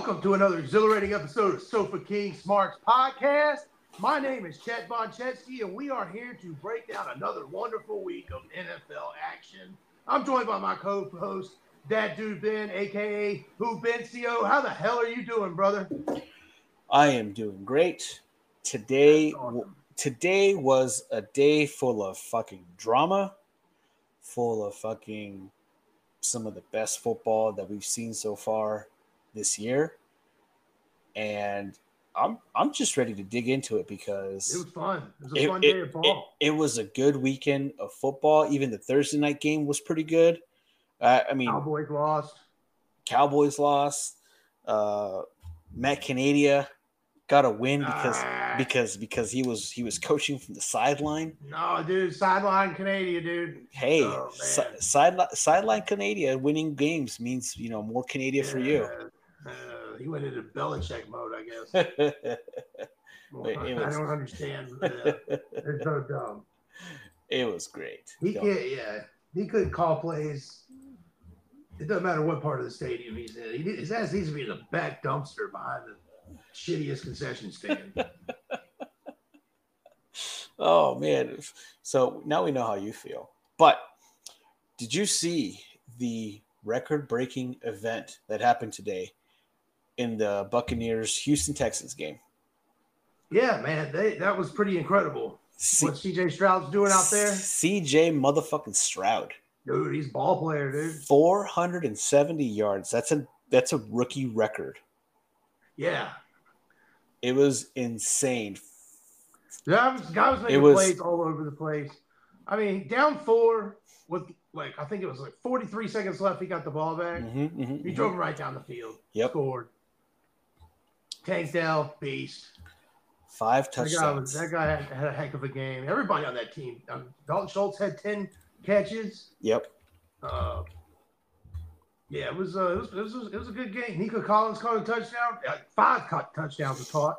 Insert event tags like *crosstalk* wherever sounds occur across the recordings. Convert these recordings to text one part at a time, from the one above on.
Welcome to another exhilarating episode of Sofa King Smarts Podcast. My name is Chet Von Chetsky, and we are here to break down another wonderful week of NFL action. I'm joined by my co-host, That Dude Ben, aka Who Bencio. How the hell are you doing, brother? I am doing great. Today, awesome. today was a day full of fucking drama, full of fucking some of the best football that we've seen so far this year, and I'm I'm just ready to dig into it because It was fun. It was a it, fun it- day of it- ball. it was a good weekend of football. Even the Thursday night game was pretty good. Uh, I mean, Cowboys lost. Cowboys lost. Uh, Matt Canada got a win because Ah. because because he was he was coaching from the sideline. No, dude, sideline Canadian, dude. Hey, Oh, si- sideline sideline Canada winning games means you know more Canada for you. He went into Belichick mode, I guess. *laughs* Well, I was- don't understand. It's so dumb. *laughs* it was great. He Don't- can't. Yeah, he couldn't call plays. It doesn't matter what part of the stadium he's in. He, his ass needs to be in the back dumpster behind the shittiest concession stand. *laughs* Oh man. So now we know how you feel. But did you see the record-breaking event that happened today in the Buccaneers Houston Texans game? yeah, man, they, that was pretty incredible. C- What CJ Stroud's doing out there, CJ motherfucking Stroud. dude. He's a ball player, dude. 470 yards. That's a that's a rookie record. Yeah, It was insane. that was, guy was making was- plays all over the place. I mean, down four with like I think it was like 43 seconds left. He got the ball back. Mhm, mhm, He mhm. drove him right down the field. Yep. Scored. Tank Dell, beast. Five That guy, was, touchdowns. that guy had, had a heck of a game. Everybody on that team. Um, Dalton Schultz had 10 catches. Yep. Uh, yeah, it was, uh, it, was, it, was, it was a good game. Nico Collins caught a touchdown. Five caught touchdowns were caught.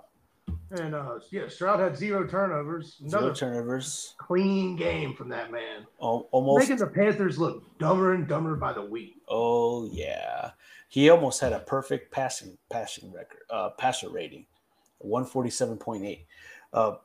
And uh, yeah, Stroud had zero turnovers. Another Zero turnovers. clean game from that man. Al- Almost. Making the Panthers look dumber and dumber by the week. Oh yeah, he almost had a perfect passing passing record, uh, passer rating, one forty seven point eight. Uh,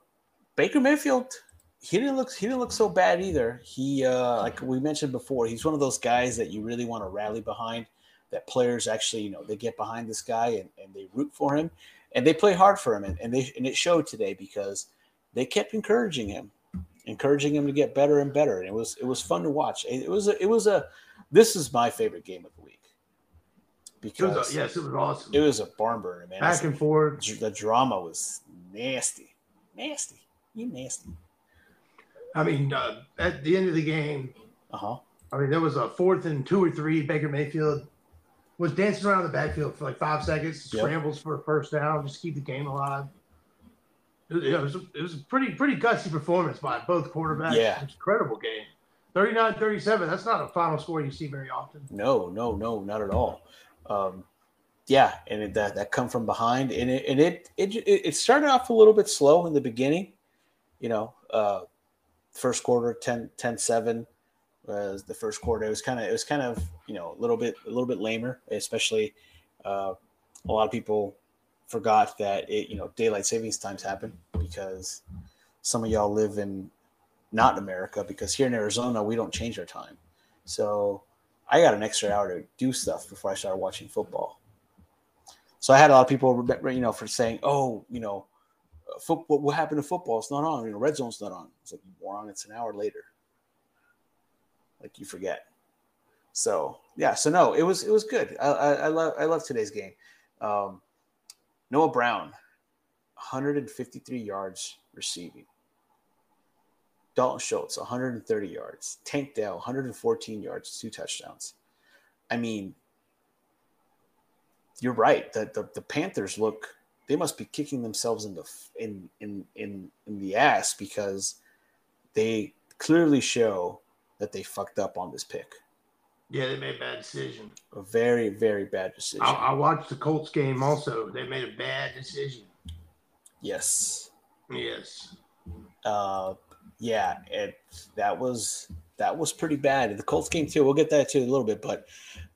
Baker Mayfield, he didn't look he didn't look so bad either. He uh, like we mentioned before, he's one of those guys that you really want to rally behind. That players actually, you know, they get behind this guy and, and they root for him, and they play hard for him, and, and they and it showed today because they kept encouraging him, encouraging him to get better and better, and it was it was fun to watch. It, was a, it was a this is my favorite game of week It was because yes, it was awesome. it was a barn burner, man. Back and forth. The drama was nasty, nasty, you nasty. I mean, uh, at the end of the game, Uh huh. I mean, there was a fourth and two or three. Baker Mayfield was dancing around the backfield for like five seconds, Yep. scrambles for a first down, just keep the game alive. It was, it was, a, it was a pretty pretty gutsy performance by both quarterbacks. Yeah. It was an incredible game. 39-37, that's not a final score you see very often. No, no, no, not at all. Um, yeah, and it, that that come from behind, and it and it, it it started off a little bit slow in the beginning. You know, uh, first quarter 10, 10-7 was the first quarter. It was kind of it was kind of you know a little bit a little bit lamer, especially uh, a lot of people forgot that it you know daylight savings times happen because some of y'all live in not America because here in Arizona we don't change our time. So I got an extra hour to do stuff before I started watching football. So I had a lot of people, you know, for saying, "Oh, you know, football. What happened to football? It's not on. You know, red zone's not on." It's like moron. It's an hour later. Like you forget. So yeah. So no, it was it was good. I I, I love I love today's game. Um, Noah Brown, 153 yards receiving. Dalton Schultz, 130 yards. Tank Dell, 114 yards, two touchdowns. I mean, you're right. The, the, the Panthers look, they must be kicking themselves in the in in in in the ass because they clearly show that they fucked up on this pick. Yeah, they made a bad decision. A very, very bad decision. I, I watched the Colts game also. They made a bad decision. yes. Yes. Uh, yeah, it that was that was pretty bad. The Colts game too. We'll get that to in a little bit, but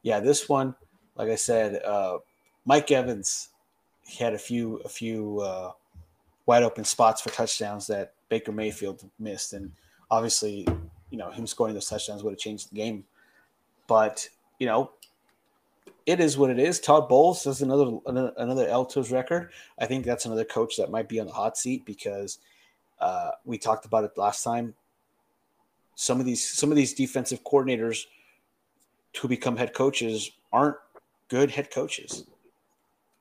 yeah, this one, like I said, uh, Mike Evans he had a few a few uh, wide open spots for touchdowns that Baker Mayfield missed, and obviously, you know, him scoring those touchdowns would have changed the game. But you know, it is what it is. Todd Bowles does another another, another Eltos record. I think that's another coach that might be on the hot seat because uh, we talked about it last time. Some of these some of these defensive coordinators who become head coaches aren't good head coaches.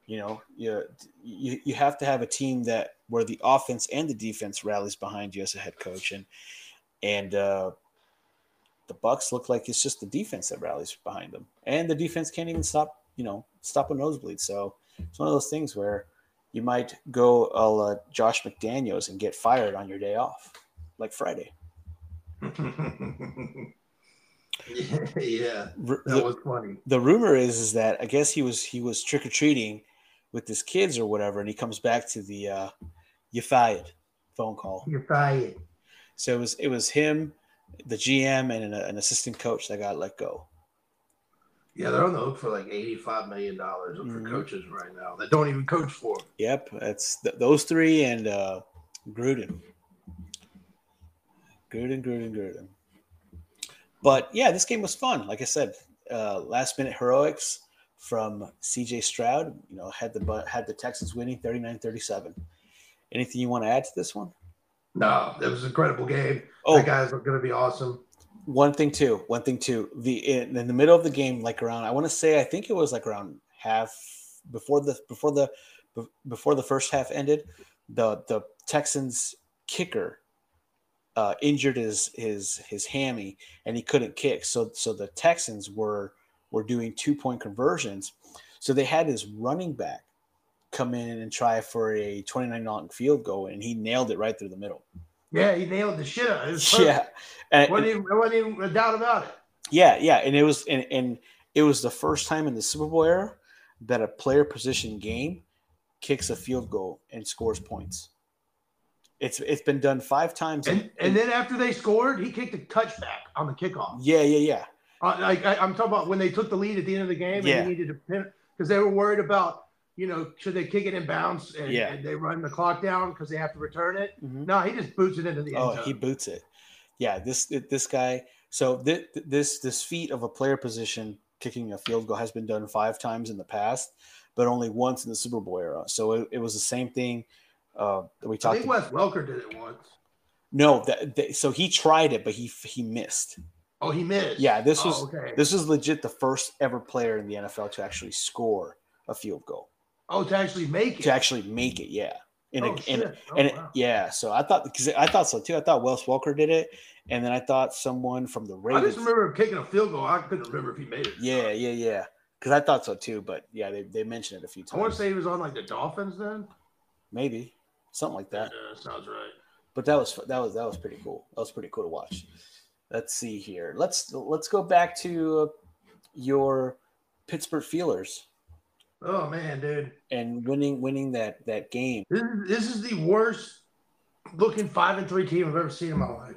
You know, you, you you have to have a team that where the offense and the defense rallies behind you as a head coach, and and uh, the Bucs look like it's just the defense that rallies behind them, and the defense can't even stop you know stop a nosebleed. So it's one of those things where you might go uh, Josh McDaniels and get fired on your day off, like Friday. *laughs* yeah, that the, was funny. The rumor is is that I guess he was he was trick or treating with his kids or whatever, and he comes back to the uh, "you fired" phone call. You're fired. So it was it was him, the GM, and an, an assistant coach that got let go. Yeah, they're on the hook for like eighty-five million dollars for mm-hmm. coaches right now that don't even coach for. Them. Yep, that's th- those three and uh, Gruden. Gruden, Gruden, Gruden. But yeah, this game was fun. Like I said, uh, last minute heroics from CJ Stroud, you know, had the had the Texans winning 39-37. Anything you want to add to this one? No, it was an incredible game. Oh, the guys are going to be awesome. One thing too, one thing too. The in, in the middle of the game, like around, I want to say, I think it was like around half before the before the before the first half ended. The the Texans kicker uh, injured his his his hammy and he couldn't kick. So so the Texans were were doing two point conversions. So they had his running back come in and try for a 29 yard field goal, and he nailed it right through the middle. Yeah, he nailed the shit out. It yeah, and, wasn't, even, wasn't even a doubt about it. Yeah, yeah, and it was and, and it was the first time in the Super Bowl era that a player position game kicks a field goal and scores points. It's it's been done five times. And, and then after they scored, he kicked a touchback on the kickoff. Yeah, yeah, yeah. Uh, like I, am talking about when they took the lead at the end of the game yeah. and he needed to pin because they were worried about you know should they kick it in bounds and, yeah. and they run the clock down because they have to return it. Mm-hmm. No, he just boots it into the end oh, zone. he boots it. Yeah, this this guy. So this this this feat of a player position kicking a field goal has been done five times in the past, but only once in the Super Bowl era. So it, it was the same thing uh, that we talked. I think Wes Welker did it once. No, that, that, so he tried it, but he he missed. Oh, he missed. Yeah, this was oh, okay. this was legit the first ever player in the NFL to actually score a field goal. Oh, to actually make it. To actually make it, yeah. In oh, shit. Oh, in oh, and wow. yeah, so I thought because I thought so too. I thought Wes Welker did it, and then I thought someone from the Ravens. I just remember kicking a field goal. I couldn't remember if he made it. Yeah, yeah, yeah. Because I thought so too, but yeah, they, they mentioned it a few times. I want to say he was on like the Dolphins then. Maybe something like that. Yeah, sounds right. But that was that was that was pretty cool. That was pretty cool to watch. Let's see here. Let's let's go back to your Pittsburgh Feelers. Oh man, dude! And winning winning that that game. This is, this is the worst looking five and three team I've ever seen in my life.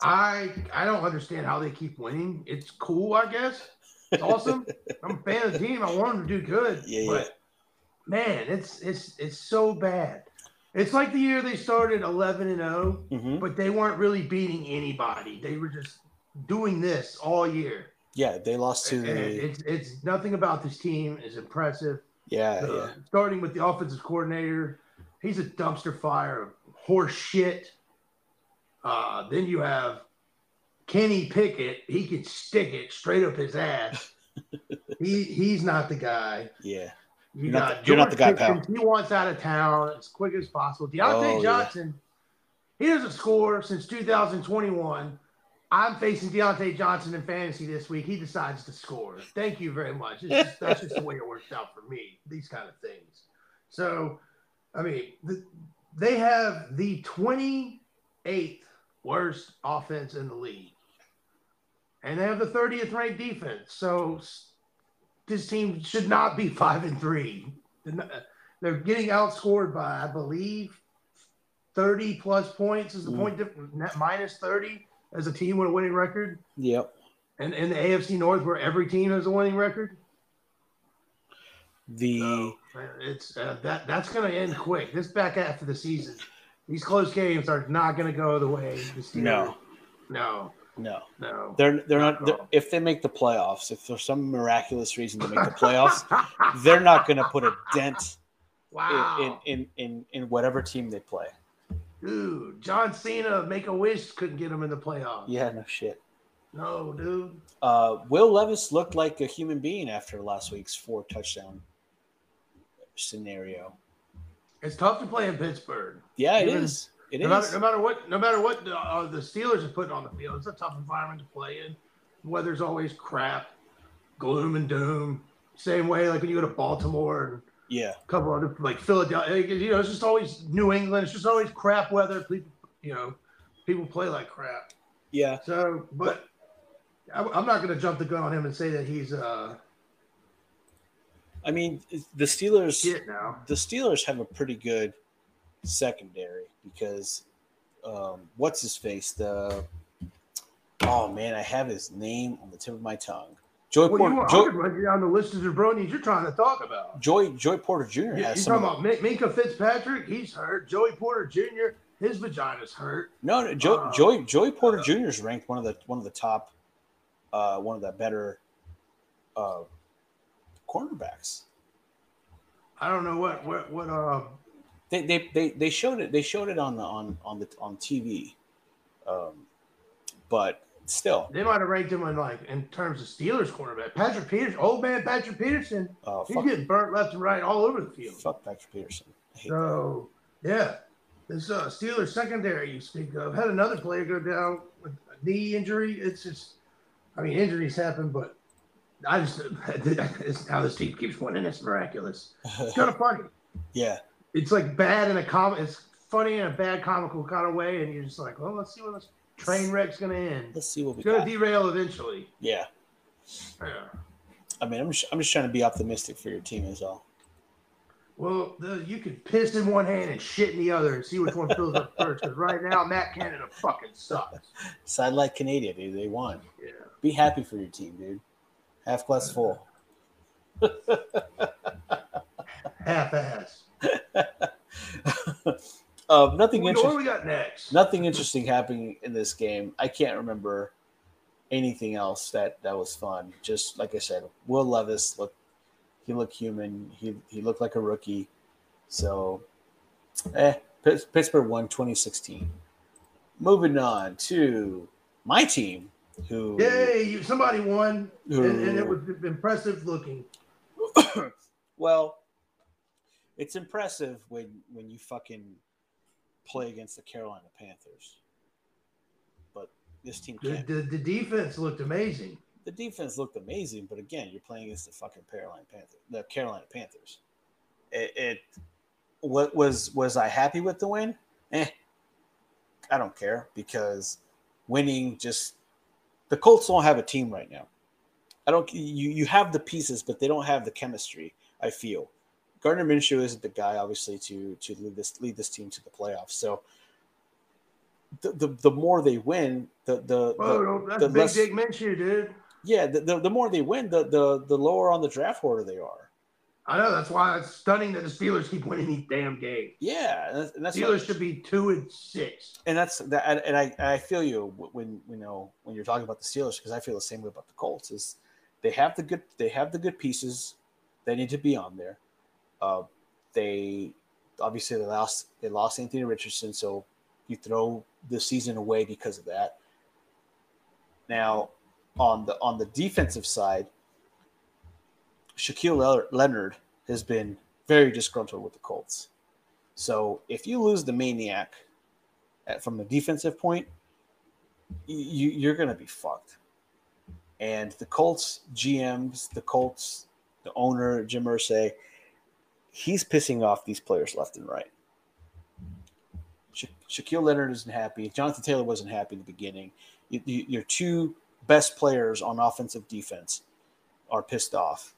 I I don't understand how they keep winning. It's cool, I guess. It's awesome. *laughs* I'm a fan of the team. I want them to do good. Yeah, but yeah. man, it's it's it's so bad. It's like the year they started 11 and 0, mm-hmm. but they weren't really beating anybody. They were just doing this all year. Yeah, they lost to the. It's it's nothing about this team is impressive. Yeah, the, yeah. Starting with the offensive coordinator, he's a dumpster fire of horse shit. Uh, then you have Kenny Pickett. He can stick it straight up his ass. *laughs* he he's not the guy. Yeah. You you're got not the, you're not the guy, pal. He wants out of town as quick as possible. Diontae oh, Johnson, yeah. he doesn't score since 2021. I'm facing Diontae Johnson in fantasy this week. He decides to score. Thank you very much. Just, that's just the way it works out for me. These kind of things. So, I mean, the, they have the 28th worst offense in the league, and they have the 30th ranked defense. So this team should not be five and three. They're getting outscored by, I believe, 30 plus points is the mm. point difference, minus 30 as a team with a winning record. Yep. And in the AFC North, where every team has a winning record. The So it's uh, that that's going to end quick. This back after the season, these close games are not going to go the way the No. no, no, no. they're they're Not not. They're, if they make the playoffs, if there's some miraculous reason to make the playoffs, they're not going to put a dent *laughs* wow, in, in in in whatever team they play. Dude. John Cena, Make a Wish, couldn't get him in the playoffs. Yeah, no shit. No, dude. Uh, Will Levis looked like a human being after last week's four touchdown scenario. It's tough to play in Pittsburgh. Yeah, it Even- is. It no, matter, no matter what, no matter what the, uh, the Steelers are putting on the field, it's a tough environment to play in. Weather's always crap, gloom and doom. Same way, like when you go to Baltimore and Yeah, a couple other like Philadelphia. You know, it's just always New England. It's just always crap weather. People, you know, people play like crap. yeah. So, but I, I'm not going to jump the gun on him and say that he's uh I mean, the Steelers. the Steelers have a pretty good secondary because um, what's his face? The oh man, I have his name on the tip of my tongue. Joy Well, you Porter, want, Joy, run you down the list of jabronis you're trying to talk about. Joy Joey Porter Jr. You- has You're talking about Min- Minkah Fitzpatrick? He's hurt. Joey Porter Jr. His vagina's hurt. no, no, Joy, uh, Joy Joey Porter Jr. is ranked one of the one of the top, uh, one of the better, uh, cornerbacks. I don't know what what what uh They, they, they, they showed it. They showed it on the on on the on TV, um, but still, they might have ranked him in like in terms of Steelers cornerback. Patrick Peterson, old man Patrick Peterson, Oh, he's getting burnt left and right all over the field. fuck Patrick Peterson. Hate that. So yeah, this uh, Steelers secondary you speak of had another player go down with a knee injury. It's just, I mean, injuries happen, but I just *laughs* it's how this team keeps winning. It's miraculous. It's kind of *laughs* funny. yeah, It's like bad in a com. It's funny in a bad comical kind of way, and you're just like, well, let's see what this train wreck's gonna end. let's see what we It's gonna got. derail eventually. Yeah, Yeah. I mean, I'm just, I'm just trying to be optimistic for your team as well. Well, the, you could piss in one hand and shit in the other and see which one fills up *laughs* first. Because right now, Matt Canada fucking sucks. Sidelight Canadian, dude, they won. Yeah. Be happy for your team, dude. Half glass full. *laughs* half ass. *laughs* uh, nothing What, what interesting. do we got next? Nothing interesting happening in this game. I can't remember anything else that that was fun. Just like I said, Will Levis looked he looked human. He he looked like a rookie. So, eh, Pittsburgh won 2016. Moving on to my team, who Yay! You, somebody won, who and, and it was impressive looking. *coughs* well, it's impressive when when you fucking play against the Carolina Panthers. But this team The, the, the defense looked amazing. The defense looked amazing, but again, you're playing against the fucking Carolina Panthers. The Carolina Panthers. It, it what was was I happy with the win? Eh, I don't care because winning just the Colts don't have a team right now. I don't. You you have the pieces, but they don't have the chemistry. I feel Gardner Minshew isn't the guy, obviously, to to lead this lead this team to the playoffs. So the the, the more they win, the the, the Oh, no, that's the Big less- Dick Minshew, dude. yeah, the, the, the more they win, the, the the lower on the draft order they are. I know. That's why it's stunning that the Steelers keep winning these damn games. Yeah, and that's, and that's Steelers should be two and six. and that's that, and- and I I feel you when you know when you're talking about the Steelers because I feel the same way about the Colts. Is they have the good they have the good pieces, they need to be on there. Uh, they obviously they lost they lost Anthony Richardson, so you throw the season away because of that. Now, on the on the defensive side, Shaquille Leonard has been very disgruntled with the Colts. So if you lose the maniac at, from the defensive point, you, you're going to be fucked. And the Colts GMs, the Colts, the owner Jim Irsay, he's pissing off these players left and right. Sha- Shaquille Leonard isn't happy. Jonathan Taylor wasn't happy in the beginning. You, you, your two best players on offensive defense are pissed off,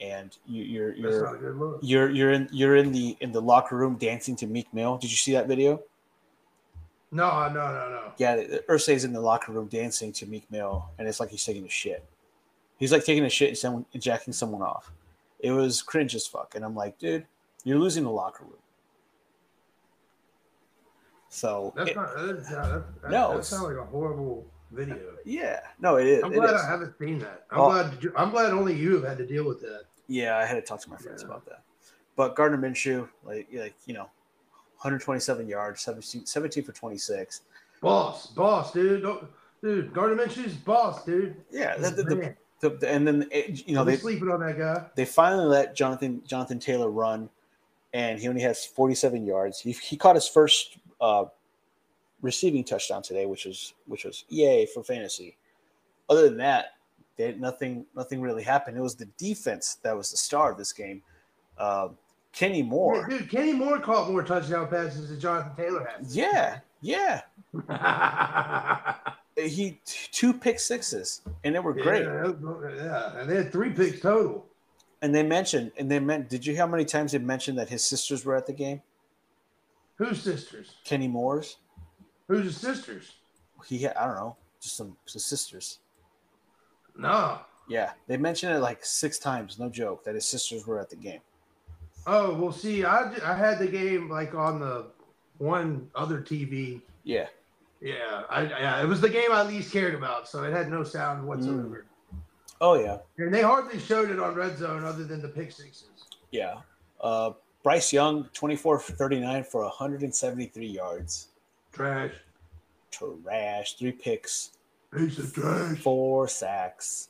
and you, you're you're not a good look. you're you're in you're in the in the locker room dancing to Meek Mill. Did you see that video? No, no, no, no. Yeah, Irsay's in the locker room dancing to Meek Mill, and it's like he's taking a shit. He's like taking a shit and, someone, and jacking someone off. It was cringe as fuck. And I'm like, dude, you're losing the locker room. So That's it- not. That's, uh, that, that, No, that sounds like a horrible video. yeah, no, it is. I'm glad is. I haven't seen that. I'm Oh. glad. I'm glad only you have had to deal with that. Yeah, I had to talk to my friends Yeah. about that. But Gardner Minshew, like, like you know, 127 yards, 17, 17 for 26. Boss, boss, dude. Don't, dude, Gardner Minshew's boss, dude. Yeah, the, He's the, the, man. the- and then it, you know they sleeping on that guy. they finally let Jonathan Jonathan Taylor run, and he only has 47 yards. He, he caught his first uh, receiving touchdown today, which was which was yay for fantasy. Other than that, they, nothing nothing really happened. It was the defense that was the star of this game. Uh, Kenny Moore, Yeah, dude, Kenny Moore caught more touchdown passes than Jonathan Taylor has. yeah, yeah, yeah, *laughs* he two pick sixes, and they were great. Yeah, and they had three picks total. And they mentioned, and they meant, did you hear how many times they mentioned that his sisters were at the game? Whose sisters? Kenny Moore's. Who's his sisters? He had, I don't know, just some, some sisters. No. Yeah, they mentioned it like six times, no joke, that his sisters were at the game. Oh well, see, I, I had the game like on the one other TV. Yeah, Yeah, I, yeah, it was the game I least cared about, so it had no sound whatsoever. oh yeah, And they hardly showed it on Red Zone other than the pick sixes. yeah. Uh, Bryce Young, 24 for 39 for 173 yards. Trash. Trash, three picks, Piece of trash. four sacks.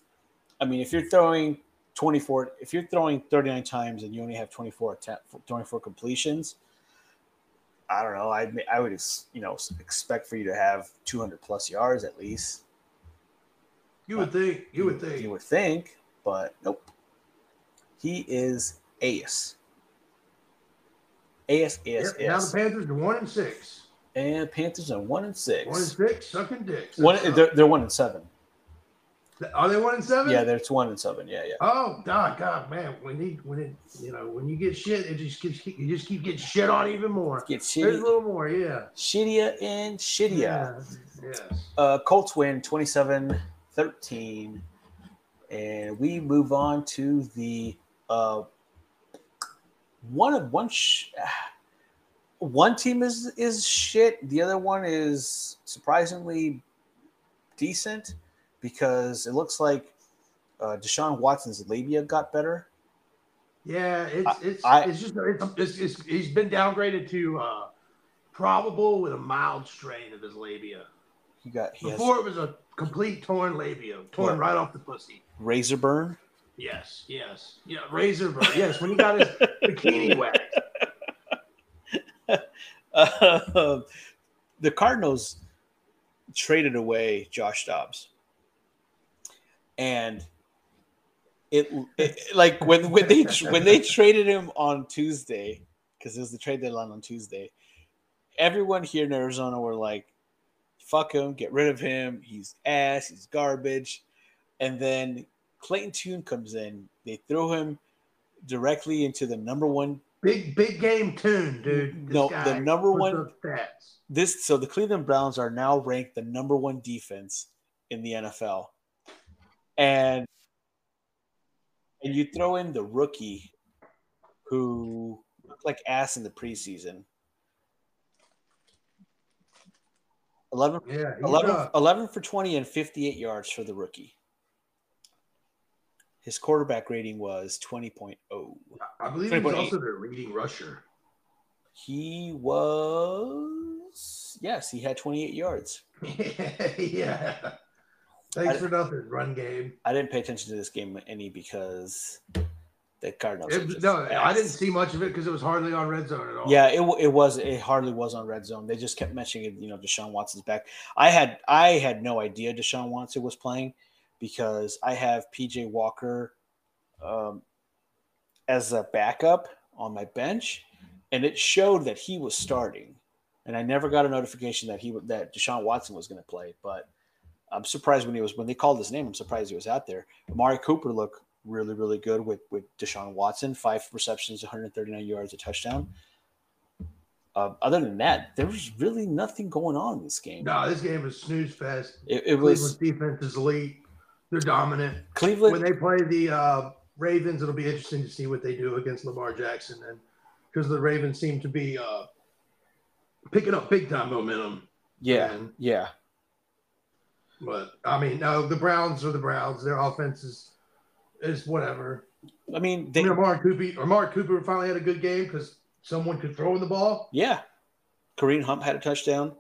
I mean, if you're throwing 24, if you're throwing 39 times and you only have 24 attempt, 24 completions, I don't know. I I would you know expect for you to have 200 plus yards at least. You would think. You would think. You would think, but nope. He is ace. Ace, ace, Yep, now the. Panthers are one and six. And Panthers are one and six. One and six, sucking dicks. One, they're, they're one and seven. Are they one and seven? Yeah, they're one and seven. Yeah, yeah. Oh God, God, man! When he, when it, you know, when you get shit, it just keeps, you just keep getting shit on even more. Get There's shitty, a little more, yeah. shittier and shittier. Yes. Uh, Colts win 27 13. And we move on to the uh, one of one. Sh- *sighs* one team is is shit. The other one is surprisingly decent because it looks like uh, Deshaun Watson's labia got better. Yeah, it's it's I- it's just it's, it's, he's been downgraded to uh, probable with a mild strain of his labia. He got he has Before it was a complete torn labia, torn Yeah. right off the pussy. razor burn. Yes, yes, yeah, razor burn. Yes, when he got his *laughs* bikini wet. Uh, *laughs* the Cardinals traded away Josh Dobbs, and it, it like when when they when they traded him on Tuesday because it was the trade deadline on Tuesday. Everyone here in Arizona were like, "Fuck him, get rid of him. He's ass. He's garbage." And then Clayton Tune comes in. They throw him directly into the number one Big big game tune, dude. This No, the number one- this so the Cleveland Browns are now ranked the number one defense in the NFL. And and you throw in the rookie who looked like ass in the preseason. 11, Yeah, he's 11, uh, 11 for 20 and 58 yards for the rookie. His quarterback rating was 20.0. I believe he's 3.8. also their leading rusher. He was, yes, he had 28 yards. *laughs* yeah. Thanks for nothing, run game. I didn't pay attention to this game any because the Cardinals. It- no, I didn't see much of it because it was hardly on red zone at all. Yeah, it, it was. It hardly was on red zone. They just kept mentioning it. You know, Deshaun Watson's back. I had I had no idea Deshaun Watson was playing because I have PJ Walker um, as a backup on my bench, and it showed that he was starting, and I never got a notification that he that Deshaun Watson was going to play. But I'm surprised when he was when they called his name. I'm surprised he was out there. Amari Cooper looked really really good with with Deshaun Watson. Five receptions, 139 yards, a touchdown. Uh, other than that, there was really nothing going on in this game. No, this game was snooze fest. It, it Cleveland's was defense is elite. They're dominant. Cleveland. When they play the uh, Ravens, it'll be interesting to see what they do against Lamar Jackson, and because the Ravens seem to be uh, picking up big time momentum. Yeah, And- yeah, But I mean, no, the Browns are the Browns. Their offense is is whatever. I mean, I they, mean, Amari Cooper, Amari Cooper finally had a good game because someone could throw in the ball. yeah. Kareem Hunt had a touchdown.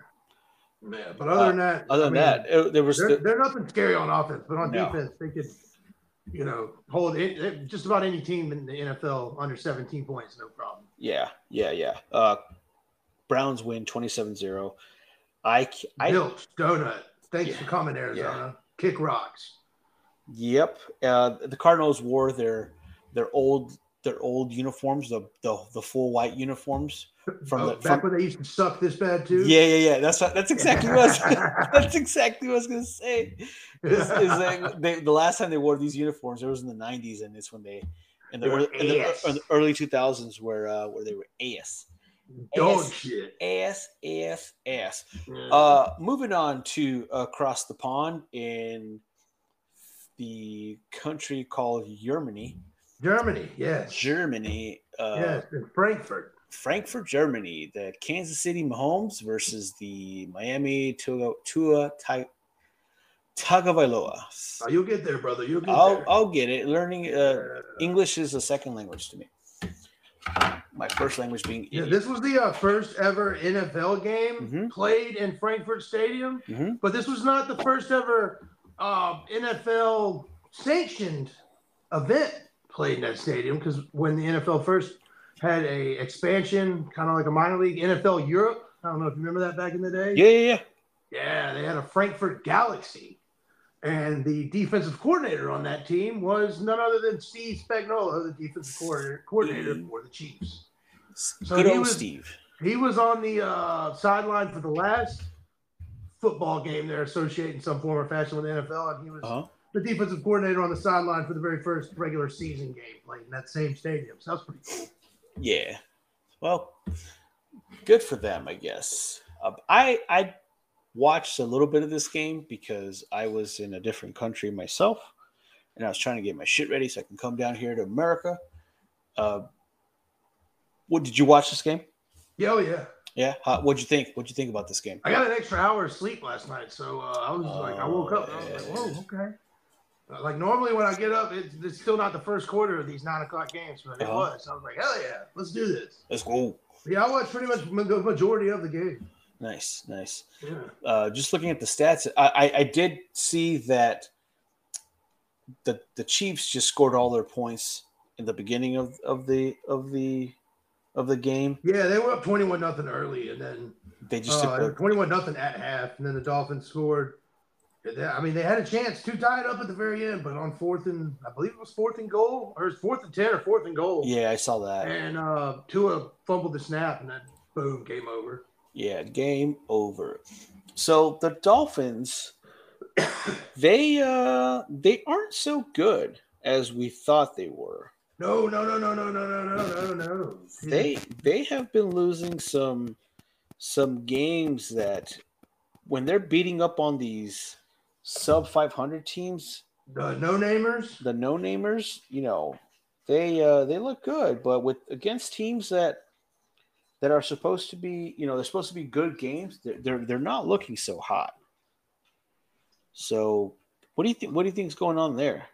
Yeah, but other than that, Other I than mean, that, it- there was they're, the, they're nothing scary on offense, but on No. defense, they could, you know, hold it, it- just about any team in the NFL under 17 points, no problem. yeah, yeah, yeah. Uh, Browns win 27-0. I, I Bills, donut. Thanks Yeah. for coming, Arizona. Kick rocks. Yep. Uh, the Cardinals wore their their old their old uniforms, the the, the full white uniforms *laughs* from Oh, the back from, when they used to suck this bad too. yeah yeah yeah. That's what, that's exactly what I was, *laughs* *laughs* that's exactly what I was gonna say. Is, is that they, the last time they wore these uniforms, it was in the '90s, and it's when they in the, early, in the, in the early 2000s where uh, where they were ass Dog Ass. shit. ass ass ass. Yeah. Uh, moving on to across the pond in the country called Germany. Germany, yes. Germany, uh, yes, in Frankfurt. Frankfurt, Germany. The Kansas City Mahomes versus the Miami Tua, Tua Ta- Tagovailoa. Oh, you'll get there, brother. You'll get I'll, there. I'll get it. Learning Uh, English is a second language to me. My first language being yeah, this was the uh, first ever NFL game Mhm. played in Frankfurt Stadium, Mhm. but this was not the first ever uh, NFL sanctioned event played in that stadium because when the NFL first had a expansion, kind of like a minor league NFL Europe. I don't know if you remember that back in the day. Yeah, yeah, yeah. Yeah, they had a Frankfurt Galaxy. And the defensive coordinator on that team was none other than Steve Spagnuolo, the defensive coordinator, coordinator for the Chiefs. So Good he old was- Steve. He was on the uh, sideline for the last football game they're associating some form or fashion with the NFL, and he was Uh-huh. the defensive coordinator on the sideline for the very first regular season game played in that same stadium. So that's pretty cool. Yeah. Well, good for them, I guess. Uh, I I watched a little bit of this game because I was in a different country myself, and I was trying to get my shit ready so I can come down here to America. Uh, what did you watch this game? Yeah, oh yeah. Yeah. How, what'd you think? What'd you think about this game? I got an extra hour of sleep last night, so uh, I was like, I woke up and I was like, Oh, whoa, okay. Uh, Like normally when I get up, it's, it's still not the first quarter of these nine o'clock games, but it Uh-huh. was. I was like, hell yeah, let's do this. Let's go. Yeah, I watched pretty much the majority of the game. Nice, nice. Yeah. uh, just looking at the stats, I, I, I did see that the the Chiefs just scored all their points in the beginning of, of the of the of the game. Yeah, they were up twenty-one nothing early, and then They just uh, twenty-one nothing at half, and then the Dolphins scored. I mean, they had a chance to tie it up at the very end, but on fourth and I believe it was fourth and goal, or it was fourth and ten, or fourth and goal. yeah, I saw that. And uh, Tua fumbled the snap, and then boom, game over. Yeah, game over. So the Dolphins, *coughs* they uh they aren't so good as we thought they were. No, no, no, no, no, no, no, no, no, no. they they have been losing some some games that when they're beating up on these sub 500 teams the no namers. the no namers you know they uh they look good but with against teams that that are supposed to be you know they're supposed to be good games they're they're, they're not looking so hot so what do you think what do you think is going on there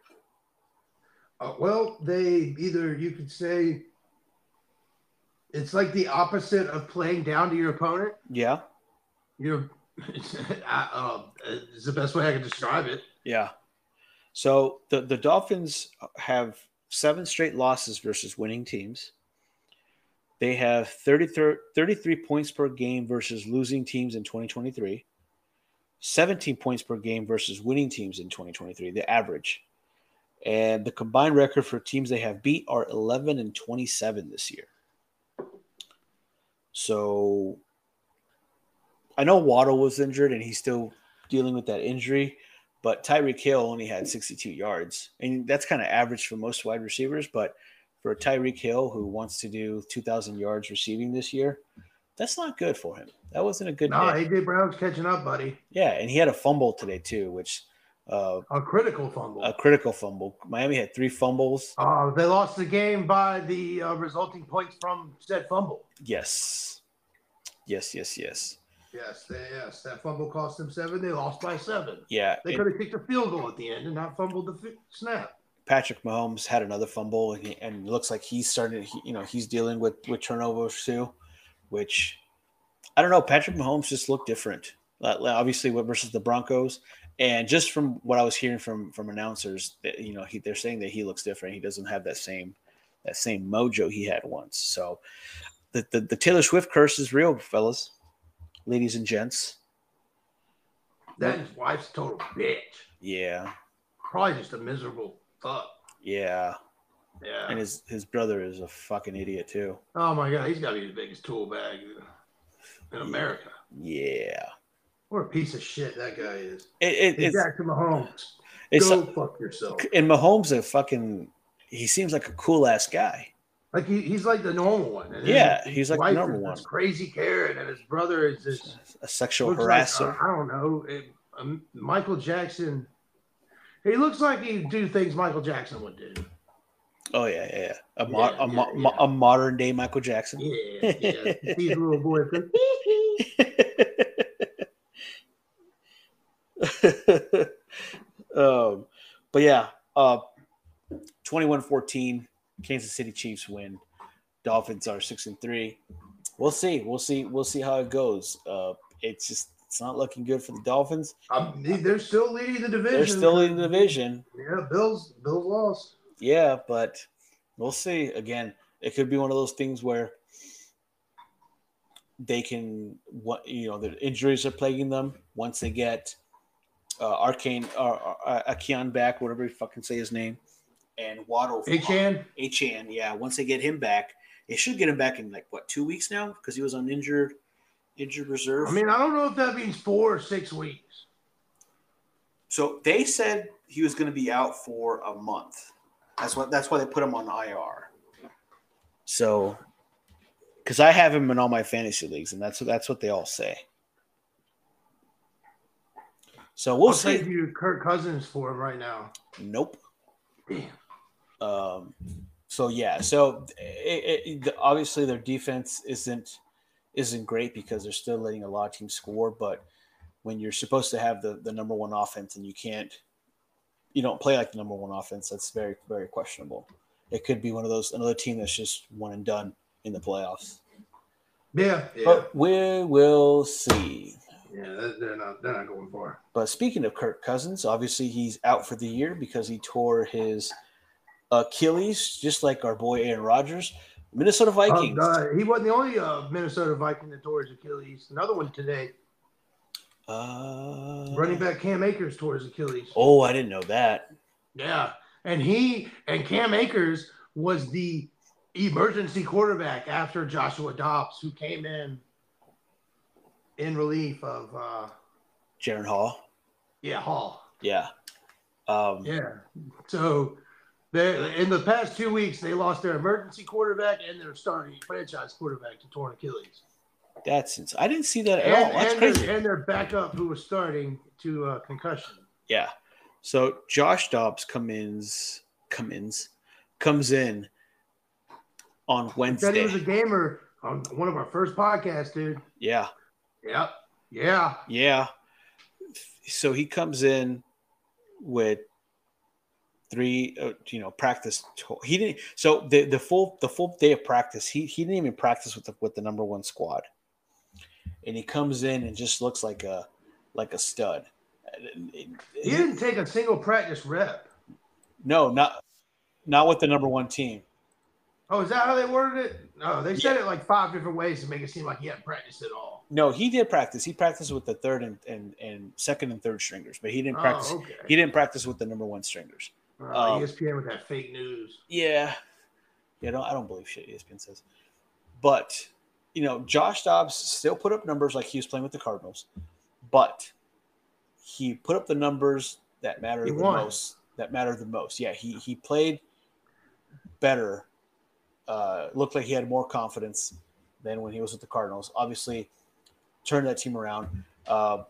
Uh, well, they either you could say it's like the opposite of playing down to your opponent. yeah You're, *laughs* I, uh, it's the best way I can describe it. Yeah. So the, the Dolphins have seven straight losses versus winning teams. They have 33, 33 points per game versus losing teams in 2023, 17 points per game versus winning teams in 2023, the average. And the combined record for teams they have beat are 11 and 27 this year. So I know Waddle was injured and he's still dealing with that injury, but Tyreek Hill only had 62 yards. And that's kind of average for most wide receivers. But for Tyreek Hill, who wants to do 2,000 yards receiving this year, that's not good for him. That wasn't a good Nah, day. AJ Brown's catching up, buddy. Yeah, and he had a fumble today too, which uh, A critical fumble. a critical fumble. Miami had three fumbles. Uh, they lost the game by the uh, resulting points from said fumble. Yes, yes, yes, yes. Yes, they, yes, that fumble cost them seven. They lost by seven. Yeah, They could have kicked a field goal at the end and not fumbled the fi- snap. Patrick Mahomes had another fumble, and, he, and it looks like he's starting. He, you know, he's dealing with with turnovers too, which I don't know. Patrick Mahomes just looked different. Obviously, what versus the Broncos, and just from what I was hearing from from announcers, that, you know, he, they're saying that he looks different. He doesn't have that same that same mojo he had once. So, the the, the Taylor Swift curse is real, fellas, ladies and gents. That his wife's total bitch. Yeah, Probably just a miserable fuck. yeah, Yeah. and his his brother is a fucking idiot too. oh my god, he's got to be the biggest tool bag in America. Yeah. What a piece of shit that guy is. It, it, it's Jackson Mahomes. it's Go fuck yourself. and Mahomes a fucking he seems like a cool ass guy. Like he, he's like the normal one. And Yeah, he's like the normal one. Crazy Karen, and his brother is this A sexual looks like, harasser. uh, I don't know. it- um, Michael Jackson. He looks like he'd do things Michael Jackson would do. oh yeah, yeah, yeah. A, mo- Yeah, a, mo- yeah, yeah. a modern day Michael Jackson. Yeah, yeah. He's a little boy. *laughs* *laughs* *laughs* um, but yeah, uh, 21-14, Kansas City Chiefs win. Dolphins are six and three. We'll see. We'll see. We'll see how it goes. Uh, it's just it's not looking good for the Dolphins. Um, they- they're still leading the division. They're still in the division. Yeah, Bills. Bills lost. Yeah, but we'll see. Again, it could be one of those things where they can what you know the injuries are plaguing them. Once they get uh, Arcane or uh, Akian back, whatever you fucking say his name, and Waddle Achane. Achane, yeah. Once they get him back, they should get him back in like what two weeks now because he was on injured injured reserve. I mean, I don't know if that means four or six weeks. So they said he was going to be out for a month. That's what. That's why they put him on IR. So, because I have him in all my fantasy leagues, and that's that's what they all say. So we'll I'll see. trade you Kirk Cousins for him right now. Nope. Damn. Um, so yeah, so it, it, obviously their defense isn't isn't great because they're still letting a lot of teams score. But when you're supposed to have the the number one offense and you can't, you don't play like the number one offense. That's very very questionable. It could be one of those another team that's just one and done in the playoffs. Yeah, yeah, But we will see. Yeah. they're- They're not. They're not going far. But speaking of Kirk Cousins, obviously he's out for the year because he tore his Achilles, just like our boy Aaron Rodgers. Minnesota Vikings. Uh, he wasn't the only uh, Minnesota Viking that tore his Achilles. Another one today. Uh, Running back Cam Akers tore his Achilles. Oh, I didn't know that. Yeah, and he and Cam Akers was the emergency quarterback after Joshua Dobbs, who came in in relief of uh, Jaren Hall. yeah Hall. Yeah. Um, Yeah. So they in the past two weeks they lost their emergency quarterback and their starting franchise quarterback to torn Achilles. That's ins- I didn't see that at And, all. That's and, crazy. Their, and their backup who was starting to uh, concussion. Yeah. So Josh Dobbs comes comes comes in on Wednesday. Said he was a gamer on one of our first podcasts, dude. yeah. Yep. Yeah. Yeah. So he comes in with three, uh, you know, practice. To- he didn't. So the the full the full day of practice, he he didn't even practice with the with the number one squad, and he comes in and just looks like a like a stud. He didn't take a single practice rep. No, not not with the number one team. Oh, is that how they worded it? No, they said it like five different ways to make it seem like he hadn't practiced at all. No, he did practice. He practiced with the third and, and, and second and third stringers, but he didn't practice. Oh, okay. He didn't practice with the number one stringers. Uh, um, ESPN with that fake news. Yeah, yeah. Don't, I don't believe shit ESPN says. But you know, Josh Dobbs still put up numbers like he was playing with the Cardinals, but he put up the numbers that matter the most. That matter the most. Yeah, he he played better. Uh, looked like he had more confidence than when he was with the Cardinals. Obviously, turned that team around. Uh,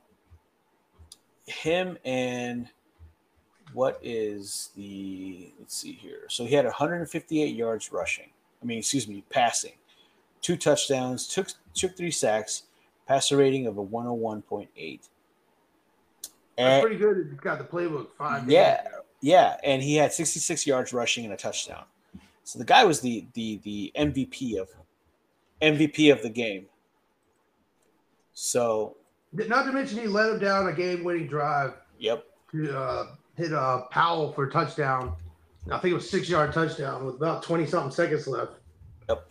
him and what is the let's see here. So he had 158 yards rushing. I mean, excuse me, passing, two touchdowns, took took three sacks, passer rating of a 101.8. That's And pretty good. He's got the playbook five. Yeah. yeah, and he had 66 yards rushing and a touchdown. So the guy was the the the MVP of MVP of the game. So, Not to mention he led him down a game-winning drive yep, to uh, hit uh, Powell for a touchdown. I think it was six-yard touchdown with about twenty-something seconds left. Yep.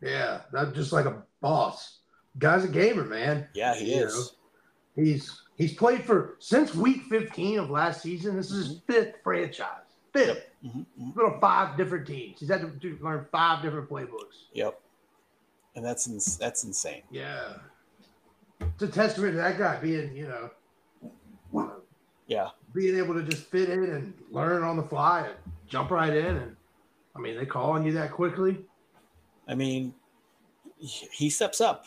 Yeah, that's just like a boss. Guy's a gamer, man. yeah, he You is. He's he's played for since week 15 of last season. This is his fifth franchise. Fifth. Mhm, mhm. He's been on five different teams. He's had to learn five different playbooks. Yep. And that's ins- that's insane. Yeah. It's a testament to that guy being, you know, Yeah. being able to just fit in and learn on the fly and jump right in. And I mean, they call on you that quickly. I mean, he he steps up.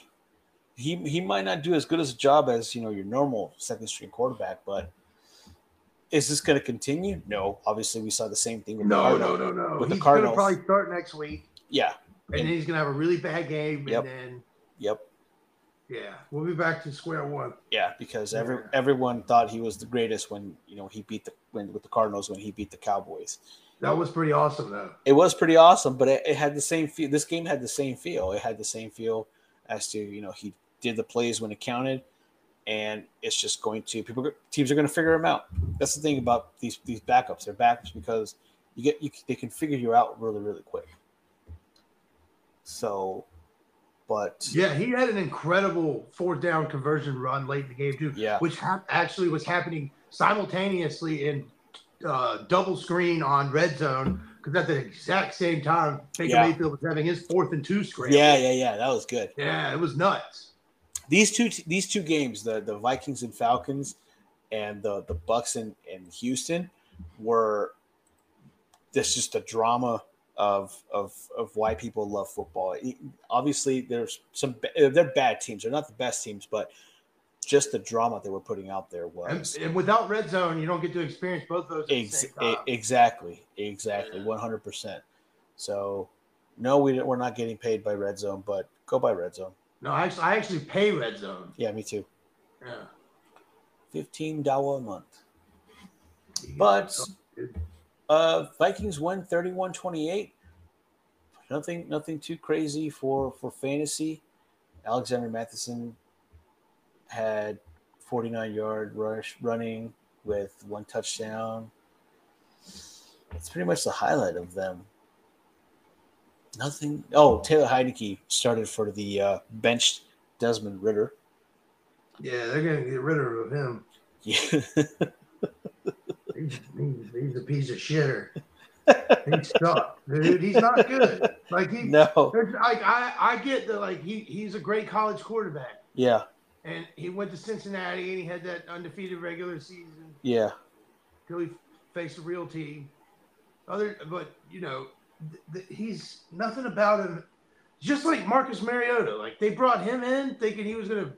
He he might not do as good as a job as you know your normal second string quarterback, but is this going to continue? No. Obviously, we saw the same thing with the No, no, Cardinals. no, no. With the He's going to Cardinals. probably start next week, Yeah. and then he's going to have a really bad game, Yep. and then Yep. yeah, we'll be back to square one. Yeah, because every Yeah. everyone thought he was the greatest when you know he beat the when with the Cardinals when he beat the Cowboys. That was pretty awesome, though. It was pretty awesome, but it, it had the same feel. This game had the same feel. It had the same feel as to you know he did the plays when it counted, and it's just going to people teams are going to figure them out. That's the thing about these these backups. They're backups because you get you they can figure you out really really quick. So, but Yeah, he had an incredible fourth down conversion run late in the game too, Yeah. which hap- actually was happening simultaneously in uh, double screen on red zone because at the exact same time, Baker Yeah. Mayfield was having his fourth and two screen. yeah yeah yeah that was good. yeah, it was nuts. These two these two games, the the Vikings and Falcons, and the the Bucs and, and Houston, were this just a drama of of of why people love football. Obviously, there's some they're bad teams. They're not the best teams, but just the drama they were putting out there was and without red zone, you don't get to experience both of those. At the ex- same time. exactly exactly one hundred percent. So no, we we're not getting paid by Red Zone, but go by Red Zone. No, I actually, I actually pay red zone. Yeah, me too. Yeah. Fifteen dollar a month. But uh Vikings won 31-28. Nothing nothing too crazy for for fantasy. Alexander Mattison had 49 yard rush running with one touchdown. It's pretty much the highlight of them. Nothing. Oh, Taylor Heinicke started for the uh, benched Desmond Ridder. yeah, they're gonna get rid of him. Yeah. He's, he's, he's a piece of shitter. He sucks, dude. He's not good. Like he, no. like I, I get that. Like he, he's a great college quarterback, Yeah. and he went to Cincinnati and he had that undefeated regular season Yeah. till he faced a real team. Other, but you know, th- he's nothing about him. Just like Marcus Mariota, like they brought him in thinking he was going to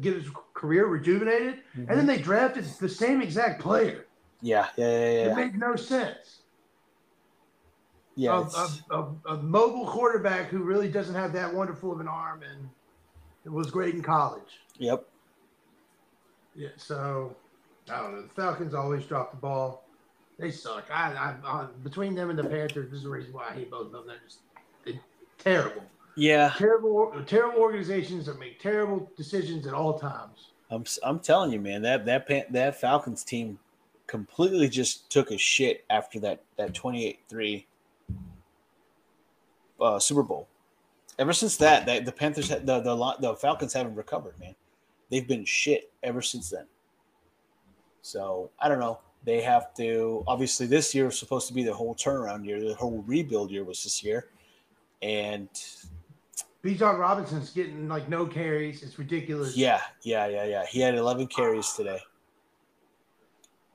get his career rejuvenated, and then mm-hmm. they drafted the same exact player. Yeah. Yeah. Yeah. It made no sense. Yeah. a, a, a, a mobile quarterback who really doesn't have that wonderful of an arm and it was great in college. Yep. Yeah, so I don't know. The Falcons always drop the ball. They suck. I, I, I between them and the Panthers, this is the reason why I hate both of them. They're just they're terrible, Yeah. terrible, terrible organizations that make terrible decisions at all times. I'm I'm telling you, man, that that Pan- that Falcons team completely just took a shit after that that 28-3 uh, Super Bowl. Ever since that, that the Panthers had, the the the Falcons haven't recovered, man. They've been shit ever since then. So, I don't know. They have to obviously this year was supposed to be the whole turnaround year. The whole rebuild year was this year. And Bijan Robinson's getting like no carries. It's ridiculous. yeah, yeah, yeah, yeah. He had 11 carries today.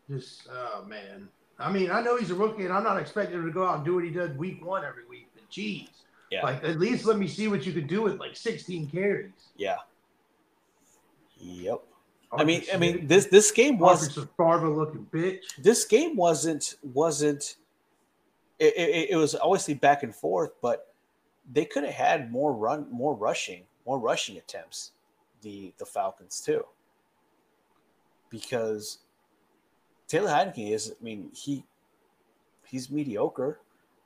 Just oh man. I mean, I know he's a rookie, and I'm not expecting him to go out and do what he does week one every week. But geez, Yeah. like at least let me see what you could do with like 16 carries. Yeah. Yep. I mean, I mean this this game was Farva looking bitch. This game wasn't wasn't. It, it, it was obviously back and forth, but they could have had more run, more rushing, more rushing attempts. The the Falcons too, because Taylor Heinicke is. I mean, he he's mediocre.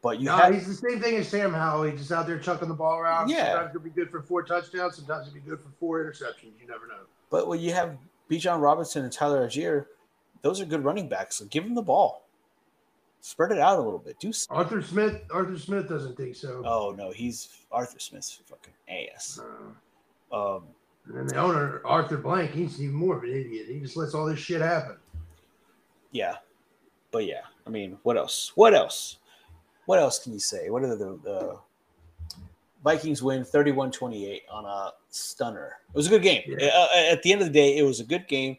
But you no, have, he's the same thing as Sam Howell. He's just out there chucking the ball around. Yeah. Sometimes he'll be good for four touchdowns. Sometimes he'll be good for four interceptions. You never know. But when you have Bijan Robinson and Tyler Allgeier, those are good running backs. So give them the ball. Spread it out a little bit. Do something. Arthur Smith. Arthur Smith doesn't think so. Oh no, he's Arthur Smith's fucking ass. Uh, um, and then the owner Arthur Blank, he's even more of an idiot. He just lets all this shit happen. Yeah, but yeah, I mean, what else? What else? What else can you say? What are the, the Vikings win 31-28 on a stunner. It was a good game. Yeah. Uh, at the end of the day, it was a good game.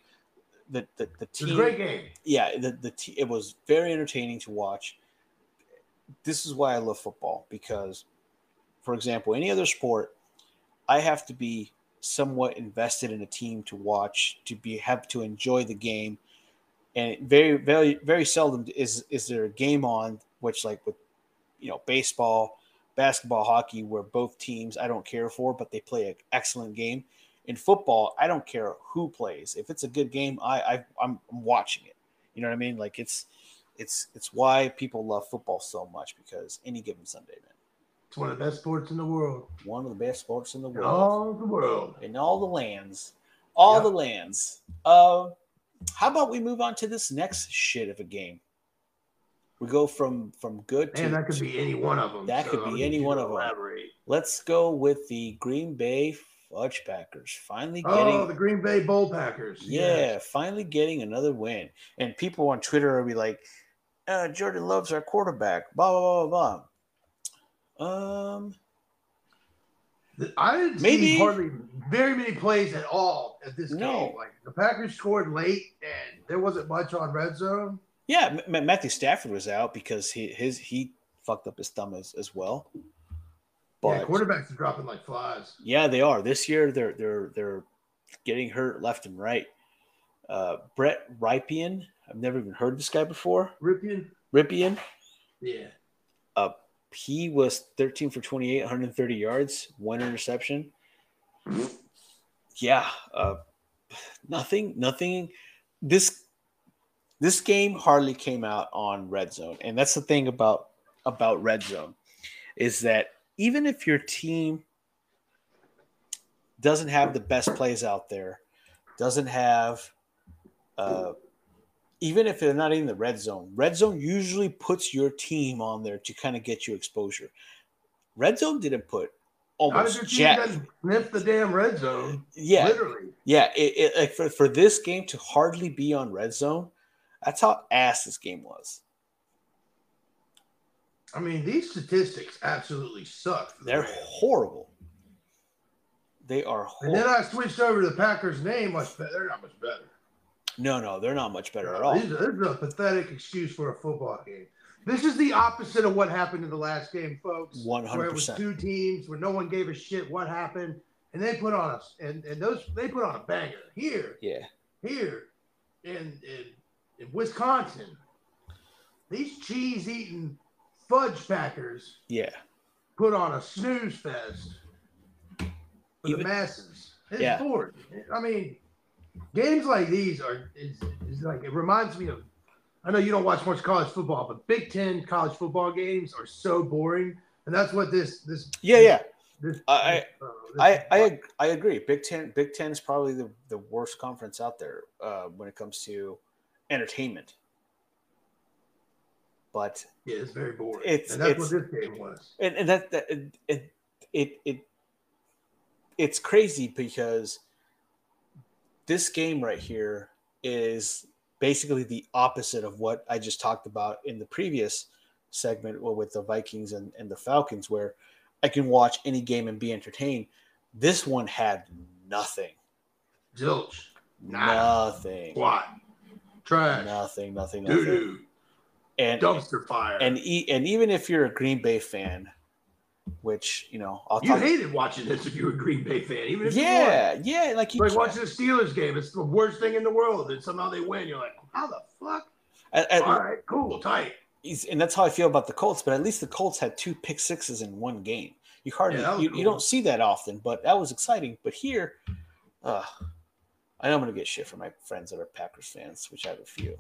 The the, the team, great game. Yeah, the the t- it was very entertaining to watch. This is why I love football because, for example, any other sport, I have to be somewhat invested in a team to watch to be have to enjoy the game, and very very very seldom is is there a game on which like with you know baseball basketball, hockey, where both teams I don't care for, but they play an excellent game. In football, I don't care who plays. If it's a good game, I, I I'm, I'm watching it. You know what I mean? Like it's it's it's why people love football so much because any given Sunday, man. It's one of the best sports in the world. One of the best sports in the world. In all the world. In all the lands. All yep. the lands. Uh, how about we move on to this next shit of a game? We go from from good to. And that could be any one of them. That so could be any one of elaborate. them. Let's go with the Green Bay Fudge Packers. Finally oh, getting. Oh, the Green Bay Bowl Packers. Yeah, yes. finally getting another win. And people on Twitter will be like, uh, Jordan Love's our quarterback. Blah blah blah blah. Um. I didn't maybe, see hardly very many plays at all at this no. game. Like the Packers scored late, and there wasn't much on red zone. Yeah, M- Matthew Stafford was out because he his he fucked up his thumb as, as well. But, yeah, quarterbacks are dropping like flies. Yeah, they are. This year they're they're they're getting hurt left and right. Uh, Brett Rypien, I've never even heard this guy before. Rypien. Rypien. Yeah. Uh, he was 13 for 28, 130 yards, one interception. Yeah. Uh, nothing, nothing. This this game hardly came out on red zone and that's the thing about about red zone is that even if your team doesn't have the best plays out there doesn't have uh, even if they're not in the red zone red zone usually puts your team on there to kind of get you exposure. Red zone didn't put almost How jack- sniff the damn red zone? Yeah. Literally. Yeah it, it, like for, for this game to hardly be on red zone that's how ass this game was. I mean, these statistics absolutely suck. They're horrible. They are horrible. And then I switched over to the Packers' name. Much better. They're not much better. No, no, they're not much better no, at all. This is a pathetic excuse for a football game. This is the opposite of what happened in the last game, folks. One hundred percent. Two teams where no one gave a shit what happened, and they put on us and and those they put on a banger here. Yeah. Here, and in in Wisconsin, these cheese eating fudge packers yeah put on a snooze fest for Even, the masses. It's yeah. I mean, games like these are is, is like it reminds me of. I know you don't watch much college football, but Big Ten college football games are so boring, and that's what this this yeah yeah. This, I uh, I, I I agree. Big Ten Big Ten is probably the, the worst conference out there uh, when it comes to entertainment. But yeah, it's very boring. It's, and that's it's, what this game was. And, and that, that it, it, it it it's crazy because this game right here is basically the opposite of what I just talked about in the previous segment with the Vikings and, and the Falcons, where I can watch any game and be entertained. This one had nothing. Zilch. Nothing. What? Trash, nothing, nothing, nothing. Doo-doo. And dumpster fire. And e- and even if you're a Green Bay fan, which you know I'll You hated watching this if you were a Green Bay fan, even if yeah, yeah, like you. Like watching the Steelers game, it's the worst thing in the world, and somehow they win. You're like, how the fuck? at- at- All right, cool, tight. he's- and that's how I feel about the Colts. But at least the Colts had two pick sixes in one game. You hardly Yeah, you, you don't see that often, but that was exciting. But here, uh, I know I'm gonna get shit from my friends that are Packers fans, which I have a few.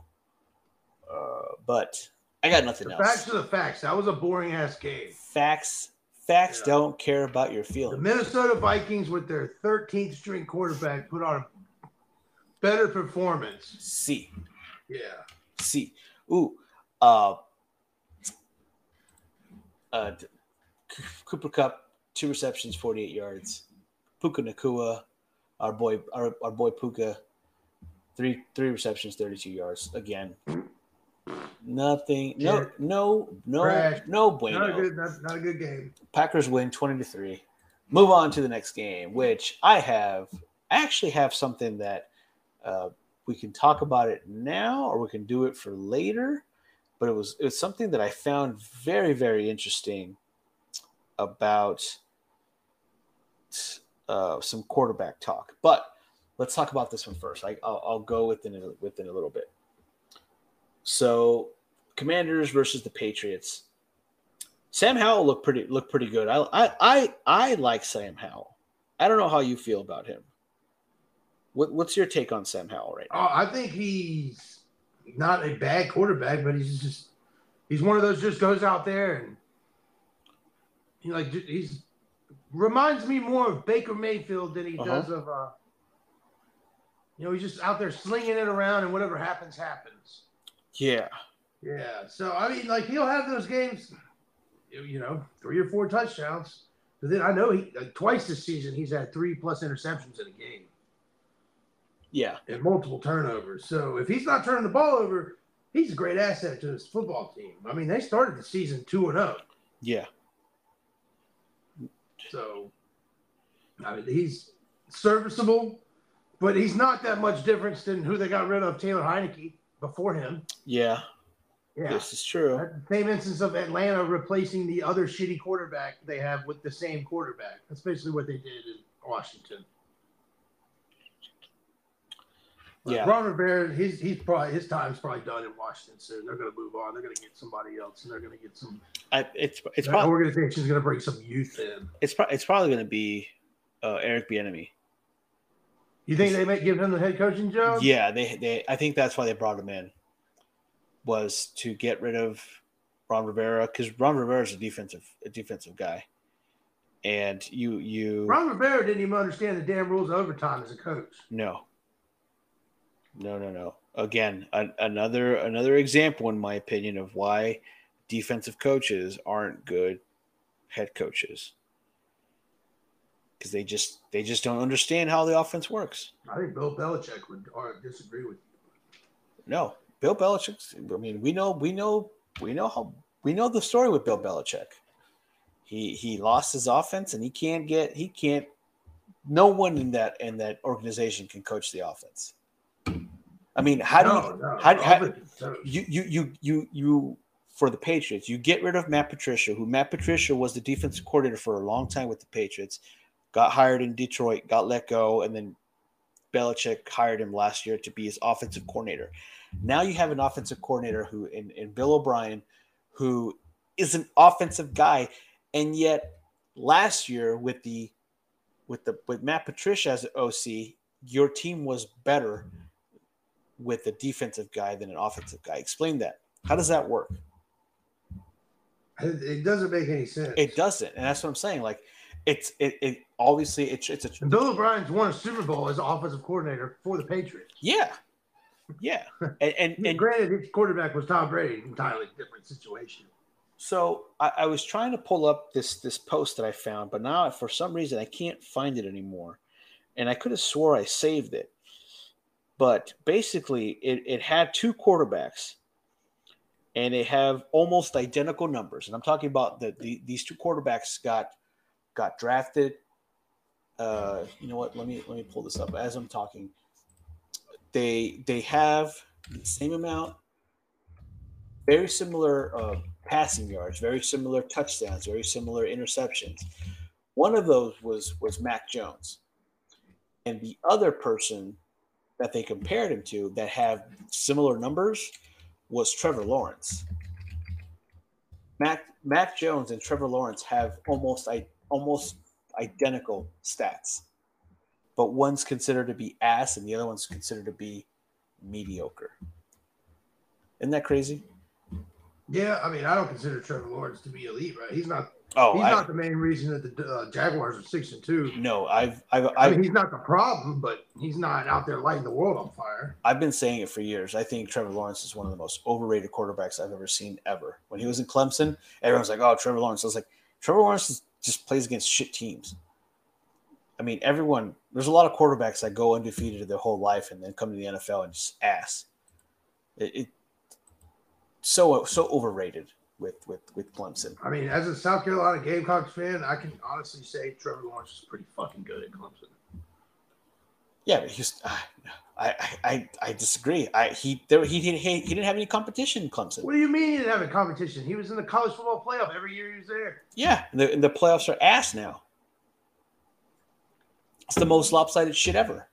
Uh, but I got nothing The else. facts are the facts. That was a boring ass game. Facts, facts Yeah. don't care about your feelings. The. Minnesota Vikings, with their 13th string quarterback, put on a better performance. See, Yeah. see, ooh, uh, uh, Cooper Kupp, two receptions, 48 yards. Puka Nacua, our boy, our, our boy Puka, three three receptions, 32 yards. Again, nothing, no, no, no, no Not a good, not, not a good game. Packers win 20 to 3. Move on to the next game, which I have I actually have something that uh, we can talk about it now or we can do it for later. But it was it was something that I found very, very interesting about uh, some quarterback talk. But let's talk about this one first. I, I'll, I'll go within within a little bit. So, Commanders versus the Patriots. Sam Howell looked pretty looked pretty good. I I I, I like Sam Howell. I don't know how you feel about him. What, what's your take on Sam Howell right now? Oh, I think he's not a bad quarterback, but he's just he's one of those just goes out there and he like he's reminds me more of Baker Mayfield than he Uh-huh. does of uh you know he's just out there slinging it around and whatever happens happens. Yeah, Yeah, so I mean like he'll have those games, you know, three or four touchdowns. But then I know he like, twice this season he's had three plus interceptions in a game. yeah, and multiple turnovers. So if he's not turning the ball over, he's a great asset to his football team. I mean, they started the season two and zero, yeah, so I mean he's serviceable, but he's not that much difference than who they got rid of, Taylor Heinicke, before him. yeah. Yeah. This is true. Same instance of Atlanta replacing the other shitty quarterback they have with the same quarterback. That's basically what they did in Washington. But Yeah. Ron Rivera, he's he's probably his time's probably done in Washington soon. They're going to move on. They're going to get somebody else, and they're going to get some. I, it's it's probably organization's going to bring some youth in. it's pro- it's probably going to be uh, Eric Bieniemy. You think they might give him the head coaching job? Yeah, they they I think that's why they brought him in was to get rid of Ron Rivera because Ron Rivera is a defensive a defensive guy, and you you Ron Rivera didn't even understand the damn rules of overtime as a coach. no no no no again an, another another example in my opinion of why defensive coaches aren't good head coaches because they just they just don't understand how the offense works. I think Bill Belichick would or disagree with you. No, Bill Belichick. I mean, we know, we know, we know how we know the story with Bill Belichick. He he lost his offense, and he can't get he can't. No one in that in that organization can coach the offense. I mean, how do you No, no, how- how- offense is toast. you you you you you for the Patriots, you get rid of Matt Patricia, who Matt Patricia was the defensive coordinator for a long time with the Patriots, got hired in Detroit, got let go, and then Belichick hired him last year to be his offensive coordinator. Now you have an offensive coordinator who in, in Bill O'Brien, who is an offensive guy, and yet last year with the with the with Matt Patricia as OC, your team was better with a defensive guy than an offensive guy. Explain that. How does that work? It, doesn't make any sense. It doesn't, and that's what I'm saying. Like, it's it, it obviously it's it's a And Bill O'Brien's won a Super Bowl as offensive coordinator for the Patriots. yeah, yeah, *laughs* and and, and Granted, his quarterback was Tom Brady, entirely different situation. so I, I was trying to pull up this this post that I found, but now for some reason I can't find it anymore, and I could have swore I saved it, but basically it it had two quarterbacks. And they have almost identical numbers, and I'm talking about the, the these two quarterbacks got got drafted. Uh, you know what? Let me let me pull this up as I'm talking. They they have the same amount, very similar uh, passing yards, very similar touchdowns, very similar interceptions. One of those was was Mac Jones, and the other person that they compared him to that have similar numbers was Trevor Lawrence. Mac Mac Jones and Trevor Lawrence have almost I almost identical stats, but one's considered to be ass and the other one's considered to be mediocre. Isn't that crazy? Yeah, I mean, I don't consider Trevor Lawrence to be elite, right? He's not. Oh, he's I, not the main reason that the uh, Jaguars are six and two. no, I've I've I I've, mean, he's not the problem, but he's not out there lighting the world on fire. I've been saying it for years. I think Trevor Lawrence is one of the most overrated quarterbacks I've ever seen ever. When he was in Clemson, everyone's like, "Oh, Trevor Lawrence." I was like, Trevor Lawrence is, just plays against shit teams. I mean, everyone. There's a lot of quarterbacks that go undefeated their whole life and then come to the NFL and just ass. It, it so so overrated with with with Clemson. I mean, as a South Carolina Gamecocks fan, I can honestly say Trevor Lawrence is pretty fucking good at Clemson. Yeah, but he's. Uh, I, I I disagree. I he there he didn't he, he didn't have any competition in Clemson. What do you mean he didn't have a competition? He was in the college football playoff every year he was there. Yeah, and the, and the playoffs are ass now. It's the most lopsided shit ever.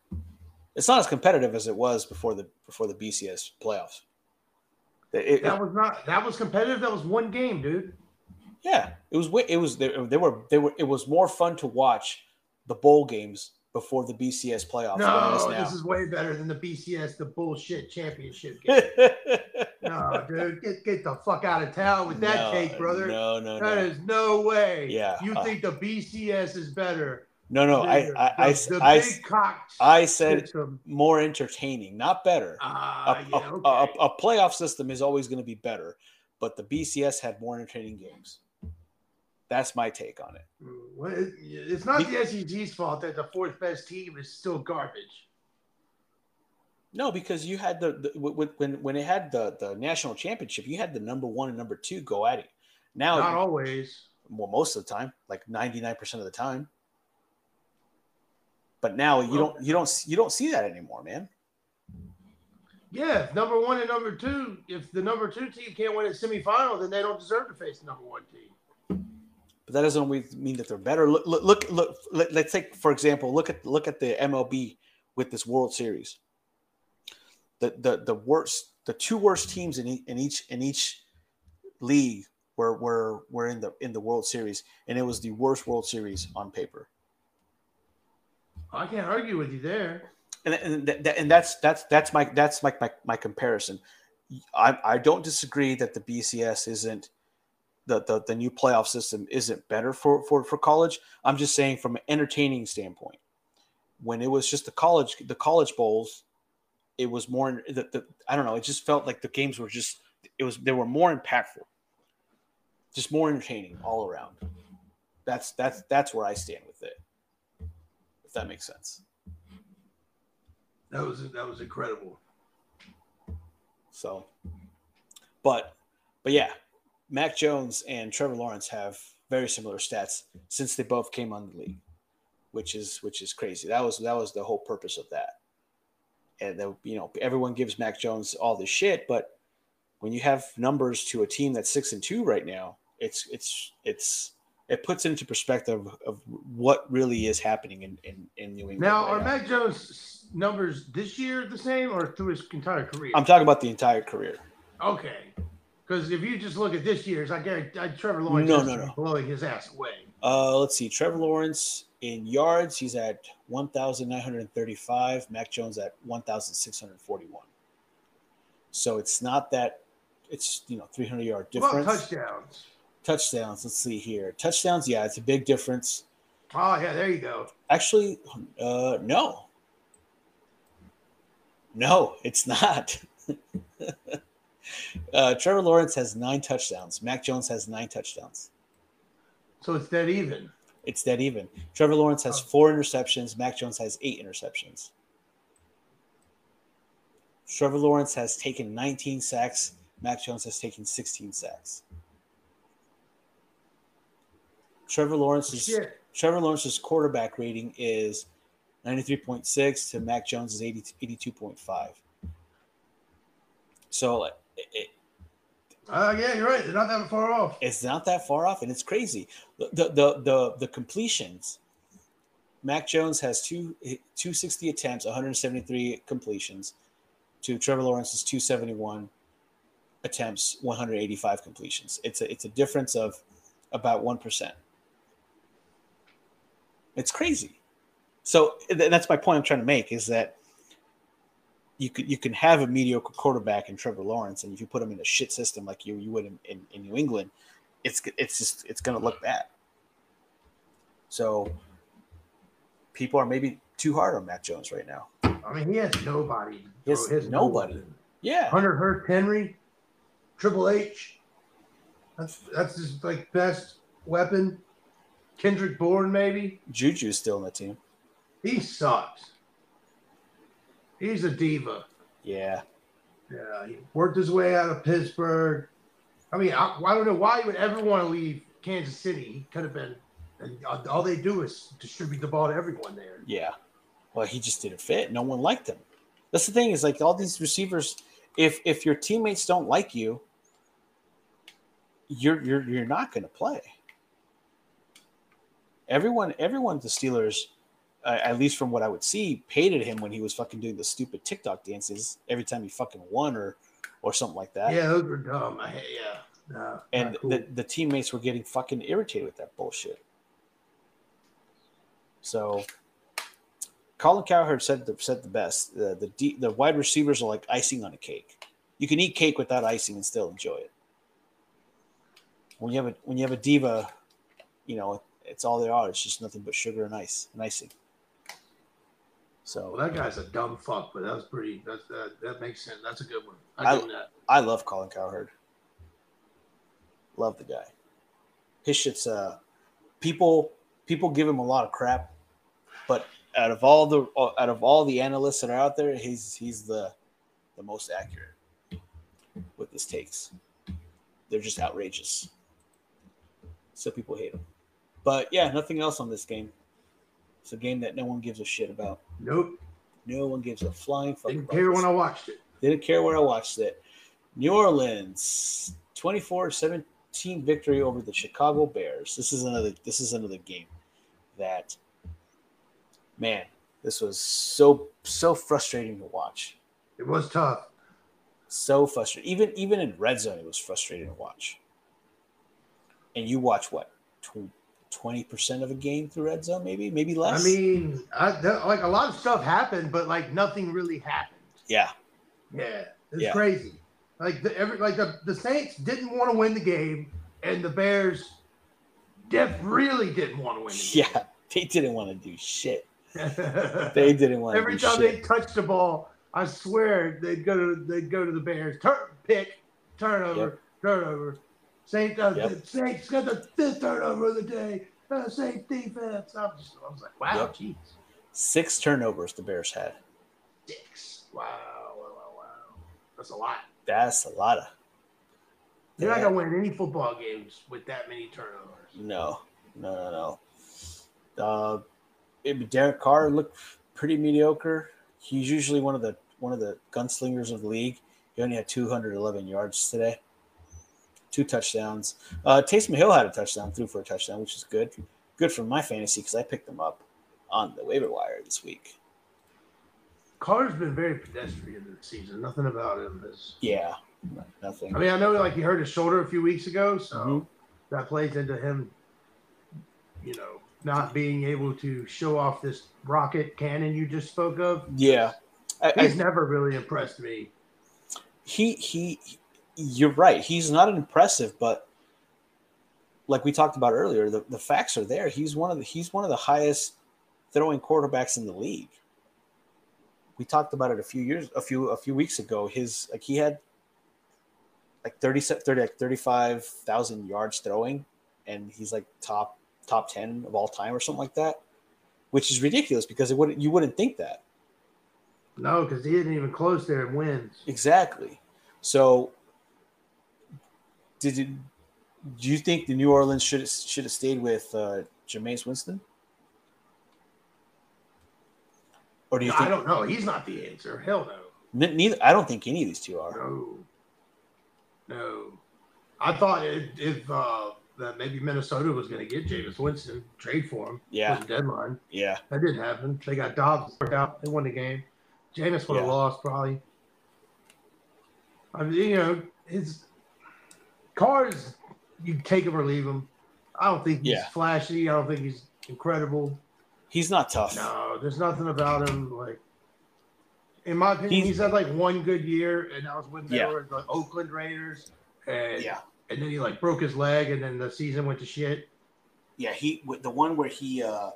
It's not as competitive as it was before the before the BCS playoffs. It- That was not that was competitive. That was one game, dude. yeah, it was it was they, they were they were it was more fun to watch the bowl games before the BCS playoffs than it is No, this is way better than the BCS, the bullshit championship *laughs* game. no, dude, get get the fuck out of town with that No, take, brother. No, no, That no, is no way. Yeah, You uh, think the BCS is better? No, no. I I, I, the, the I, big cock I said system. more entertaining, not better. a, Ah, yeah, okay. a- a playoff system is always going to be better, but the BCS had more entertaining games. That's my take on it. Well, it's not the SEC's fault that the fourth best team is still garbage. No, because you had the, the when when it had the the national championship, you had the number one and number two go at it. Now, Not always. well, most of the time, like ninety nine percent of the time. But now you don't you don't you don't see that anymore, man. Yeah, number one and number two, if the number two team can't win a semifinal, then they don't deserve to face the number one team. But that doesn't always mean that they're better. Look, look, look, look let, let's take for example, look at look at the MLB with this World Series. The the the worst, the two worst teams in, in each in each league were were were in the in the World Series, and it was the worst World Series on paper. I can't argue with you there. And and, and that's that's that's my that's my my, my comparison. I, I don't disagree that the BCS isn't the, the the new playoff system isn't better for, for for college. I'm just saying from an entertaining standpoint. When it was just the college the college bowls, it was more the, the I don't know. It just felt like the games were just it was they were more impactful, just more entertaining all around. That's that's that's where I stand. If that makes sense. That was that was incredible. So, but, but yeah, Mac Jones and Trevor Lawrence have very similar stats since they both came on the league, which is which is crazy. That was that was the whole purpose of that. And then you know everyone gives Mac Jones all this shit, but when you have numbers to a team that's six and two right now, it's it's it's it puts into perspective of what really is happening in in, in New England. Now, right are now. Mac Jones' numbers this year the same or through his entire career? I'm talking about the entire career. okay. Because if you just look at this year's, I guarantee Trevor Lawrence No, is no, no. blowing his ass away. Uh, let's see. Trevor Lawrence in yards, he's at 1,935. Mac Jones at 1,641. So it's not that, it's, you know, 300 yard difference. touchdowns? Touchdowns, let's see here. Touchdowns, yeah, it's a big difference. Oh yeah, there you go. Actually, uh, no. No, it's not. *laughs* uh, Trevor Lawrence has nine touchdowns. Mac Jones has nine touchdowns. So it's dead even. It's dead even. Trevor Lawrence has four interceptions. Mac Jones has eight interceptions. Trevor Lawrence has taken 19 sacks. Mac Jones has taken 16 sacks. Trevor Lawrence's Shit. Trevor Lawrence's quarterback rating is 93.6 to Mac Jones' 80, 82.5. So it, it- Uh, yeah, you're right. They're not that far off. It's not that far off, and it's crazy. The the the the, the completions. Mac Jones has two 260 attempts, 173 completions, to Trevor Lawrence's 271 attempts, 185 completions. It's a it's a difference of about one percent. It's crazy. So that's my point I'm trying to make is that you could you can have a mediocre quarterback in Trevor Lawrence, and if you put him in a shit system like you you would in, in, in New England, it's it's just it's going to look bad. So people are maybe too hard on Matt Jones right now. I mean, he has nobody. He has, has nobody. nobody. Yeah, Hunter Hurst Henry, Triple H. That's that's his like best weapon. Kendrick Bourne, maybe. Juju's still in the team. He sucks. He's a diva. Yeah. Yeah. He worked his way out of Pittsburgh. I mean, I, I don't know why he would ever want to leave Kansas City. He could have been, and all they do is distribute the ball to everyone there. Yeah. Well, he just didn't fit. No one liked him. That's the thing is like all these receivers. If if your teammates don't like you, you're you're you're not going to play. Everyone, everyone, the Steelers uh, at least from what I would see, hated him when he was fucking doing the stupid TikTok dances every time he fucking won or or something like that. Yeah, those were dumb. I, yeah. No, and cool. the, the teammates were getting fucking irritated with that bullshit. So Colin Cowherd said the, said the best. The, the D, the wide receivers are like icing on a cake. You can eat cake without icing and still enjoy it. When you have a when you have a diva, you know it's all they are. It's just nothing but sugar and ice and icing. So well, that guy's a dumb fuck, but that was pretty. That's that, that makes sense. That's a good one. I, I, I love Colin Cowherd. Love the guy. His shit's uh, people people give him a lot of crap, but out of all the out of all the analysts that are out there, he's he's the the most accurate with his takes. They're just outrageous. So people hate him. But yeah, nothing else on this game. It's a game that no one gives a shit about. Nope. No one gives a flying fuck. Didn't care when I watched it. Didn't care when I watched it. New Orleans, 24-17 victory over the Chicago Bears. This is another this is another game that man, this was so so frustrating to watch. It was tough. So frustrating. Even even in red zone, it was frustrating to watch. And you watch what? Twenty percent of a game through red zone, maybe, maybe less. I mean, I, like a lot of stuff happened, but like nothing really happened. Yeah, yeah, it's yeah. crazy. Like the every like the, the Saints didn't want to win the game, and the Bears, def really didn't want to win. The game. Yeah, *laughs* they didn't want to do shit. *laughs* they didn't want every time shit. they touched the ball. I swear they'd go to they'd go to the Bears. Turn pick, turnover, yep. turnover. Saints, uh, yep. Saints got the fifth turnover of the day. Uh, Saints defense. I was, just, I was like, wow, jeez. Yep. Six turnovers the Bears had. Six. Wow, wow, wow, wow. That's a lot. That's a lot of. You're not gonna win any football games with that many turnovers. No, no, no, no. Uh, it, Derek Carr looked pretty mediocre. He's usually one of the one of the gunslingers of the league. He only had 211 yards today two touchdowns. Uh, Taysom Hill had a touchdown, threw for a touchdown, which is good. Good for my fantasy because I picked them up on the waiver wire this week. Carter's been very pedestrian this season. Nothing about him is. Yeah, nothing. I mean, I know like he hurt his shoulder a few weeks ago, so mm-hmm. that plays into him, you know, not being able to show off this rocket cannon you just spoke of. Yeah, I, he's I, never really impressed me. He he you're right. He's not impressive, but like we talked about earlier, the, the facts are there. He's one of the he's one of the highest throwing quarterbacks in the league. We talked about it a few years a few a few weeks ago. His like he had like 30, 30 like 35,000 yards throwing and he's like top top 10 of all time or something like that, which is ridiculous because it wouldn't you wouldn't think that. No, because he didn't even close there and wins. Exactly. So did you do you think the New Orleans should should have stayed with uh, Jameis Winston? Or do you? No, think, I don't know. He's not the answer. Hell no. Neither. I don't think any of these two are. No. No. I thought if, if uh, that maybe Minnesota was going to get Jameis Winston, trade for him. Yeah. Was deadline. Yeah. That didn't happen. They got Dobbs worked out. They won the game. Jameis would have Yeah. lost probably. I mean, you know, his cars, you take him or leave him. I don't think he's Yeah. flashy. I don't think he's incredible. He's not tough. No, there's nothing about him. Like, in my opinion, He's- he's, had like one good year, and that was when they Yeah. were the Oakland Raiders. And, Yeah. and then he like broke his leg, and then the season went to shit. Yeah. He the one where he uh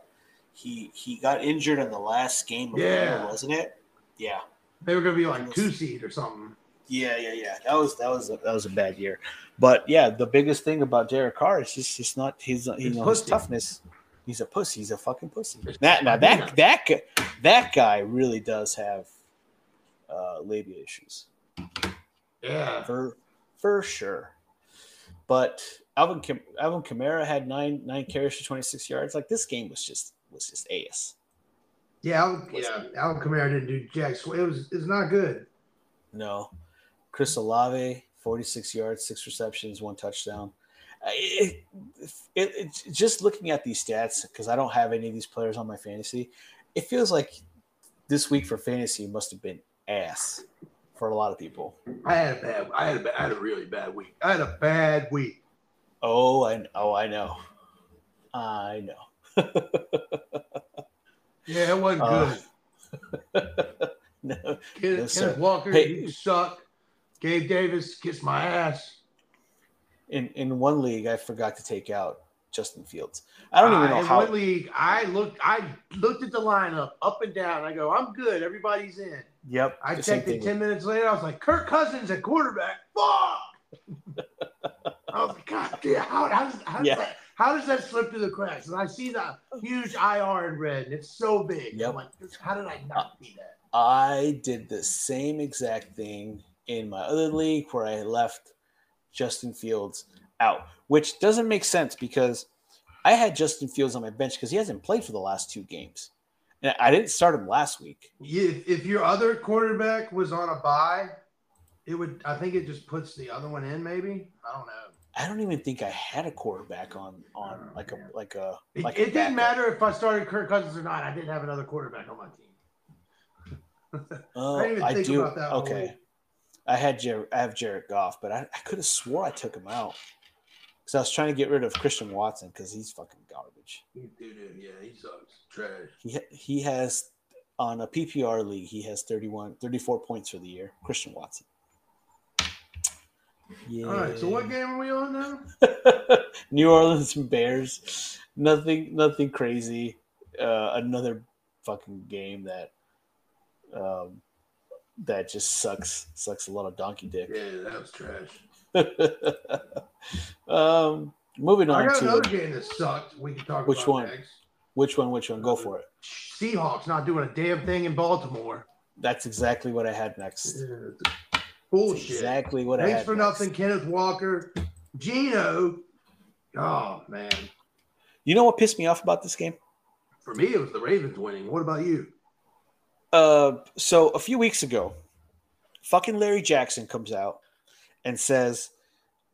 he he got injured in the last game of the Yeah. year, wasn't it? Yeah. They were gonna be like two seed or something. Yeah, yeah, yeah. That was that was a, that was a bad year. But yeah, the biggest thing about Derek Carr is just he's not his you He's know his pussy. tough He's a pussy. He's a fucking pussy. That now that that that guy really does have uh, labia issues Yeah, for for sure. But Alvin Kam- Alvin Kamara had nine nine carries for twenty six yards. Like this game was just was just ass. yeah, Al, yeah. Alvin Kamara didn't do jack. sw- It was it's not good. No. Chris Olave, 46 yards, six receptions, one touchdown. Uh, It, it, just looking at these stats, because I don't have any of these players on my fantasy, it feels like this week for fantasy must have been ass for a lot of people. I had a bad. I had a, bad- I had a really bad week. I had a bad week. Oh, I oh I know. I know. *laughs* Yeah, it wasn't Uh, good. *laughs* no. Kenneth, sir. Kenneth Walker, Hey. you suck. Gabe Davis, kiss my ass. In in one league, I forgot to take out Justin Fields. I don't even know in how. one league, I looked. I looked at the lineup up and down. I go, I'm good. Everybody's in. Yep. I checked it ten minutes later. I was like, Kirk Cousins at quarterback. Fuck. I was like, God damn, how, how, does, how, does that, how does that slip through the cracks? And I see the huge IR in red, and it's so big. Yep. I'm like, how did I not see that? I did the same exact thing in my other league where I left Justin Fields out, which doesn't make sense because I had Justin Fields on my bench because he hasn't played for the last two games. And I didn't start him last week. If, if your other quarterback was on a bye, it would. I think it just puts the other one in. Maybe I don't know. I don't even think I had a quarterback on on Oh, like a like a It, like it a didn't matter if I started Kirk Cousins or not. I didn't have another quarterback on my team. *laughs* Oh, I didn't even I think do. about that Okay. I had Jer- I have Jared Goff, but I, I could have swore I took him out because I was trying to get rid of Christian Watson because he's fucking garbage. Dude, yeah, he sucks. Trash. He he has on a PPR league he has 31 34 points for the year. Christian Watson. Yeah. All right. So what game are we on now? *laughs* New Orleans Bears. Nothing nothing crazy. Uh, another fucking game that um, that just sucks sucks a lot of donkey dick. Yeah, that was trash. *laughs* um, moving I on got to another game that sucked. We can talk Which about one? next. which one? Which one? Go for it. Seahawks not doing a damn thing in Baltimore. That's exactly what I had next. Yeah, That's Bullshit. exactly what I Thanks had. for next. nothing, Kenneth Walker. Geno. Oh man. You know what pissed me off about this game? For me, it was the Ravens winning. What about you? Uh, so a few weeks ago, fucking Larry Jackson comes out and says,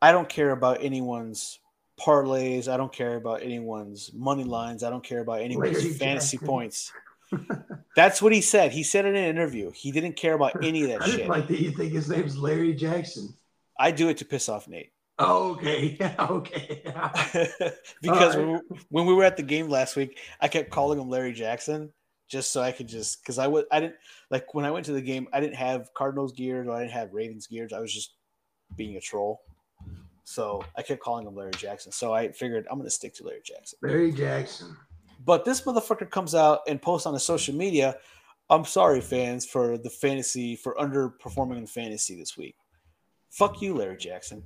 "I don't care about anyone's parlays. I don't care about anyone's money lines. I don't care about anyone's Larry fantasy Jackson. points." *laughs* That's what he said. He said in an interview. He didn't care about any of that I shit. didn't like that you think his name's Larry Jackson. I do it to piss off Nate. Oh, okay. *laughs* okay. *laughs* because when, we, when we were at the game last week, I kept calling him Larry Jackson just so I could just because I would I didn't like when I went to the game I didn't have Cardinals gear or I didn't have Ravens gear I was just being a troll. So I kept calling him Larry Jackson. So I figured I'm gonna stick to Larry Jackson. Larry Jackson. But this motherfucker comes out and posts on his social media. I'm sorry, fans, for the fantasy for underperforming in fantasy this week. Fuck you, Larry Jackson.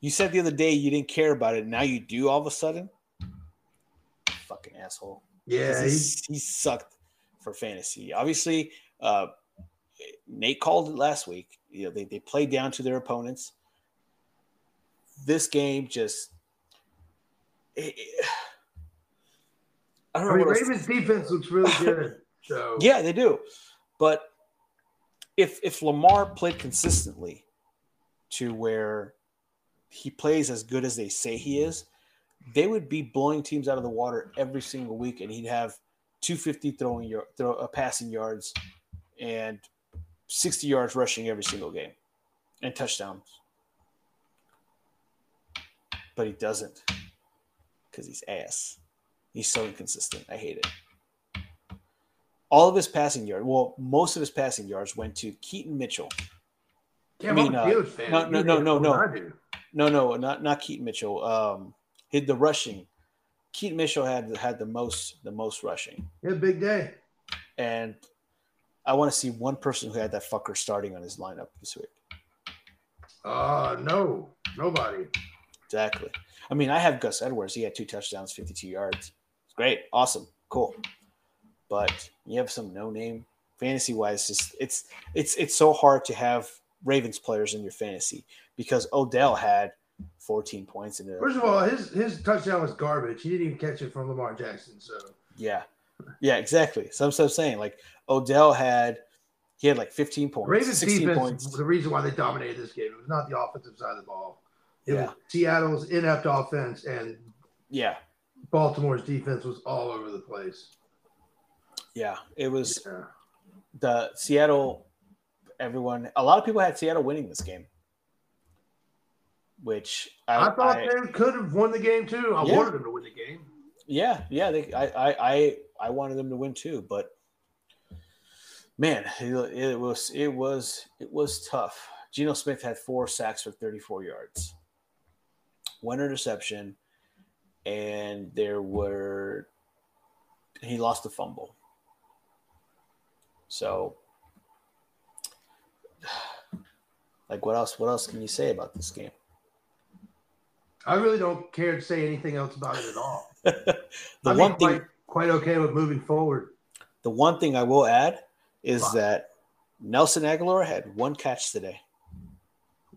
You said the other day you didn't care about it. Now you do all of a sudden. Fucking asshole. Yeah, he, he sucked for fantasy. Obviously, uh, Nate called it last week. You know, they, they played down to their opponents. This game just. it- it- I don't I know mean, Ravens defense looks really *laughs* good. So yeah, they do. But if if Lamar played consistently to where he plays as good as they say he is, they would be blowing teams out of the water every single week, and he'd have 250 throwing yard, throw, uh, passing yards and 60 yards rushing every single game and touchdowns. But he doesn't because he's ass. He's so inconsistent. I hate it. All of his passing yards, well, most of his passing yards went to Keaton Mitchell. Yeah, I mean, I'm a uh, no, no, no, no, no. No, no, not not Keaton Mitchell. Um, hit the rushing. Keaton Mitchell had had the most the most rushing, Yeah, big day. and I want to see one person who had that fucker starting on his lineup this week. Uh no, nobody. Exactly. I mean, I have Gus Edwards. He had two touchdowns, 52 yards. Great. Awesome. Cool. But you have some no name fantasy wise, just it's it's it's so hard to have Ravens players in your fantasy because Odell had 14 points in the First of all, his his touchdown was garbage. He didn't even catch it from Lamar Jackson. So Yeah. Yeah, exactly. So I'm so saying like Odell had he had like 15 points, Ravens 16 defense points. was the reason why they dominated this game. It was not the offensive side of the ball. It Yeah. was Seattle's inept offense and Yeah. Baltimore's defense was all over the place. Yeah. It was Yeah. the Seattle everyone a lot of people had Seattle winning this game. Which I, I, thought I- they could have won the game too. I Yeah. wanted them to win the game. Yeah, yeah, they, I, I, I, I wanted them to win too, but man, it, it was, it was, it was tough. Geno Smith had four sacks for 34 yards, one interception, and there were, he lost a fumble. So, *sighs* like, what else? What else can you say about this game? I really don't care to say anything else about it at all. *laughs* the I one thing, quite, quite okay with moving forward. The one thing I will add is What? that Nelson Agholor had one catch today.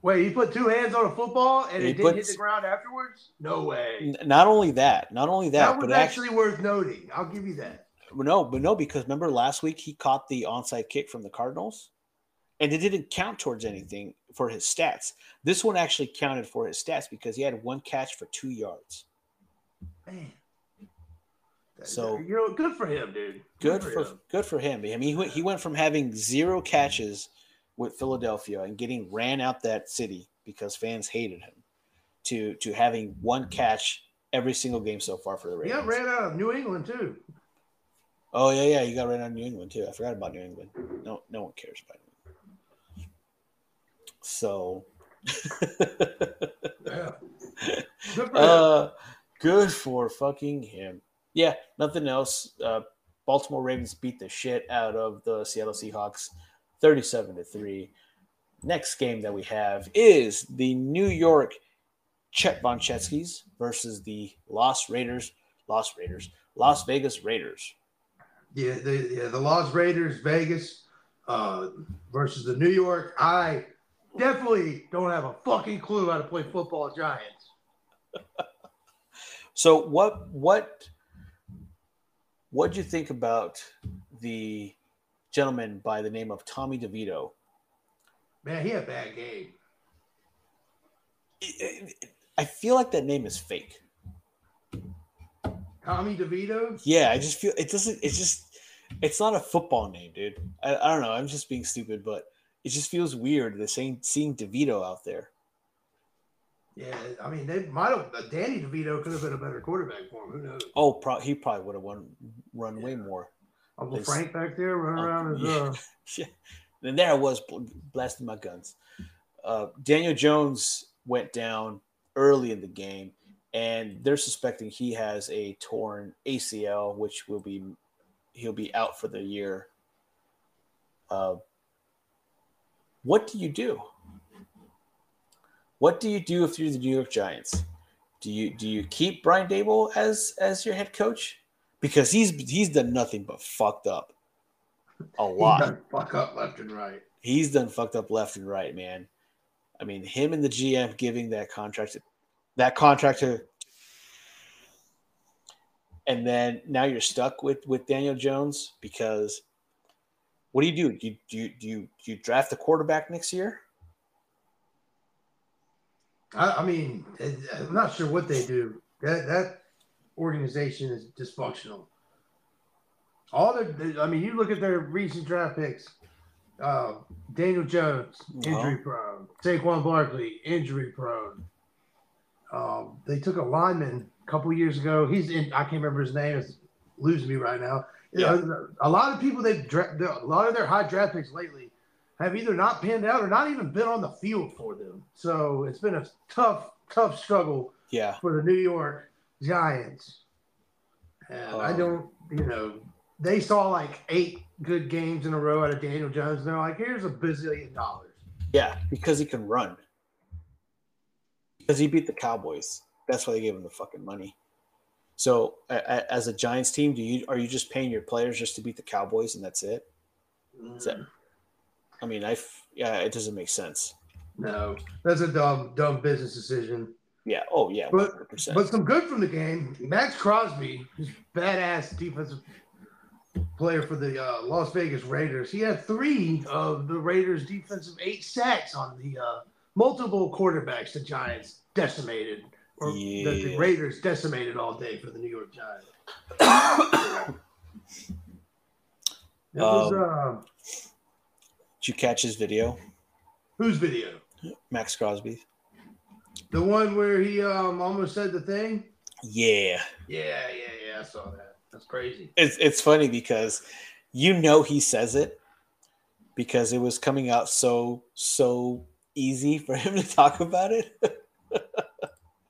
Wait, he put two hands on a football and it didn't hit the ground afterwards? No way. Not only that, not only That, that, was but actually, actually worth noting. I'll give you that. no, but no, because remember last week he caught the onside kick from the Cardinals, and it didn't count towards mm. anything for his stats. This one actually counted for his stats because he had one catch for two yards. Man. So- you know, good for him, dude. Good for him. good for him. I mean, he went, he went from having zero catches with Philadelphia and getting ran out that city because fans hated him to to having one catch every single game so far for the He Ravens. got ran out of New England too. Oh yeah, yeah, you got ran out of New England too. I forgot about New England. No, no one cares about New England. So, Yeah. Good for uh, good for fucking him. Yeah, nothing else. Uh, Baltimore Ravens beat the shit out of the Seattle Seahawks, thirty-seven to three. Next game that we have is the New York Chet Von versus the Las Raiders, Las Raiders, Las Vegas Raiders. Yeah, the yeah, the Las Raiders, Vegas, uh, versus the New York. I definitely don't have a fucking clue how to play football Giants. *laughs* So what what what do you think about the gentleman by the name of Tommy DeVito? Man, he had a bad game. I feel like that name is fake. Tommy DeVito. Yeah, I just feel it doesn't. It's just it's not a football name, dude. I, I don't know. I'm just being stupid, but it just feels weird the same seeing DeVito out there. Yeah, I mean, they might have. Danny DeVito could have been a better quarterback for him. Who knows? Oh, pro- he probably would have won run way more. Uncle They- Frank back there running Oh, around as yeah. uh, *laughs* Shit. And there I was blasting my guns. Uh, Daniel Jones went down early in the game, and they're suspecting he has a torn ACL, which will be he'll be out for the year. Uh, what do you do? What do you do if you're the New York Giants? Do you do you keep Brian Daboll as as your head coach? Because he's he's done nothing but fucked up a lot done fuck up left and right. he's done fucked up left and right, man. I mean, him and the GM giving that contract, that contract to, and then now you're stuck with with Daniel Jones because what do you do? Do you do you, do you, do you draft a quarterback next year? I, I mean, I'm not sure what they do. That that organization is dysfunctional. All the, I mean, you look at their recent draft picks. Uh, Daniel Jones, injury prone. Saquon Barkley, injury prone. Um, they took a lineman a couple years ago. He's in. I can't remember his name. It's losing me right now. Yeah. A lot of people they've dra- a lot of their high draft picks lately have either not panned out or not even been on the field for them. So it's been a tough, tough struggle. Yeah. For the New York Giants, and um, I don't, you know, they saw like eight good games in a row out of Daniel Jones, and they're like, "Here's a bazillion dollars." Yeah, because he can run. Because he beat the Cowboys. That's why they gave him the fucking money. So, as a Giants team, do you are you just paying your players just to beat the Cowboys and that's it? That. I mean, I yeah, it doesn't make sense. No, that's a dumb dumb business decision. Yeah. Oh yeah. 100%. But but some good from the game. Maxx Crosby, badass defensive player for the uh, Las Vegas Raiders. He had three of the Raiders' defensive eight sacks on the uh, multiple quarterbacks the Giants decimated, or yeah. the, the, Raiders decimated all day for the New York Giants. *coughs* was. Um, uh, did you catch his video? Whose video? Maxx Crosby. The one where he um almost said the thing. Yeah. Yeah, yeah, yeah. I saw that. That's crazy. It's it's funny because you know he says it because it was coming out so so easy for him to talk about it. *laughs*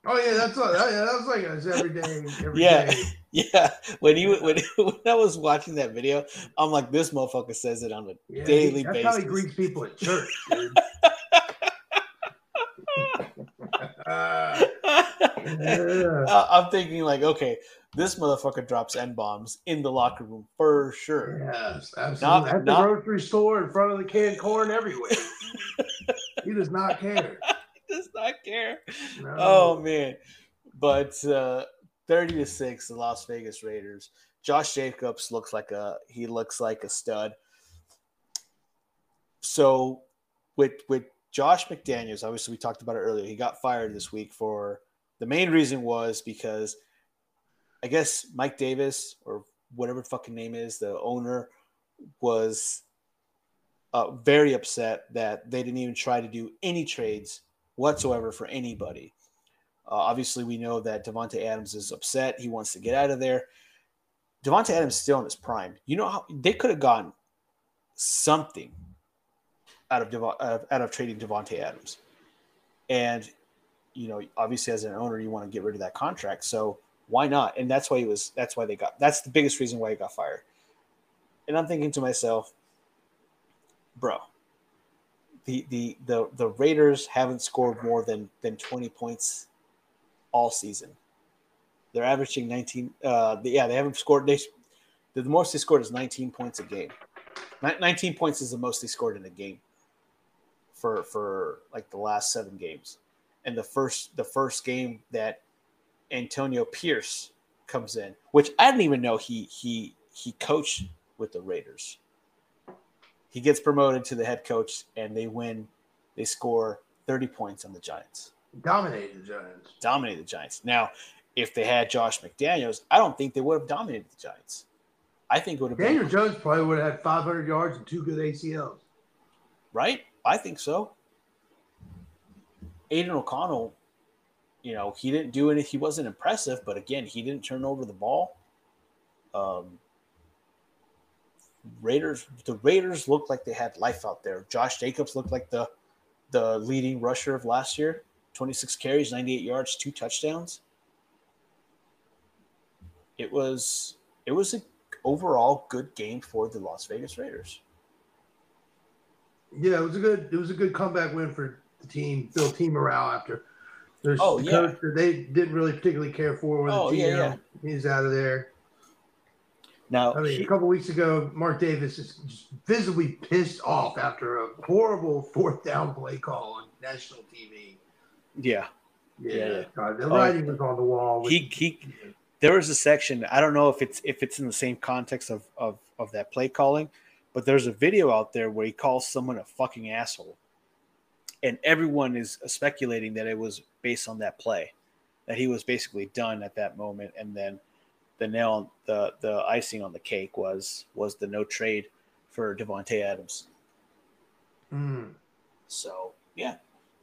oh yeah, that's all, yeah, that was like us every day. Every yeah, day. *laughs* yeah. When you when, *laughs* when I was watching that video, I'm like, this motherfucker says it on a yeah, daily that's basis. That's how he greets people at church, *laughs* dude. uh, yeah. I'm thinking like, okay, this motherfucker drops n bombs in the locker room for sure. Yes, absolutely. Not, At the not, grocery store, in front of the canned corn, everywhere. he does not care. *laughs* does not care. No. Oh man, but uh, thirty to six, the Las Vegas Raiders. Josh Jacobs looks like a he looks like a stud. So with with Josh McDaniels, obviously we talked about it earlier. He got fired this week for the main reason was because I guess Mike Davis or whatever fucking name is, the owner was uh, very upset that they didn't even try to do any trades whatsoever for anybody. Uh, obviously, we know that Davante Adams is upset. He wants to get out of there. Davante Adams is still in his prime. You know how they could have gotten something out of Devo- out of, out of trading Davante Adams, and you know, obviously as an owner, you want to get rid of that contract. So why not? And that's why he was. That's why they got. That's the biggest reason why he got fired. And I'm thinking to myself, bro, the the the the Raiders haven't scored more than than 20 points all season. They're averaging 19. Uh, yeah, they haven't scored. They the most they scored is 19 points a game. 19 points is the most they scored in a game for for like the last seven games. And the first the first game that Antonio Pierce comes in, which I didn't even know he he he coached with the Raiders. He gets promoted to the head coach, and they win. They score 30 points on the Giants. Dominate the Giants. Dominate the Giants. Now, if they had Josh McDaniels, I don't think they would have dominated the Giants. I think it would have Daniel been, Jones probably would have had 500 yards and two good ACLs. Right? I think so. Aidan O'Connell you know, he didn't do any. He wasn't impressive, but again, he didn't turn over the ball. Um, Raiders, the Raiders looked like they had life out there. Josh Jacobs looked like the the leading rusher of last year. 26 carries, 98 yards, two touchdowns. It was it was an overall good game for the Las Vegas Raiders. Yeah, it was a good it was a good comeback win for the team, build team morale after there's oh, the yeah. coach that they didn't really particularly care for. With oh, the GM. Yeah, yeah. He's out of there. Now, I mean, he, a couple weeks ago, Mark Davis is just visibly pissed off after a horrible fourth down play call on national TV. Yeah. Yeah. yeah. God, the oh, writing was on the wall. He, he, there was a section. I don't know if it's if it's in the same context of of of that play calling, but there's a video out there where he calls someone a fucking asshole and everyone is speculating that it was based on that play, that he was basically done at that moment, and then the nail, the the icing on the cake was was the no trade for Davante Adams. Mm. So yeah,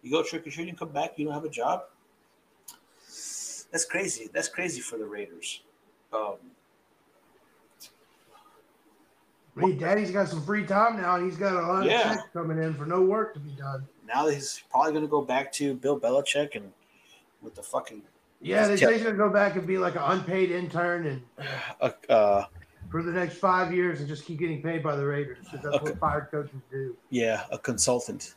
you go trick or treating, come back, you don't have a job. That's crazy. That's crazy for the Raiders. Um, Hey, Daddy's got some free time now, and he's got a lot Yeah. of checks coming in for no work to be done. now he's probably going to go back to Bill Belichick and with the fucking Yeah, they say he's gonna go back and be like an unpaid intern and *sighs* uh, uh, for the next five years and just keep getting paid by the Raiders because that's Okay. what fired coaches do. yeah a consultant.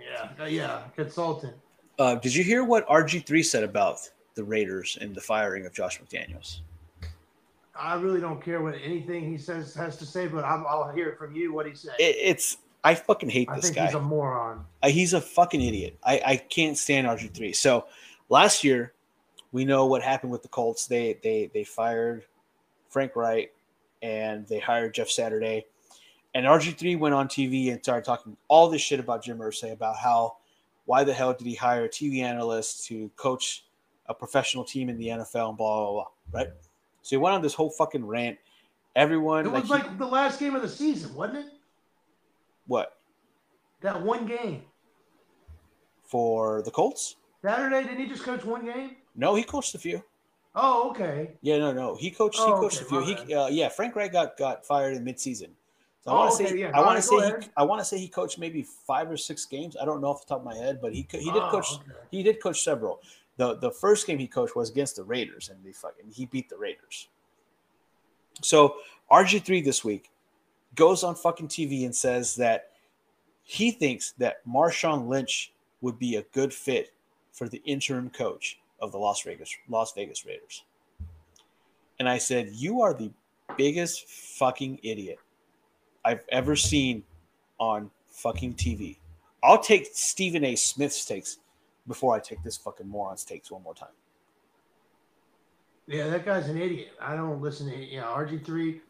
Yeah, uh, yeah, consultant. Uh, did you hear what RG three said about the Raiders and the firing of Josh McDaniels? I really don't care what anything he says has to say, but I'm, I'll hear it from you what he said. It, it's I fucking hate I this think guy. he's a moron. Uh, he's a fucking idiot. I, I can't stand RG3. So last year, we know what happened with the Colts. They they they fired Frank Reich and they hired Jeff Saturday. And RG3 went on TV and started talking all this shit about Jim Irsay about how why the hell did he hire a TV analyst to coach a professional team in the NFL and blah blah blah. Right. So he went on this whole fucking rant. Everyone It like, was he- like the last game of the season, wasn't it? what That one game. for the Colts? Saturday, didn't he just coach one game? No, he coached a few. Oh, okay. Yeah, no, no. He coached. He Oh, coached okay, a few. He, uh, yeah, Frank Reich got got fired in midseason. So I Oh, want to okay, say, yeah. I want right, to say, he. I want to say he coached maybe five or six games. I don't know off the top of my head, but he he did Oh, coach. okay. He did coach several. the The first game he coached was against the Raiders, and they fucking he beat the Raiders. So RG three this week goes on fucking TV and says that he thinks that Marshawn Lynch would be a good fit for the interim coach of the Las Vegas Las Vegas Raiders. And I said, "You are the biggest fucking idiot I've ever seen on fucking TV. I'll take Stephen A. Smith's takes before I take this fucking moron's takes one more time." Yeah, that guy's an idiot. I don't listen to yeah, RG3.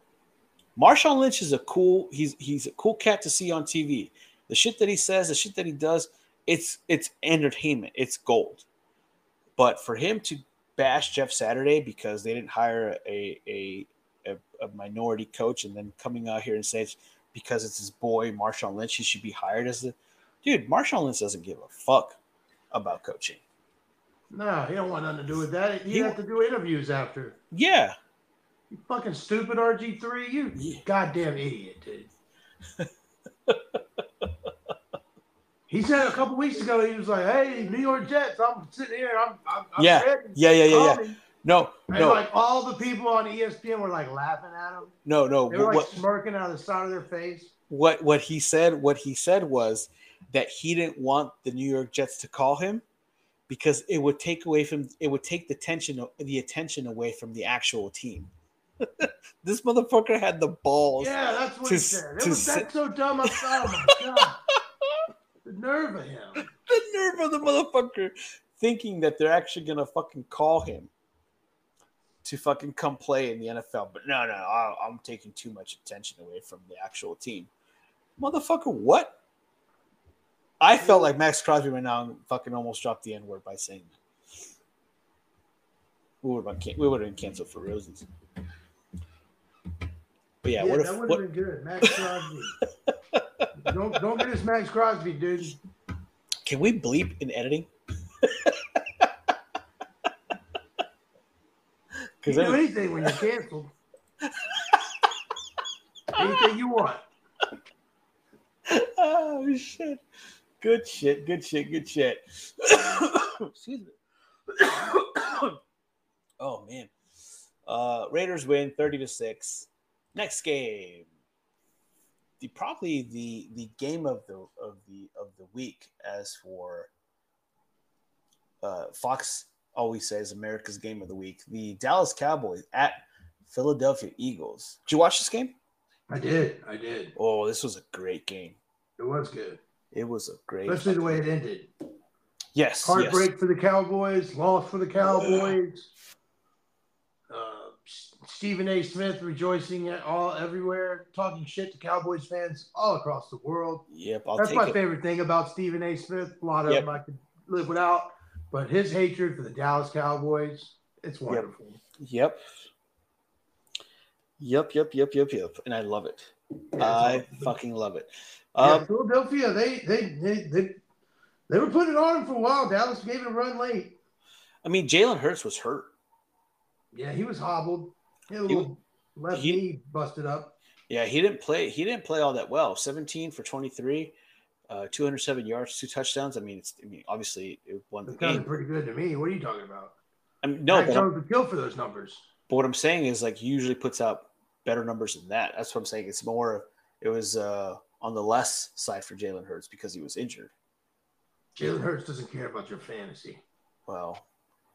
Marshawn Lynch is a cool. He's he's a cool cat to see on TV. The shit that he says, the shit that he does, it's it's entertainment. It's gold. But for him to bash Jeff Saturday because they didn't hire a a, a, a minority coach, and then coming out here and say it's because it's his boy Marshawn Lynch, he should be hired as the dude. Marshawn Lynch doesn't give a fuck about coaching. No, he don't want nothing to do with that. He He- have to do interviews after. Yeah, You fucking stupid RG3. You Yeah. goddamn idiot, dude. *laughs* he said a couple weeks ago, he was like, "Hey, New York Jets, I'm sitting here. I'm, I'm, I'm Yeah. ready. yeah, yeah, yeah, yeah. Call me." No, And no, like all the people on ESPN were like laughing at him. no, no. They were like What- smirking out of the side of their face. what what he said what he said was that he didn't want the New York Jets to call him because it would take away from it would take the tension the attention away from the actual team. *laughs* this motherfucker had the balls. Yeah, that's what to he said. It was that's so dumb. I thought, oh my god, *laughs* the nerve of him. *laughs* The nerve of the motherfucker thinking that they're actually gonna fucking call him to fucking come play in the NFL. But no, no, I, I'm taking too much attention away from the actual team. Motherfucker, what? I felt like Maxx Crosby right now fucking almost dropped the N word by saying that. We would have been, we would have been canceled for roses. But yeah, Yeah, what if that would have been good, Maxx Crosby. *laughs* don't don't get us Maxx Crosby, dude. can we bleep in editing? Can do anything when you're canceled. anything you want. oh shit. Good shit, good shit, good shit. Excuse me. oh man. Uh Raiders win 30 to 6. Next game. The probably the the game of the of the of the week as for uh Fox always says America's game of the week. The Dallas Cowboys at Philadelphia Eagles. Did you watch this game? I did. I did. Oh, this was a great game. It was good. It was a great Especially the way it ended. Yes. Heartbreak for the Cowboys, loss for the Cowboys. Stephen A. Smith rejoicing at all everywhere, talking shit to Cowboys fans all across the world. Yep, I'll That's my it. favorite thing about Stephen A. Smith. A lot of Yep. them I could live without, but his hatred for the Dallas Cowboys, it's wonderful. Yep. Yep, yep, yep, yep, yep. And I love it. Yeah, I awesome. fucking love it. Yeah, Um, Philadelphia, they, they they they they were putting it on for a while. Dallas gave it a run late. I mean, Jalen Hurts was hurt. Yeah, he was hobbled. He He- left he- knee busted up. Yeah, he didn't play. He didn't play all that well. 17 for 23, uh, 207 yards, two touchdowns. I mean, it's. I mean, obviously, it won the It sounded game. pretty good to me. What are you talking about? I mean, no, Mac Jones would kill for those numbers. but what I'm saying is, like, he usually puts out better numbers than that. That's what I'm saying. It's more. It was uh, on the less side for Jalen Hurts because he was injured. Jalen Hurts doesn't care about your fantasy. Well,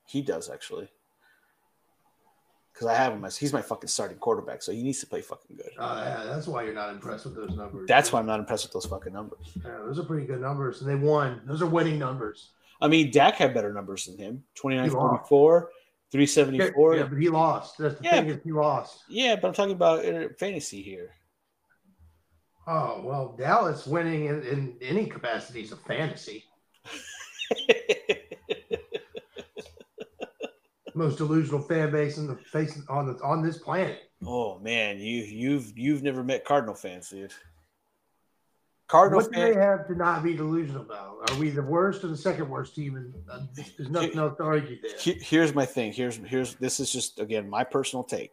he does actually. Because I have him as he's my fucking starting quarterback, so he needs to play fucking good. Uh, yeah, that's why you're not impressed with those numbers. That's why I'm not impressed with those fucking numbers. Yeah, those are pretty good numbers, and they won. Those are winning numbers. I mean, Dak had better numbers than him 29 44, 374. yeah, Yeah, but he lost. That's the Yeah, thing is he lost. Yeah, but I'm talking about fantasy here. Oh well, Dallas winning in, in any capacity is a fantasy. *laughs* Most delusional fan base in the face on the on this planet. oh man, you you've you've never met Cardinal fans, dude. Cardinal What do they have to not be delusional about? Are we the worst or the second worst team? And uh, there's nothing else to argue there. here's my thing. Here's here's this is just again my personal take.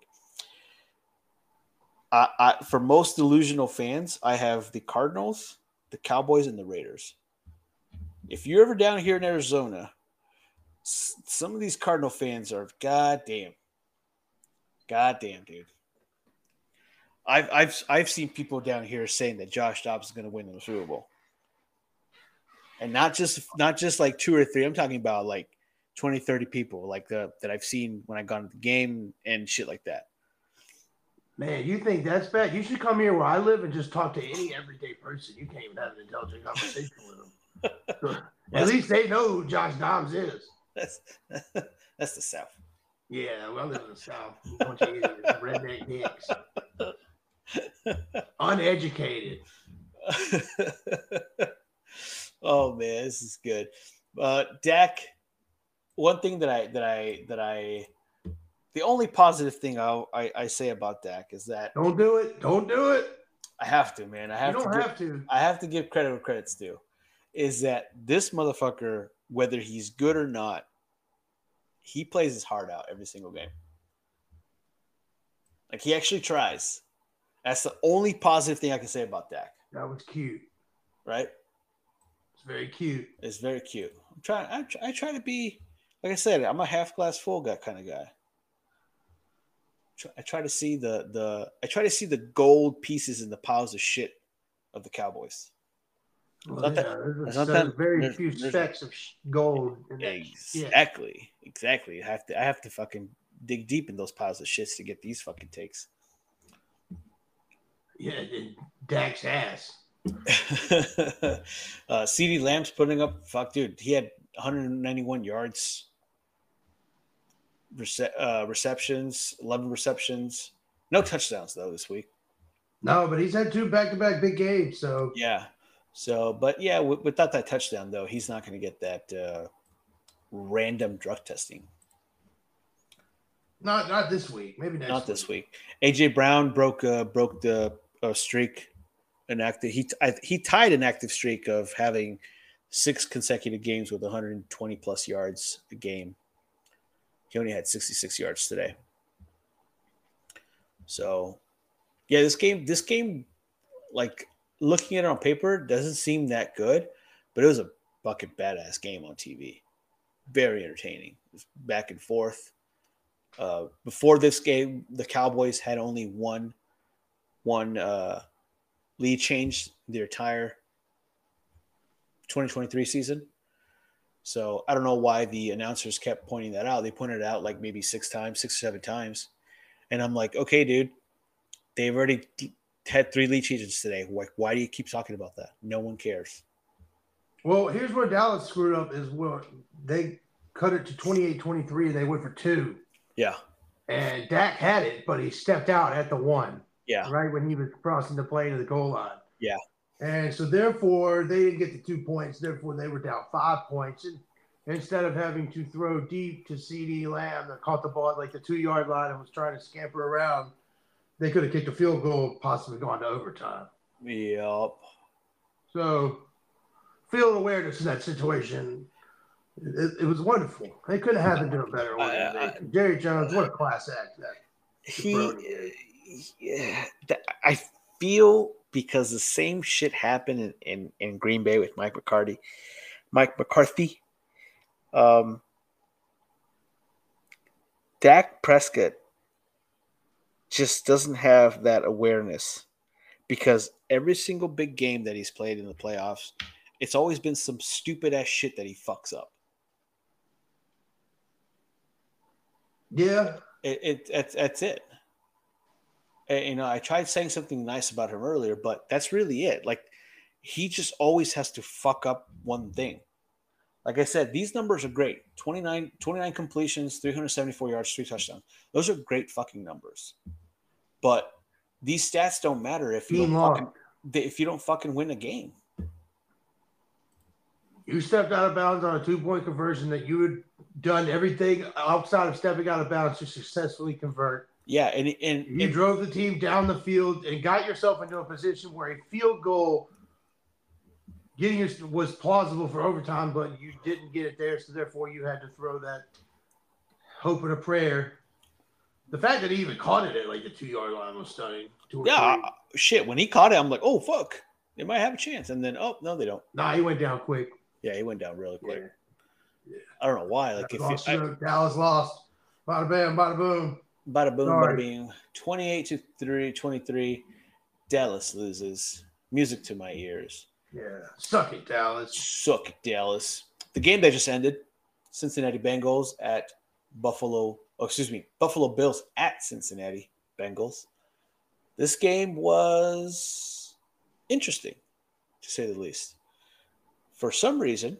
I, I for most delusional fans, I have the Cardinals, the Cowboys, and the Raiders. If you're ever down here in Arizona, some of these Cardinal fans are goddamn, goddamn, dude. I've I've I've seen people down here saying that Josh Dobbs is going to win the Super Bowl, and not just not just like two or three. I'm talking about like 20, 30 people like the, that I've seen when I gone to the game and shit like that. Man, you think that's bad? You should come here where I live and just talk to any everyday person. You can't even have an intelligent conversation with them. *laughs* At least they know who Josh Dobbs is. That's *laughs* that's the South. Yeah, well, live in the South. A bunch of idiots, redneck dicks. *laughs* Uneducated. *laughs* oh man, this is good. Uh, Dak. One thing that I that I that I, the only positive thing I I, I say about Dak is that Don't do it. Don't do it. I have to, man. I You have don't to. give- have to. I have to give credit where credit's due. Is that this motherfucker, whether he's good or not, he plays his heart out every single game. Like he actually tries. That's the only positive thing I can say about Dak, That was cute. right? It's very cute. It's very cute. I'm trying. I, try- I try to be, like I said, I'm a half glass full guy kind of guy. I try to see the the I try to see the gold pieces in the piles of shit of the Cowboys. Well, not yeah, that- there's, not there's that- very there's- few specks of gold. Exactly. Exactly. I have to I have to fucking dig deep in those piles of shits to get these fucking takes. Yeah, Dak's ass. *laughs* uh CeeDee Lamb's putting up fuck dude, he had 191 yards rece- uh, receptions, 11 receptions. No touchdowns though this week. No, but he's had two back-to-back big games. So Yeah. So, but yeah, w- without that touchdown though, he's not going to get that uh, random drug testing. not not this week. Maybe next. Not this week. AJ Brown broke uh, broke the uh, streak, an active. He I, he tied an active streak of having six consecutive games with 120 plus yards a game. He only had 66 yards today. So, yeah, this game this game, like looking at it on paper, doesn't seem that good, but it was a fucking badass game on TV. Very entertaining. Back and forth. Uh, before this game, the Cowboys had only one one uh, lead change the entire 2023 season. So I don't know why the announcers kept pointing that out. They pointed it out like maybe six times, six or seven times, and I'm like, okay, dude, they've already had three lead changes today. Like, why do you keep talking about that? No one cares. Well, here's where Dallas screwed up is where they cut it to 28-23 and they went for two. Yeah, and Dak had it, but he stepped out at the one. Yeah. Right when he was crossing the plane to the goal line. Yeah. And so therefore they didn't get the two points. Therefore they were down five points. And instead of having to throw deep to CeeDee Lamb that caught the ball at like the two yard line and was trying to scamper around, they could have kicked a field goal, possibly gone to overtime. Yep. So field awareness in that situation. It, it was wonderful. They could have had to do a better organization. Jerry Jones, what a class act that he yeah, I feel because the same shit happened in, in, in Green Bay with Mike McCarthy. Mike McCarthy. Um, Dak Prescott just doesn't have that awareness because every single big game that he's played in the playoffs, it's always been some stupid ass shit that he fucks up. Yeah, it, it that's, that's it. And, you know, I tried saying something nice about him earlier, but that's really it. Like he just always has to fuck up one thing. Like I said, these numbers are great 29, 29 completions, 374 yards, three touchdowns. Those are great fucking numbers. But these stats don't matter if you don't fucking, if you don't fucking win a game. You stepped out of bounds on a two point conversion that you had done everything outside of stepping out of bounds to successfully convert. Yeah, and and you and, drove the team down the field and got yourself into a position where a field goal getting it was plausible for overtime, but you didn't get it there, so therefore you had to throw that hope and a prayer. The fact that he even caught it at like the two yard line was stunning. Yeah, three. shit. When he caught it, I'm like, oh fuck, they might have a chance, and then oh no, they don't. Nah, he went down quick. Yeah, he went down really quick. Yeah. yeah. I don't know why. Like if lost, I, Dallas lost, bada bam, bada boom. Bada boom, Sorry. bada bing. 28 to 3, 23. Dallas loses. Music to my ears. Yeah. Suck it, Dallas. Suck it, Dallas. The game that just ended Cincinnati Bengals at Buffalo. Oh, excuse me. Buffalo Bills at Cincinnati Bengals. This game was interesting, to say the least. For some reason,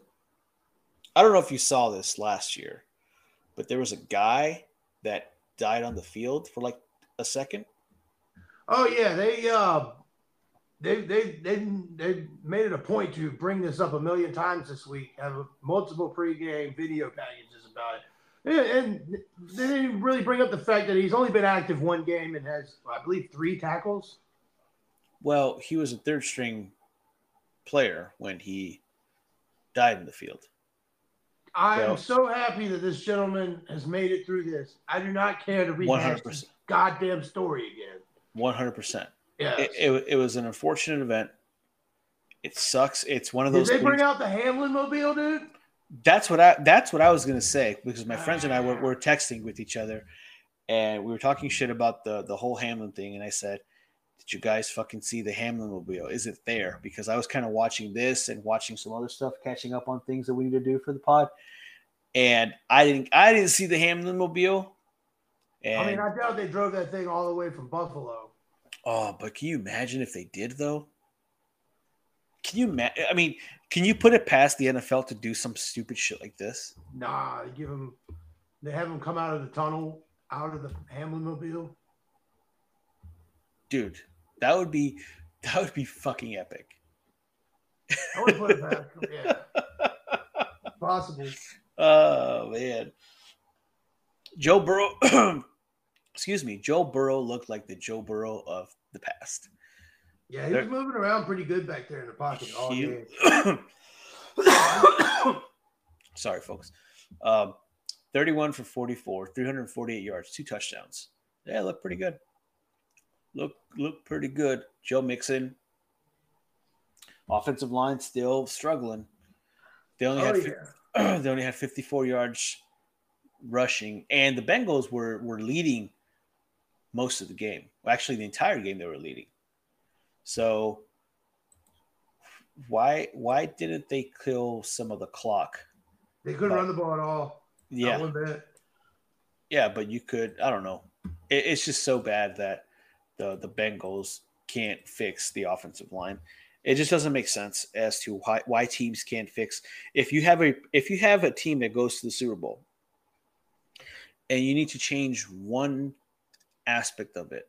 I don't know if you saw this last year, but there was a guy that died on the field for like a second? Oh yeah, they uh they they they they made it a point to bring this up a million times this week. Have multiple pregame video packages about it, and they didn't really bring up the fact that he's only been active one game and has, I believe, three tackles. Well, he was a third string player when he died in the field. I am so happy that this gentleman has made it through this. I do not care to rehash this goddamn story again. One hundred percent. Yeah. It, it, it, was an unfortunate event. It sucks. It's one of those. Did they bring out the Hamlin mobile, dude? That's what I. That's what I was gonna say because my friends and I were, ah. were texting with each other, and we were talking shit about the the whole Hamlin thing, and I said. Did you guys fucking see the Hamlin mobile? Is it there? Because I was kind of watching this and watching some other stuff, catching up on things that we need to do for the pod and I didn't I didn't see the Hamlin mobile. And, I mean, I doubt they drove that thing all the way from Buffalo. Oh, but can you imagine if they did though? Can you imagine? I mean, can you put it past the NFL to do some stupid shit like this? Nah, they give them, they have them come out of the tunnel, out of the Hamlin mobile. Dude, that would be that would be fucking epic. I would put it past, *laughs* yeah, possible. Oh man. Joe Burrow *clears throat* excuse me, Joe Burrow looked like the Joe Burrow of the past. Yeah, he They're, was moving around pretty good back there in the pocket all he, *coughs* Sorry, folks. Um, 31 for 44, 348 yards, two touchdowns. Yeah, look pretty good. Look, look pretty good. Joe Mixon. Offensive line still struggling. They only oh, had yeah. *coughs* they only had 54 yards rushing, and the Bengals were were leading most of the game. Well, actually, the entire game they were leading. So why why didn't they kill some of the clock? They couldn't but, run the ball at all. Yeah. Yeah, but you could. I don't know. It, it's just so bad that the the Bengals can't fix the offensive line it just doesn't make sense as to why, why teams can't fix if you have a if you have a team that goes to the Super Bowl and you need to change one aspect of it,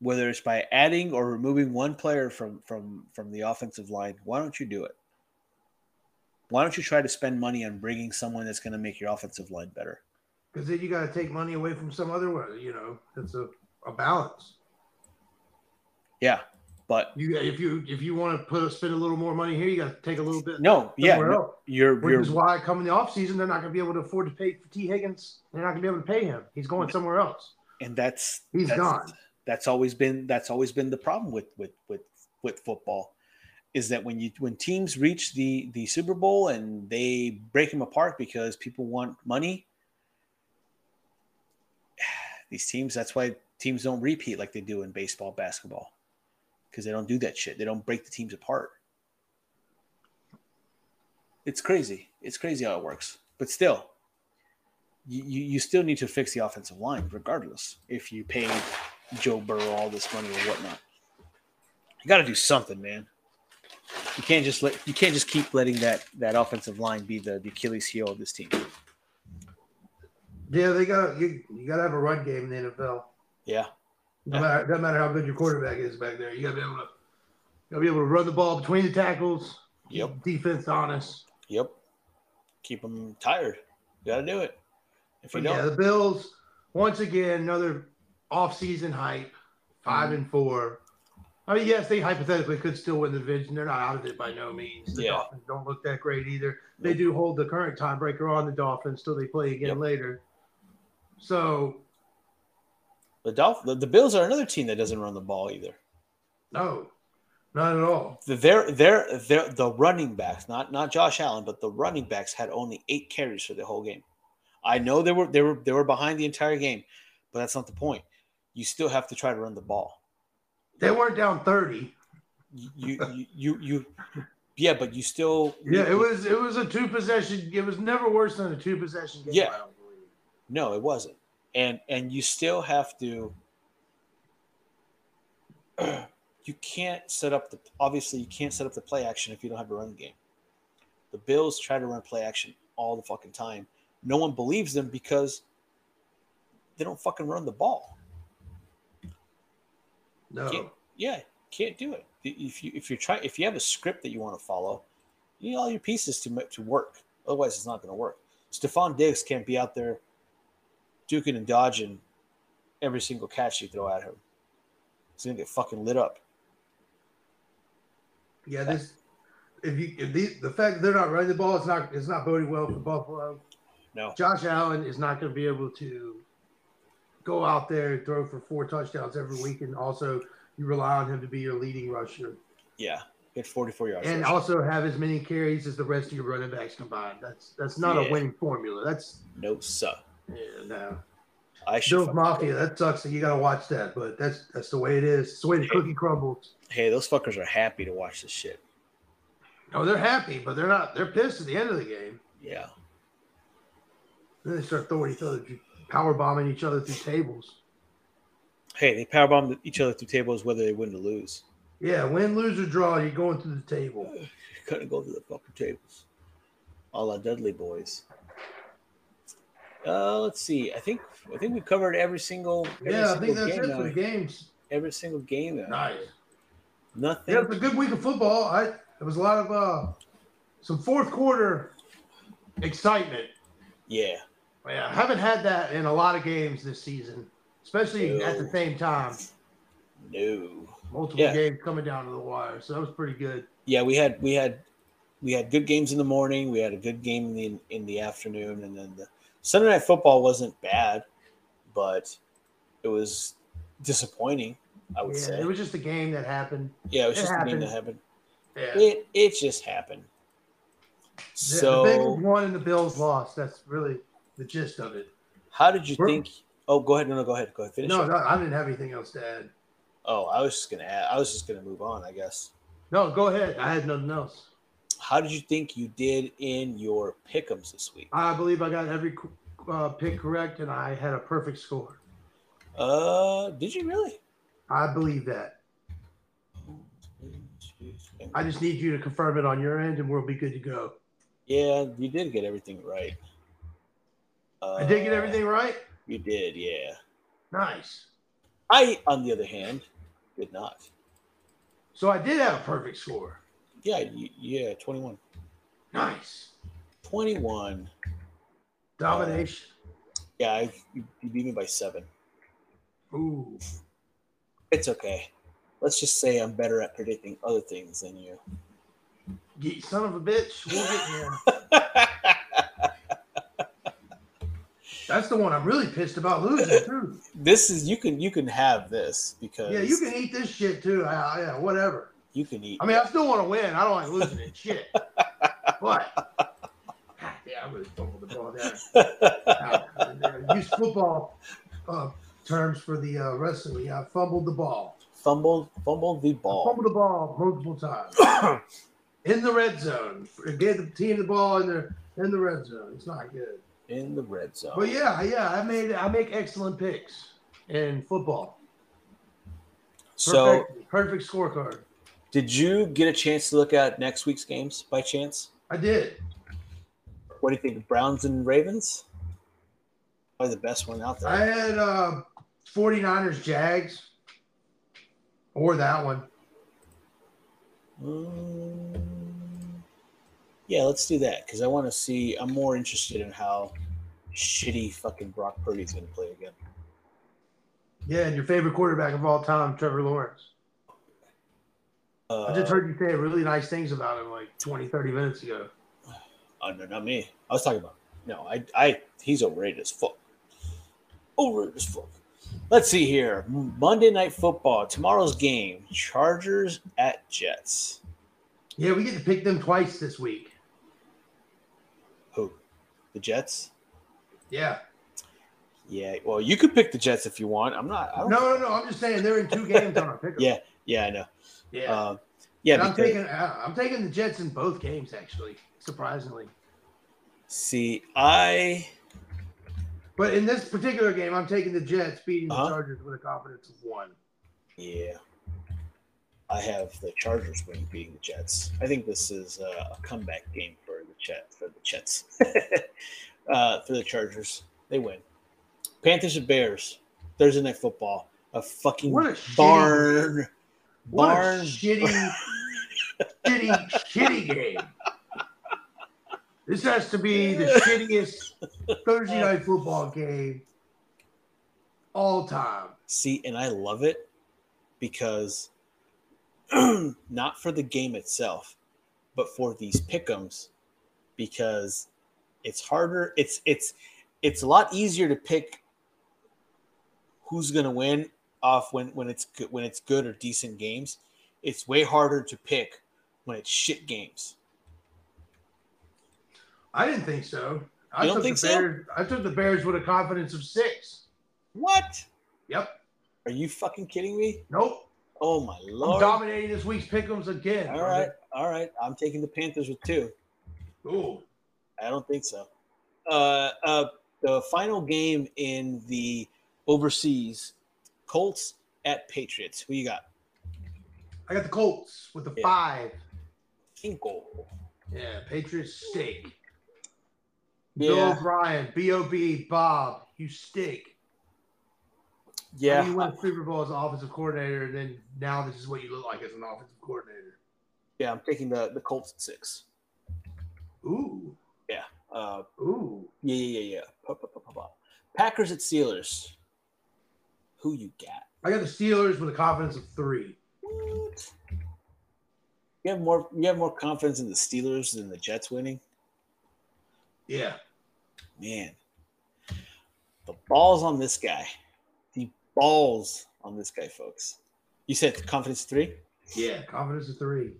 whether it's by adding or removing one player from from from the offensive line. Why don't you do it? Why don't you try to spend money on bringing someone that's going to make your offensive line better? Because then you got to take money away from some other one. You know, it's a, a balance. Yeah, but You if you if you want to put spend a little more money here, you got to take a little bit. no, yeah, no, you're Which you're is why come in the offseason, they're not going to be able to afford to pay for Tee Higgins. They're not going to be able to pay him. He's going somewhere else. and that's He's that's, gone. That's always been that's always been the problem with with with with football, is that when you when teams reach the the Super Bowl and they break them apart because people want money. *sighs* These teams, that's why teams don't repeat like they do in baseball, basketball, because they don't do that shit. They don't break the teams apart. It's crazy. It's crazy how it works. But still, you, you you still need to fix the offensive line, regardless if you pay Joe Burrow all this money or whatnot. You got to do something, man. You can't just let you can't just keep letting that that offensive line be the, the Achilles heel of this team. Yeah, they got you. You got to have a run game in the NFL. Yeah, No matter doesn't matter how good your quarterback is back there. You got to be able to. You got to be able to run the ball between the tackles. Yep. Defense honest. yep. Keep them tired. You got to do it. If you But don't, yeah, the Bills once again another off-season hype, 5 Mm-hmm. and four. I mean, yes, they hypothetically could still win the division. They're not out of it by no means. The Yeah. Dolphins don't look that great either. They do hold the current tiebreaker on the Dolphins till they play again Yep. later. So the Dolph- the, the Bills are another team that doesn't run the ball either. no, not at all. They're, they're, they're, the running backs, not not Josh Allen, but the running backs had only eight carries for the whole game. I know they were they were they were behind the entire game, but that's not the point. You still have to try to run the ball. They weren't down thirty. You you you, you yeah, but you still Yeah, it was it was a two possession. It was never worse than a two possession game. Yeah. I don't believe. no, it wasn't. And and you still have to *clears throat* you can't set up the obviously you can't set up the play action if you don't have a run game. The Bills try to run play action all the fucking time. No one believes them because they don't fucking run the ball. No. Can't, yeah, can't do it. If you if you're trying if you have a script that you want to follow, you need all your pieces to to work. Otherwise, it's not going to work. Stefon Diggs can't be out there duking and dodging every single catch you throw at him. He's going to get fucking lit up. Yeah, this if you if the the fact that they're not running the ball, it's not it's not boding well for Buffalo. No. Josh Allen is not going to be able to go out there and throw for four touchdowns every week, and also you rely on him to be your leading rusher, Yeah, get 44 yards. and also have as many carries as the rest of your running backs combined. That's that's not Yeah. a winning formula. That's no, sir. yeah, no. I should. Bills Mafia. That sucks. that You got to watch that, but that's that's the way it is. It's the way the cookie crumbles. Hey, those fuckers are happy to watch this shit. Oh, they're happy, but they're not. They're pissed at the end of the game. Yeah. Then they start throwing each other, power bombing each other through tables. Hey, they powerbomb each other through tables whether they win or lose. Yeah, win, lose, or draw, you're going through the table. You couldn't go through the fucking tables. All our Dudley Boyz. Uh, let's see. I think I think we covered every single. Every Yeah, I think single that's it for the games. Every single game. now. Nice. Nothing. Yeah, it's a good week of football. I there was a lot of uh some fourth quarter excitement. Yeah. Yeah, I haven't had that in a lot of games this season, especially at the same time. No. Multiple Yeah. games coming down to the wire, so that was pretty good. Yeah, we had we had we had good games in the morning. We had a good game in the in the afternoon, and then the Sunday night football wasn't bad, but it was disappointing. I would Yeah, say. it was just a game that happened. yeah, it was it just a game happened. that happened. Yeah. It it just happened. The- So the Bengals won and the Bills lost. That's really the gist of it. how did you We're- think? Oh, go ahead. No, no, go ahead. Go ahead. Finish. No, no, I didn't have anything else to add. Oh, I was just gonna add. I was just gonna move on. I guess. No, go ahead. I had nothing else. How did you think you did in your pick'ems this week? I believe I got every uh, pick correct, and I had a perfect score. Uh, did you really? I believe that. I just need you to confirm it on your end, and we'll be good to go. Yeah, you did get everything right. Uh, I did get everything right. You did, yeah. Nice. I, on the other hand, did not. So I did have a perfect score. Yeah, yeah, 21. Nice. 21. Domination. Yeah, I, you, you beat me by seven. Ooh. It's okay. Let's just say I'm better at predicting other things than you. You son of a bitch. We'll get there. *laughs* That's the one I'm really pissed about losing too. *laughs* this is you can you can have this because Yeah, you can eat this shit too. I, yeah, whatever. you can eat. I mean, I still want to win. I don't like losing *laughs* it. Shit. But yeah, I'm really fumbled the ball there. Uh, *laughs* use football uh, terms for the uh, wrestling. I fumbled the ball. fumbled fumbled the I ball. fumbled the ball multiple times *coughs* in the red zone. Gave the team the ball in the in the red zone. It's not good. In the red zone. But yeah, yeah, I made I make excellent picks in football. so, Perfect, perfect scorecard. did you get a chance to look at next week's games by chance? I did. What do you think? Browns and Ravens? Probably the best one out there. I had uh 49ers Jags. Or that one. Mm, yeah, let's do that because I want to see. I'm more interested in how shitty fucking Brock Purdy's going to play again. Yeah, and your favorite quarterback of all time, Trevor Lawrence. Uh, I just heard you say really nice things about him like 20, 30 minutes ago. Oh, no, not me. I was talking about. No, I, I, he's overrated as fuck. Overrated as fuck. Let's see here. Monday Night Football. Tomorrow's game: Chargers at Jets. Yeah, we get to pick them twice this week. The Jets. Yeah. Yeah. Well, you could pick the Jets if you want. I'm not. No, no, no. I'm just saying they're in two games on our pick. *laughs* Yeah. Yeah, I know. Yeah. Um, yeah. And I'm taking uh, I'm taking the Jets in both games actually, surprisingly. see, I. But in this particular game, I'm taking the Jets beating the Uh-huh. Chargers with a confidence of one. Yeah. I have the Chargers winning, beating the Jets. I think this is uh, a comeback game for Jets. For the Jets, *laughs* uh, for the Chargers, they win. Panthers and Bears, Thursday night football. A fucking What a shitty- barn, What a barn. shitty, shitty, shitty game. This has to be the *laughs* shittiest Thursday night football game all time. See, and I love it because *clears throat* not for the game itself, but for these pickums, because it's harder. It's it's it's a lot easier to pick who's going to win off when when it's good when it's good or decent games. It's way harder to pick when it's shit games. I didn't think so. I You don't took think so? Bears, I took the Bears with a confidence of six. What? Yep. Are you fucking kidding me? Nope. Oh my I'm lord! dominating this week's pick'ems again. All right, all right. I'm taking the Panthers with two. Ooh. I don't think so. Uh, uh, the final game in the overseas, Colts at Patriots. Who you got? I got the Colts with the Yeah. five. Cinco. Yeah, Patriots steak. Yeah. Bill O'Brien, B.O.B. Bob, you stink. Yeah, You win Super Bowl as an offensive coordinator, and then now this is what you look like as an offensive coordinator. yeah. I'm taking the the Colts at six. Ooh, Yeah. Uh, ooh. yeah, yeah, yeah, yeah. Pa, pa, pa. Packers at Steelers. Who you got? I got the Steelers with a confidence of three. What? You have more. You have more confidence in the Steelers than the Jets winning. Yeah. Man, the balls on this guy. The balls on this guy, folks. You said confidence three. Yeah, confidence of three.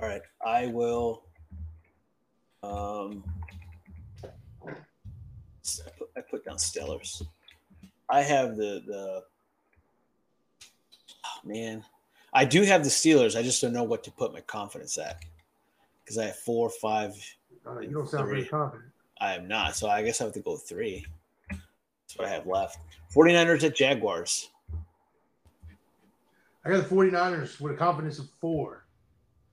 All right, I will. Um, I put, I put down Stellars. I have the the. Oh, man, I do have the Steelers. I just don't know what to put my confidence at because I have four, five. Uh, you don't sound very confident. I am not, so I guess I have to go three. That's what I have left. 49ers at Jaguars. I got the 49ers with a confidence of four.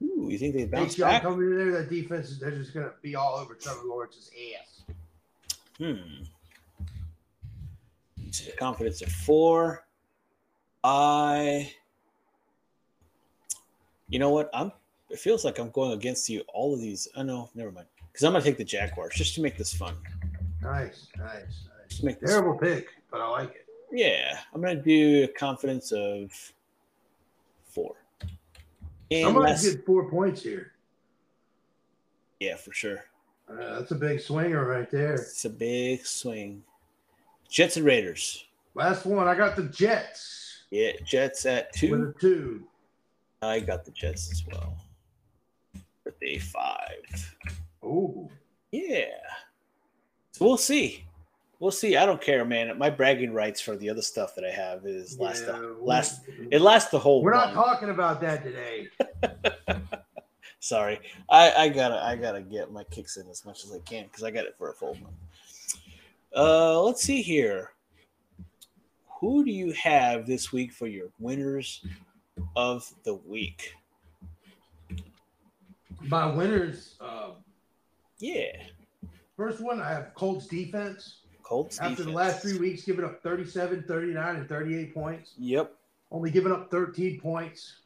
Ooh, you think they bounce Big back? coming in there, that defense, they're just going to be all over Trevor Lawrence's ass. Hmm. Confidence of four. I. You know what? I'm. It feels like I'm going against you. All of these. Oh no, never mind. Because I'm gonna take the Jaguars just to make this fun. Nice, nice, nice. make this- Terrible pick, but I like it. Yeah, I'm gonna do a confidence of four. And I'm gonna get four points here. yeah, for sure. Uh, that's a big swinger right there. It's a big swing. Jets and Raiders. Last one, I got the Jets Yeah, Jets at with two. a two. I got the Jets as well. With a five. Oh, Yeah. So we'll see. We'll see. I don't care, man. My bragging rights for the other stuff that I have is last yeah, the, last it lasts the whole We're not talking about that today. *laughs* Sorry. I, I gotta I gotta get my kicks in as much as I can because I got it for a full month. Uh let's see here. Who do you have this week for your winners of the week? My winners, uh, Yeah. first one, I have Colts defense. Colts. After the last three weeks, giving up 37, 39, and 38 points. Yep. Only giving up 13 points.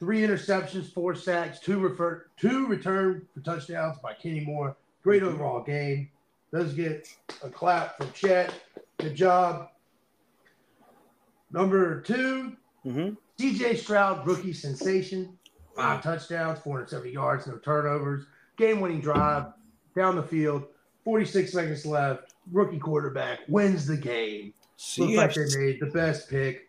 Three interceptions, four sacks, two refer two return for touchdowns by Kenny Moore. Great overall game. Does get a clap from Chet. Good job. Number two, Mm-hmm. CJ Stroud, rookie sensation. Five touchdowns, 470 yards, no turnovers. Game winning drive down the field. 46 seconds left. Rookie quarterback wins the game. So Looks like they made the best pick.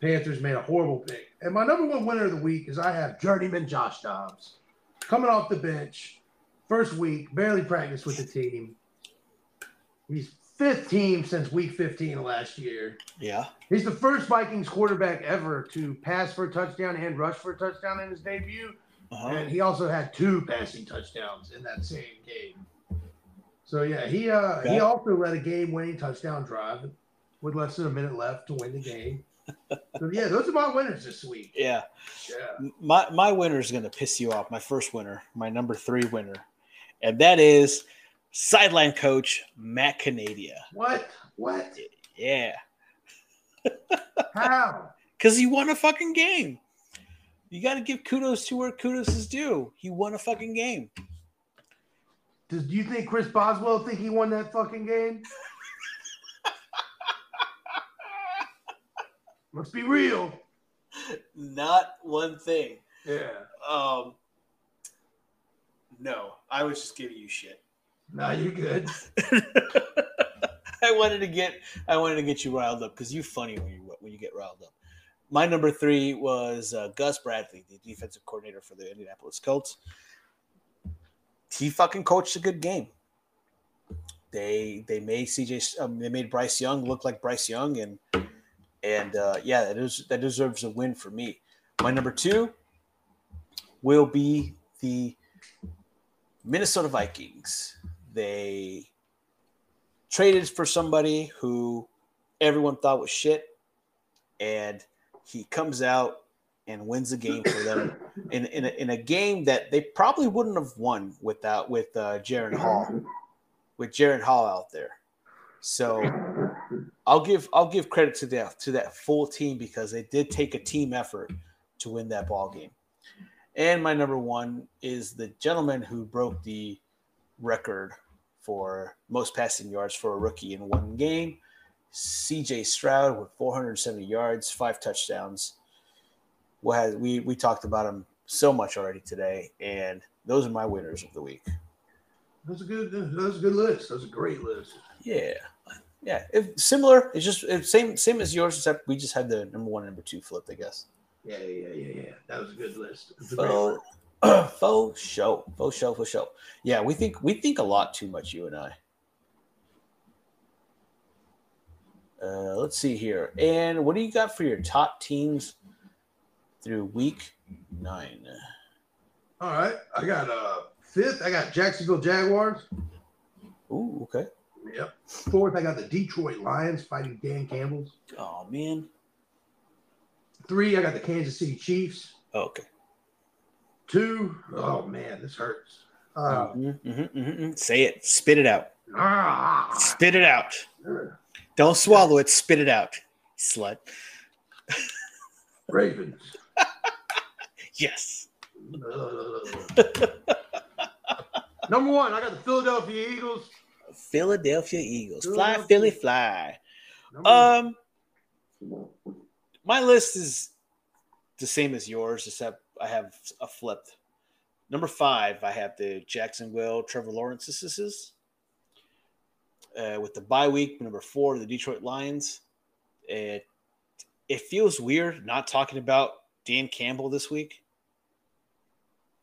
Panthers made a horrible pick. And my number one winner of the week is I have journeyman Josh Dobbs. Coming off the bench, first week, barely practiced with the team. He's fifth team since week 15 of last year. yeah. He's the first Vikings quarterback ever to pass for a touchdown and rush for a touchdown in his debut. Uh-huh. And he also had two passing touchdowns in that same game. So yeah, he uh he also led a game winning touchdown drive with less than a minute left to win the game. so yeah, those are my winners this week. Yeah. Yeah. My my winner is gonna piss you off. My first winner, my number three winner, and that is sideline coach Matt Canada. What? What? Yeah. *laughs* How? Because he won a fucking game. You got to give kudos to where kudos is due. He won a fucking game. Does do you think Chris Boswell think he won that fucking game? Let's be real. Not one thing. Yeah. Um, no, I was just giving you shit. Nah, you're good. *laughs* I wanted to get I wanted to get you riled up because you're funny when you when you get riled up. My number three was uh, Gus Bradley, the defensive coordinator for the Indianapolis Colts. He fucking coached a good game. They they made CJ um, they made Bryce Young look like Bryce Young and and uh, yeah that is that deserves a win for me. My number two will be the Minnesota Vikings. They traded for somebody who everyone thought was shit, and he comes out and wins the game for them in in a, in a game that they probably wouldn't have won without with uh, Jaren Hall, with Jaren Hall out there. So I'll give I'll give credit to that to that full team because they did take a team effort to win that ball game. And my number one is the gentleman who broke the record for most passing yards for a rookie in one game. CJ Stroud with 470 yards, five touchdowns. Well, has- we we talked about him so much already today, and those are my winners of the week. That's a good. That's a good list. That's a great list. Yeah, yeah. If, similar, it's just it's same same as yours, except we just had the number one and number two flipped, I guess. Yeah, yeah, yeah, yeah. That was a good list. Faux, *clears throat* faux show, faux show, faux show. Yeah, we think we think a lot too much, you and I. Uh, let's see here. And what do you got for your top teams through week nine? All right, I got uh fifth. I got Jacksonville Jaguars. Ooh, okay. Yep. Fourth, I got the Detroit Lions fighting Dan Campbell's. Oh man. Three, I got the Kansas City Chiefs. Oh, okay. Two, oh man, this hurts. Uh, Mhm, mhm, mhm, mhm. Say it. Spit it out. Ah. Spit it out. Don't swallow it. Spit it out, slut. Ravens. Yes. *laughs* Number one, I got the Philadelphia Eagles. Philadelphia Eagles. Fly, Philly, fly. Number one. Um, my list is the same as yours, except I have a flipped. Number five, I have the Jacksonville Trevor Lawrence's. Uh, with the bye week, number four, the Detroit Lions. It it feels weird not talking about Dan Campbell this week.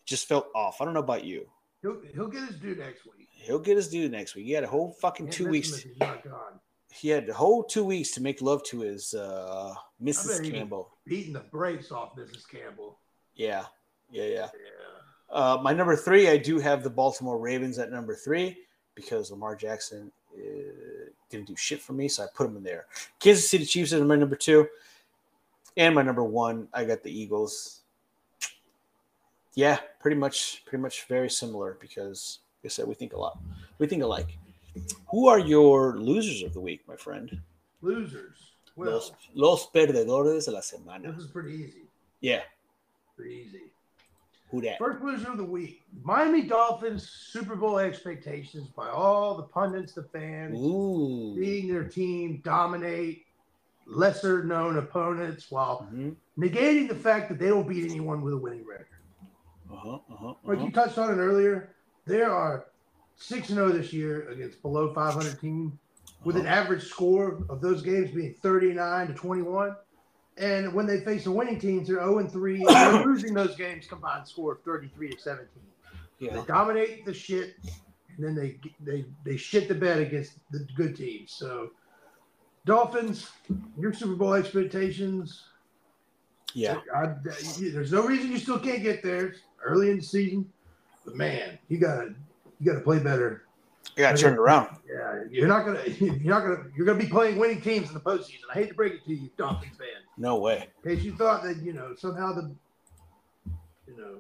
Just felt off. I don't know about you. he'll, he'll get his due next week. He'll get his due next week. He had a whole fucking two weeks. him if he's not gone. He had the whole two weeks to make love to his uh, Mrs. Campbell. Beating the brakes off Mrs. Campbell. Yeah, yeah, yeah. Yeah. Uh, my number three, I do have the Baltimore Ravens at number three because Lamar Jackson uh, didn't do shit for me, so I put him in there. Kansas City Chiefs is my number two, and my number one, I got the Eagles. Yeah, pretty much, pretty much very similar because, like I said, we think a lot, we think alike. Who are your losers of the week, my friend? Losers. Well, Los, los perdedores de la semana. this is pretty easy. Yeah, Pretty easy. who that? First loser of the week. Miami Dolphins Super Bowl expectations by all the pundits, the fans, Ooh. seeing their team dominate lesser known opponents while Mhm. negating the fact that they don't beat anyone with a winning record. Uh-huh, uh-huh, Like uh-huh. you touched on it earlier, there are 6 and 0 this year against below 500 teams with an average score of those games being 39 to 21. And when they face the winning teams, they're 0 3. and They're *coughs* losing those games combined score of 33 to 17. They dominate the shit, and then they they they shit the bed against the good teams. So, Dolphins, your Super Bowl expectations. Yeah. I, there's no reason you still can't get there early in the season, but man, you gotta you gotta play better. You gotta turn it around. Yeah, you're not gonna *laughs* you're not gonna you're gonna be playing winning teams in the postseason. I hate to break it to you, Dolphins fan. No way. In case you thought that you know somehow the you know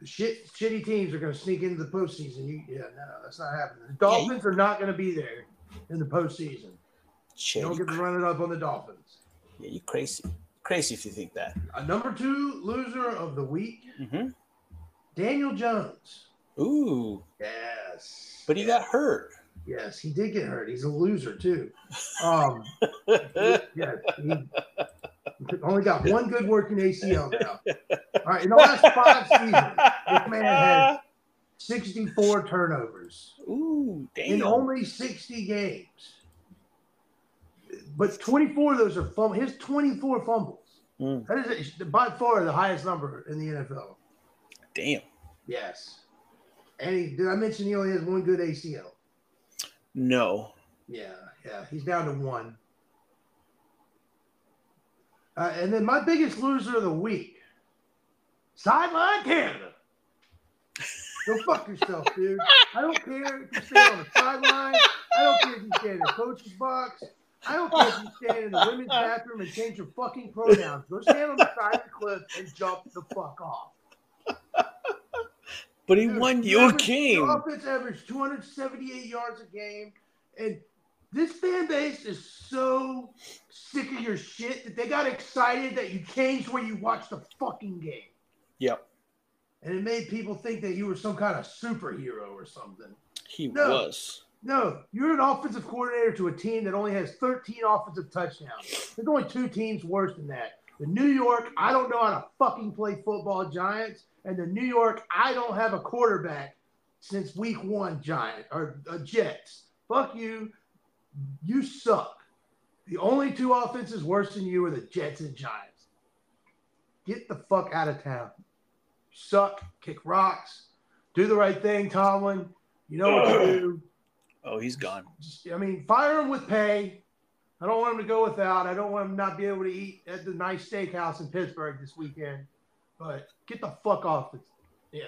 the shit shitty teams are to sneak into the postseason. You, yeah, no, that's not happening. The Yeah, Dolphins are not to be there in the postseason. Shit, You don't get to run it up on the Dolphins. yeah, you crazy. Crazy if you think that. A number two loser of the week, hmm Daniel Jones. Ooh, Yes, but he got hurt. yes, he did get hurt. He's a loser too. Um, *laughs* yeah, he only got *laughs* one good working ACL now. All right, in the last *laughs* five seasons, this man had 64 turnovers Ooh, in only 60 games. But 24 of those are fumbles. His 24 fumbles. Mm, That is by far the highest number in the NFL. Damn. Yes. And he, did I mention he only has one good ACL? No. Yeah, yeah. He's down to one. Uh, and then my biggest loser of the week, Sideline Canada. Go fuck yourself, dude. I don't care if you stand on the sideline. I don't care if you stand in the coach's box. I don't care if you stand in the women's bathroom and change your fucking pronouns. Go stand on the side of the cliff and jump the fuck off. But he Dude, won the you a average- game. The offense averaged 278 yards a game. And this fan base is so sick of your shit that they got excited that you changed where you watch the fucking game. Yep. And it made people think that you were some kind of superhero or something. He No. was. No, you're an offensive coordinator to a team that only has 13 offensive touchdowns. There's only two teams worse than that. The New York, I don't know how to fucking play football Giants, and the New York, I don't have a quarterback since week one Giant or uh, Jets. Fuck you. You suck. The only two offenses worse than you are the Jets and Giants. Get the fuck out of town. Suck, kick rocks, do the right thing, Tomlin. You know what to do. Oh, he's gone. I mean, fire him with pay. I don't want him to go without. I don't want him to not be able to eat at the nice steakhouse in Pittsburgh this weekend. But get the fuck off. It's, yeah.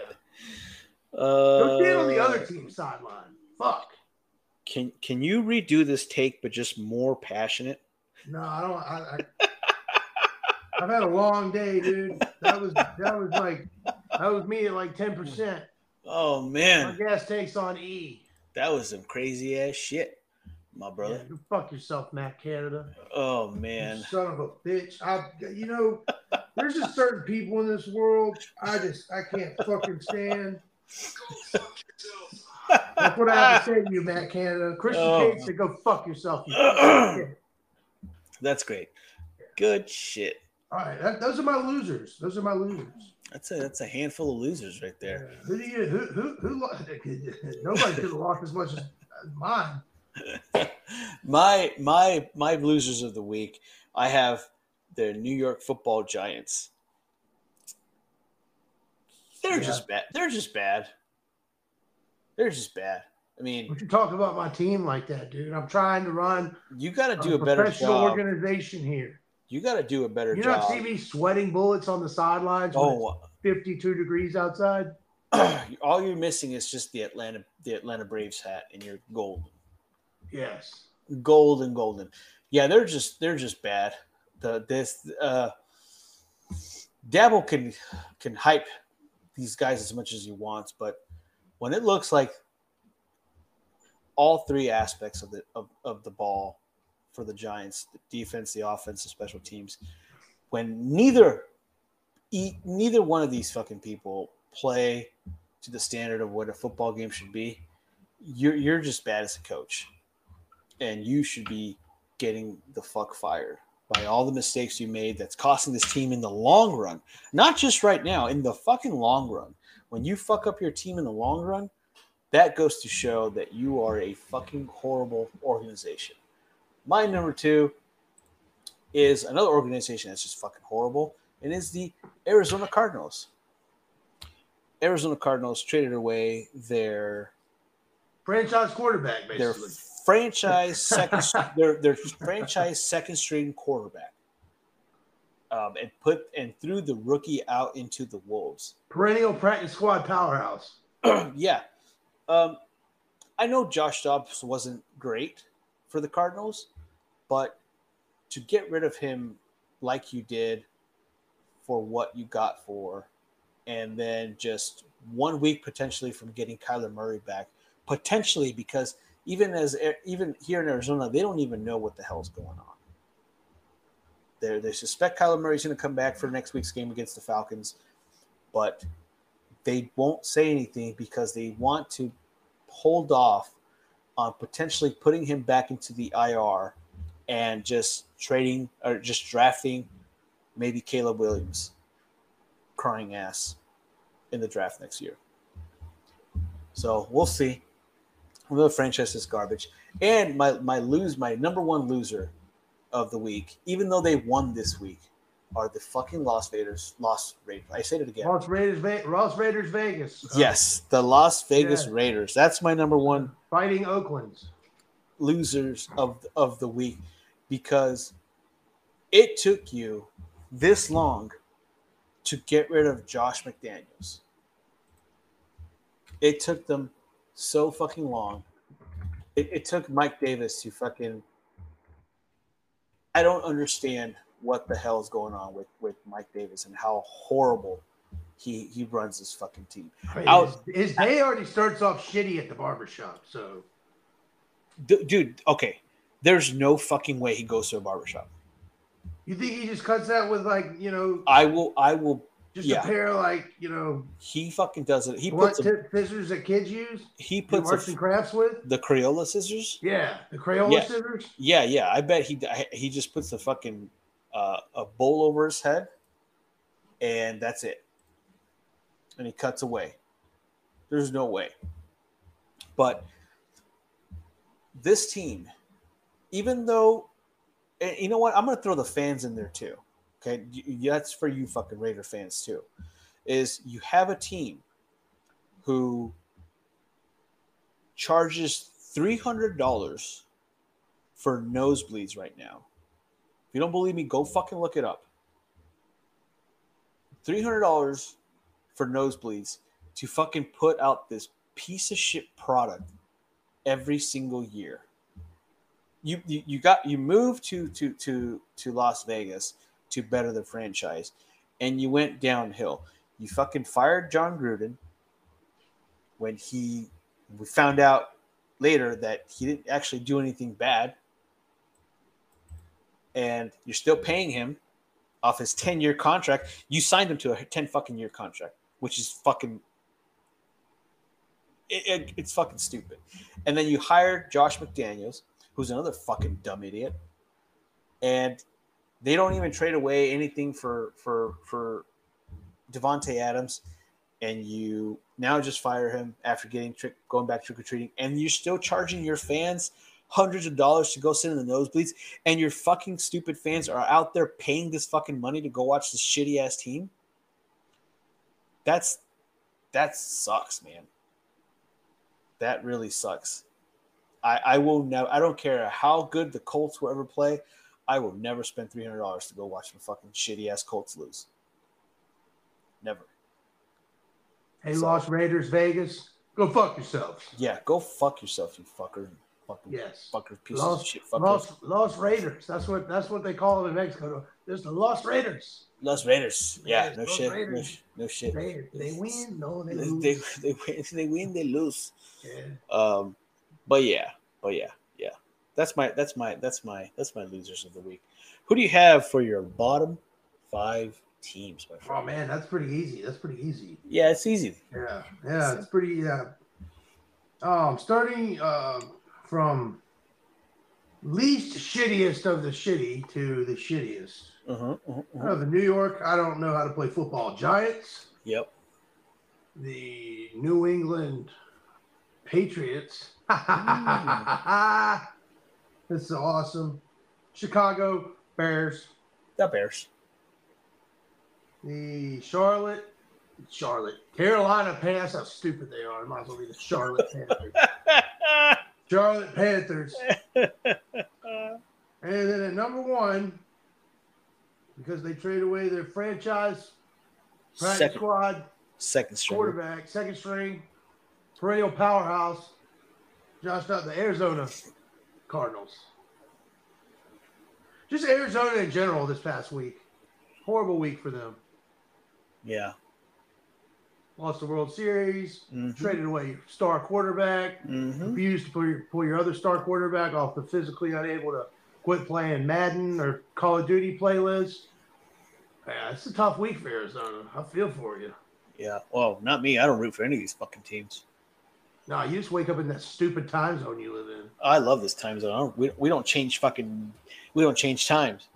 Uh, Go stand on the other team's sideline. Fuck. Can Can you redo this take, but just more passionate? No, I don't. I, I, *laughs* I've had a long day, dude. That was that was like that was me at like ten percent. Oh My man, gas takes on E. That was some crazy ass shit, my brother. go fuck yourself, Matt Canada. Oh You man. son of a bitch. I, you know, there's just certain people in this world I just I can't fucking stand. That's what I have to say to you, Matt Canada. Christian Oh. Cage said, "Go fuck yourself." You. *clears throat* That's great. Good shit. All right, that, those are my losers. Those are my losers. That's a that's a handful of losers right there. Who do you who who who? *laughs* Nobody could have lost as much as mine. *laughs* my my my losers of the week. I have the New York Football Giants. They're Yeah. just bad. They're just bad. They're just bad. I mean, Don't you talk about my team like that, dude? I'm trying to run you got to do a better professional job. organization here. You got to do a better You job. not see me sweating bullets on the sidelines when oh, it's oh, 52 degrees outside? *clears throat* all you're missing is just the Atlanta the Atlanta Braves hat and you're golden. Yes. golden golden. Yeah they're just they're just bad. The this uh Daboll can can hype these guys as much as he wants but when it looks like all three aspects of the of, of the ball for the giants the defense the offense the special teams when neither neither one of these fucking people play to the standard of what a football game should be you're you're just bad as a coach and you should be getting the fuck fired by all the mistakes you made that's costing this team in the long run. Not just right now in the fucking long run. When you fuck up your team in the long run that goes to show that you are a fucking horrible organization. My number two is another organization that's just fucking horrible and is the arizona cardinals. Arizona cardinals traded away their Franchise quarterback, their basically. Franchise *laughs* second their their franchise second string quarterback. Um, and put and threw the rookie out into the wolves. Perennial practice squad powerhouse. *clears throat* yeah. Um, i know josh dobbs wasn't great for the cardinals but to get rid of him like you did for what you got for and then just one week potentially from getting Kyler Murray back potentially because even as eh, even here in Arizona, they don't even know what the hell's going on. They they suspect Kyler Murray's going to come back for next week's game against the Falcons, but they won't say anything because they want to hold off on potentially putting him back into the IR and just trading or just drafting maybe Caleb Williams, crying ass, in the draft next year. So we'll see. The franchise is garbage. And my my lose my number one loser of the week, even though they won this week, are the fucking Las Vegas Las Raiders. I said it again. Las Raiders, Ve- Las Raiders, Vegas. Yes, the Las Vegas Yeah. Raiders. That's my number one fighting Oakland's. losers of of the week because it took you this long to get rid of Josh McDaniels. It took them so fucking long. It, it took Mike Davis to fucking. I don't understand what the hell is going on with with Mike Davis and how horrible he he runs this fucking team. Out- his, his day already starts off shitty at the barbershop. So D- dude, okay, there's no fucking way he goes to a barbershop. you think he just cuts that with like you know I will. I will. Just yeah. a pair of like you know He fucking does it. He what puts a, tip scissors that kids use? he puts arts and crafts with? the Crayola scissors. Yeah, the Crayola Yeah. scissors. Yeah, yeah. I bet he he just puts the fucking uh, a bowl over his head, and that's it. And he cuts away. There's no way. But this team, even though, you know what, I'm going to throw the fans in there too. Okay, that's for you fucking Raider fans too. Is you have a team who charges three hundred dollars for nosebleeds right now. If you don't believe me, go fucking look it up. Three hundred dollars for nosebleeds to fucking put out this piece of shit product every single year. You, you you got you moved to to to to Las Vegas to better the franchise, and you went downhill. You fucking fired Jon Gruden when he we found out later that he didn't actually do anything bad, and you're still paying him off his 10 year contract. You signed him to a 10 fucking year contract, which is fucking. It, it, it's fucking stupid. And then you hire Josh McDaniels, who's another fucking dumb idiot. And they don't even trade away anything for for for Davante Adams, and you now just fire him after getting trick going back trick or treating, and you're still charging your fans hundreds of dollars to go sit in the nosebleeds, and your fucking stupid fans are out there paying this fucking money to go watch this shitty ass team. That's that sucks, man. That really sucks. I, I will never. I don't care how good the Colts will ever play. I will never spend three hundred dollars to go watch the fucking shitty ass Colts lose. Never. Hey, so, Las Raiders, Vegas, go fuck yourselves. Yeah, go fuck yourself, you fucker. Fucking yes. fucker piece Los, of shit. Los, Los Raiders. That's what that's what they call them in Mexico. There's the Los Raiders. Los Raiders. Yeah, no shit. No, no, shit. They, they win. No, they lose. They, they, win. They win. They lose. Yeah. Um, but yeah, but yeah. That's my that's my that's my that's my losers of the week. Who do you have for your bottom five teams, my? Oh man, that's pretty easy. That's pretty easy. Yeah, it's easy. Yeah, yeah, it's pretty. Yeah. Um, starting uh, from least shittiest of the shitty to the shittiest. Uh-huh, uh-huh, uh-huh. Uh, the New York, I don't know how to play football. Giants. Yep. The New England Patriots. *laughs* mm. This is awesome. Chicago Bears. The Bears. The Charlotte, Charlotte, Carolina Panthers. How stupid they are. It might as well be the Charlotte Panthers. *laughs* Charlotte Panthers. and then at number one, because they trade away their franchise practice second, squad, second string quarterback, second string, perennial powerhouse, Josh out the Arizona Cardinals. Just Arizona in general this past week. Horrible week for them. Yeah. Lost the World Series, mm-hmm. traded away your star quarterback, mm-hmm. refused to pull your, pull your other star quarterback off the physically unable to quit playing Madden or Call of Duty playlist. Yeah, it's a tough week for Arizona. I feel for you. Yeah. Well, not me. I don't root for any of these fucking teams. No, you just wake up in that stupid time zone you live in. I love this time zone. we, we don't change fucking. We don't change times.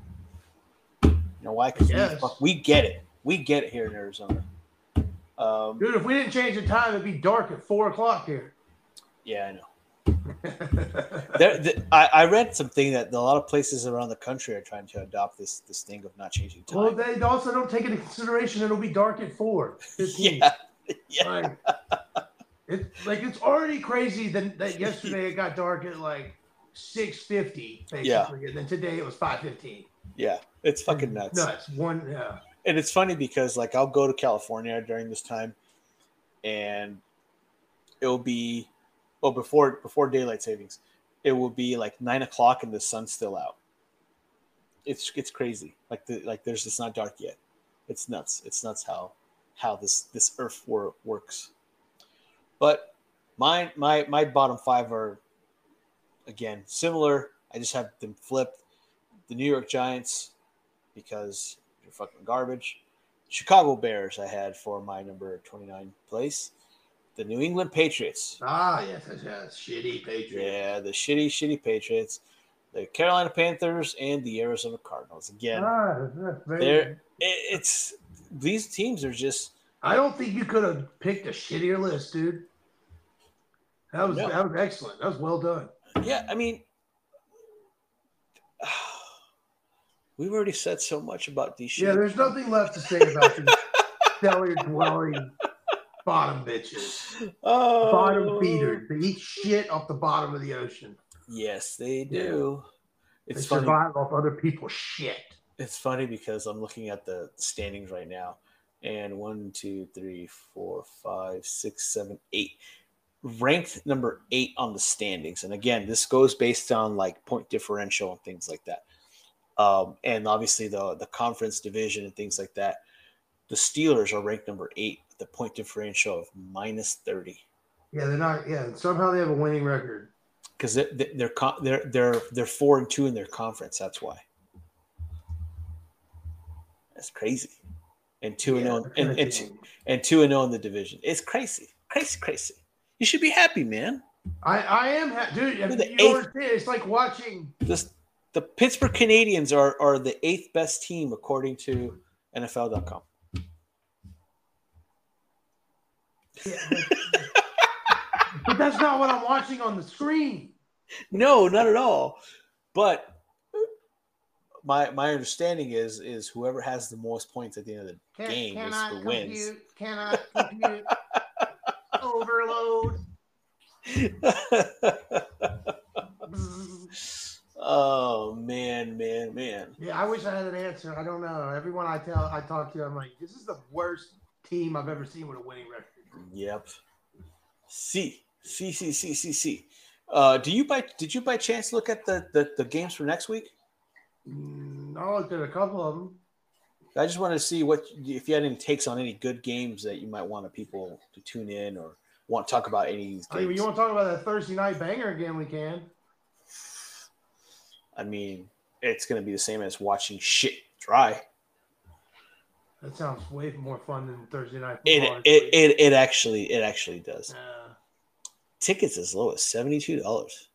You know why? Because we, we get it. We get it here in Arizona. Um, Dude, if we didn't change the time, it'd be dark at four o'clock here. Yeah, I know. *laughs* there, the, I, I, read something that a lot of places around the country are trying to adopt this this thing of not changing time. Well, they also don't take into consideration it'll be dark at four. *laughs* Yeah, *laughs* yeah. Like, it's like it's already crazy that, that *laughs* yesterday it got dark at like six fifty basically, yeah. and then today it was five fifteen. Yeah, it's fucking nuts. Nuts. One. Yeah. And it's funny because like I'll go to California during this time, and it'll be well before before daylight savings, it will be like nine o'clock and the sun's still out. It's it's crazy. Like the like there's it's not dark yet. It's nuts. It's nuts how how this this earth war works. But my my my bottom five are again similar. I just have them flipped. The New York Giants because you're fucking garbage. Chicago Bears I had for my number 29 place. The New England Patriots. Ah, yes, yes, yes. Shitty Patriots. Yeah, the shitty, shitty Patriots. The Carolina Panthers and the Arizona Cardinals. Again, ah, they're, it's these teams are just. I don't think you could have picked a shittier list, dude. That was that was excellent. That was well done. Yeah, I mean, *sighs* we've already said so much about these. Yeah, there's nothing left to say about these *laughs* cellar dwelling bottom bitches, oh. bottom feeders. They eat shit off the bottom of the ocean. Yes, they do. Yeah. It's they survive off other people's shit. It's funny because I'm looking at the standings right now, and one, two, three, four, five, six, seven, eight ranked number eight on the standings. And again, this goes based on like point differential and things like that. Um, and obviously the the conference division and things like that. The Steelers are ranked number eight with the point differential of minus 30. Yeah, they're not. Yeah, somehow they have a winning record. because they're they're they're they're they're four and two in their conference. That's why. That's crazy. And two and zero and, and, two, and two and zero in the division. It's crazy, crazy, crazy. You should be happy, man. I I am ha- dude. They're the you eighth- It's like watching. This the Pittsburgh Canadians are are the eighth best team according to NFL.com. Yeah, but- but that's not what I'm watching on the screen. No, not at all. But my my understanding is is whoever has the most points at the end of the Can, game is who wins. Cannot compute. *laughs* Overload. *laughs* Oh man, man, man. Yeah, I wish I had an answer. I don't know. Everyone I tell, I talk to, I'm like, this is the worst team I've ever seen with a winning record. Yep. C C C C C C. Uh, do you by did you by chance look at the, the the games for next week? Mm, I looked at a couple of them. I just wanted to see what if you had any takes on any good games that you might want people to tune in or want to talk about any of these I mean, you want to talk about that Thursday night banger again? We can. I mean, it's going to be the same as watching shit dry. That sounds way more fun than Thursday night It football. it, it it actually it actually does. Uh, Tickets as low as seventy two dollars.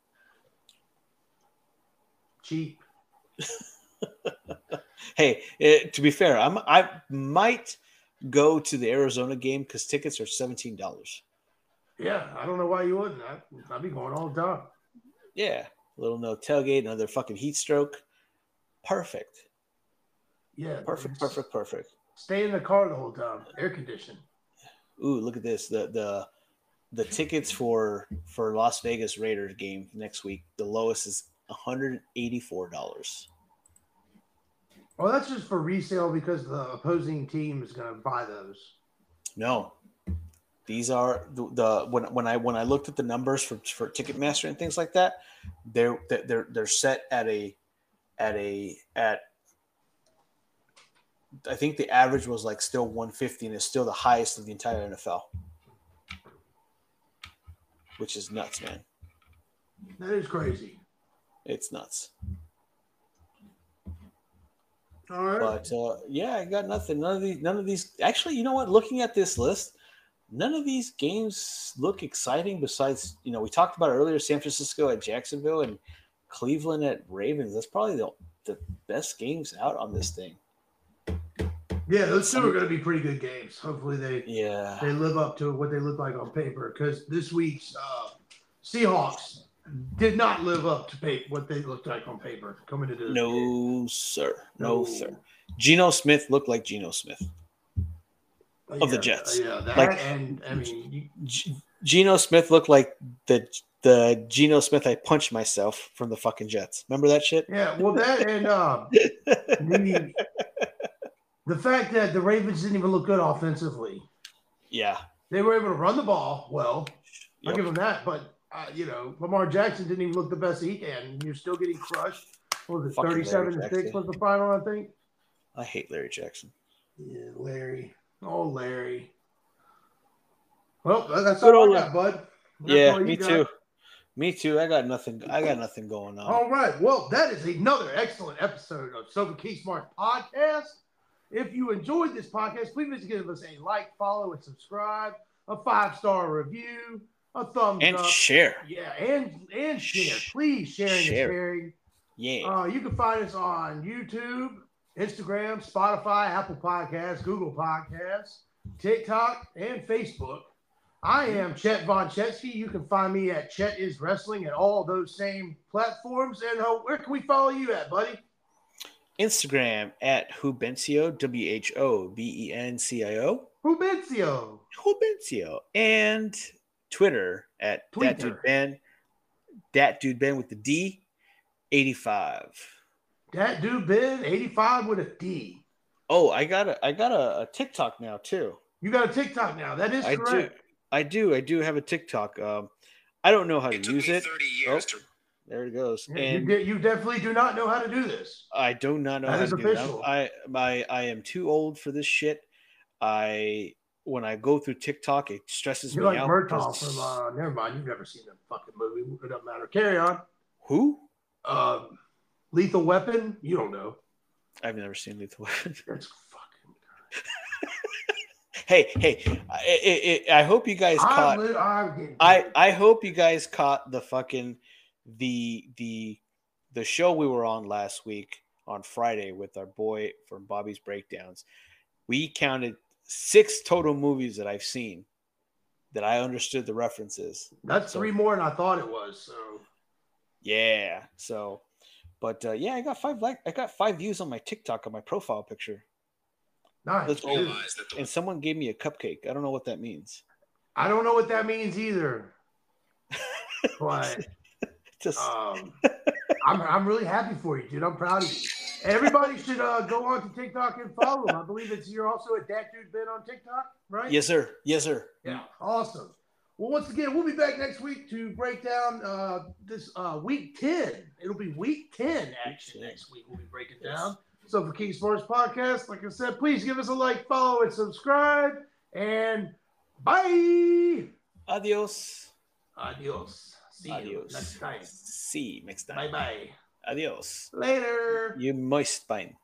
cheap. *laughs* Hey, eh, to be fair, I'm I might go to the Arizona game because tickets are seventeen dollars. Yeah, I don't know why you wouldn't. I, I'd be going all time. Yeah, little no tailgate, another fucking heat stroke. Perfect, Yeah, perfect, perfect, perfect. Stay in the car the whole time. Air conditioned. Ooh, look at this. The the the tickets for for Las Vegas Raiders game next week. The lowest is one hundred eighty four dollars. Well, that's just for resale because the opposing team is going to buy those. No, these are the, the when when I when I looked at the numbers for for Ticketmaster and things like that, they're they're they're set at a at a at. I think the average was like still 150 and it's still the highest of the entire NFL, which is nuts, man. That is crazy. It's nuts. All right. But uh, yeah, I got nothing. None of these. None of these. Actually, you know what? Looking at this list, none of these games look exciting. Besides, you know, we talked about earlier: San Francisco at Jacksonville and Cleveland at Ravens. That's probably the, the best games out on this thing. yeah, those two are going to be pretty good games. Hopefully, they Yeah. they live up to what they look like on paper. Because this week's uh, Seahawks did not live up to pay, what they looked like on paper coming into this game. No, sir. No, No. sir. Geno Smith looked like Geno Smith. Of the Jets. Yeah, that Like- and I mean, G- Geno Smith looked like the the Geno Smith I punched myself from the fucking Jets. Remember that shit? yeah. Well, that and uh, *laughs* the the fact that the Ravens didn't even look good offensively. yeah. They were able to run the ball well. I'll give them that. But uh, you know, Lamar Jackson didn't even look the best he can. You're still getting crushed. What was it Fucking thirty-seven to six was the final? I think. I hate Larry Jackson. Yeah, Larry. Oh, Larry. Well, that's Good all I got, bud. That's yeah, me got. too. Me too. I got nothing. I got nothing going on. All right. Well, that is another excellent episode of Sofa King Smarks Podcast. If you enjoyed this podcast, please give us a like, follow, and subscribe, a five star review, a thumbs and up. And share. yeah, and and share. Please sharing Share. and sharing. Yeah. Uh, you can find us on YouTube, Instagram, Spotify, Apple Podcasts, Google Podcasts, TikTok, and Facebook. I am Chet Von Chetsky. You can find me at Chet is Wrestling at all those same platforms. And uh, where can we follow you at, buddy? Instagram at Hubencio. W H O B E N C I O. Rubencio. Hubencio. And Twitter at that dude Ben. Dat dude Ben with the D. Eighty five. That dude Ben, 85 with a D. Oh, I got a I got a, a TikTok now too. You got a TikTok now. That is I do. I do. I do have a TikTok. Um, I don't know how to It took use me it. 30 years Oh. to There it goes. Yeah, you, and you definitely do not know how to do this. I do not know That how is to do it. official. I my I am too old for this shit. I when I go through TikTok, it stresses You're me like out. Murtaugh because- from. Uh, never mind. You've never seen the fucking movie. It doesn't matter. Carry on. Who? Um, Lethal Weapon. You don't know. I've never seen Lethal Weapon. *laughs* That's fucking. *laughs* hey, hey, I, I, I hope you guys caught. I'm. I I hope you guys caught the fucking the the the show we were on last week on Friday with our boy from Bobby's Breakdowns. We counted six total movies that I've seen that I understood the references. That's so- three more than I thought it was. So Yeah. So, but uh, yeah, I got five like I got five views on my TikTok on my profile picture, nice. Let's dude. Realize the and someone gave me a cupcake. I don't know what that means. I don't know what that means either, *laughs* but Just um, I'm I'm really happy for you, dude. I'm proud of you. Everybody should uh, go on to TikTok and follow him. I believe it's you're also at that dude Ben on TikTok, right? yes, sir. Yes, sir. Yeah, awesome. Well, once again, we'll be back next week to break down uh, this uh, week 10. It'll be week 10 action next week. We'll be breaking down. Sofa King Smarks Podcast, like I said, please give us a like, follow, and subscribe. And bye. Adios. Adios. See you next time. See you next time. Bye bye. Adios. Later. You moist spine.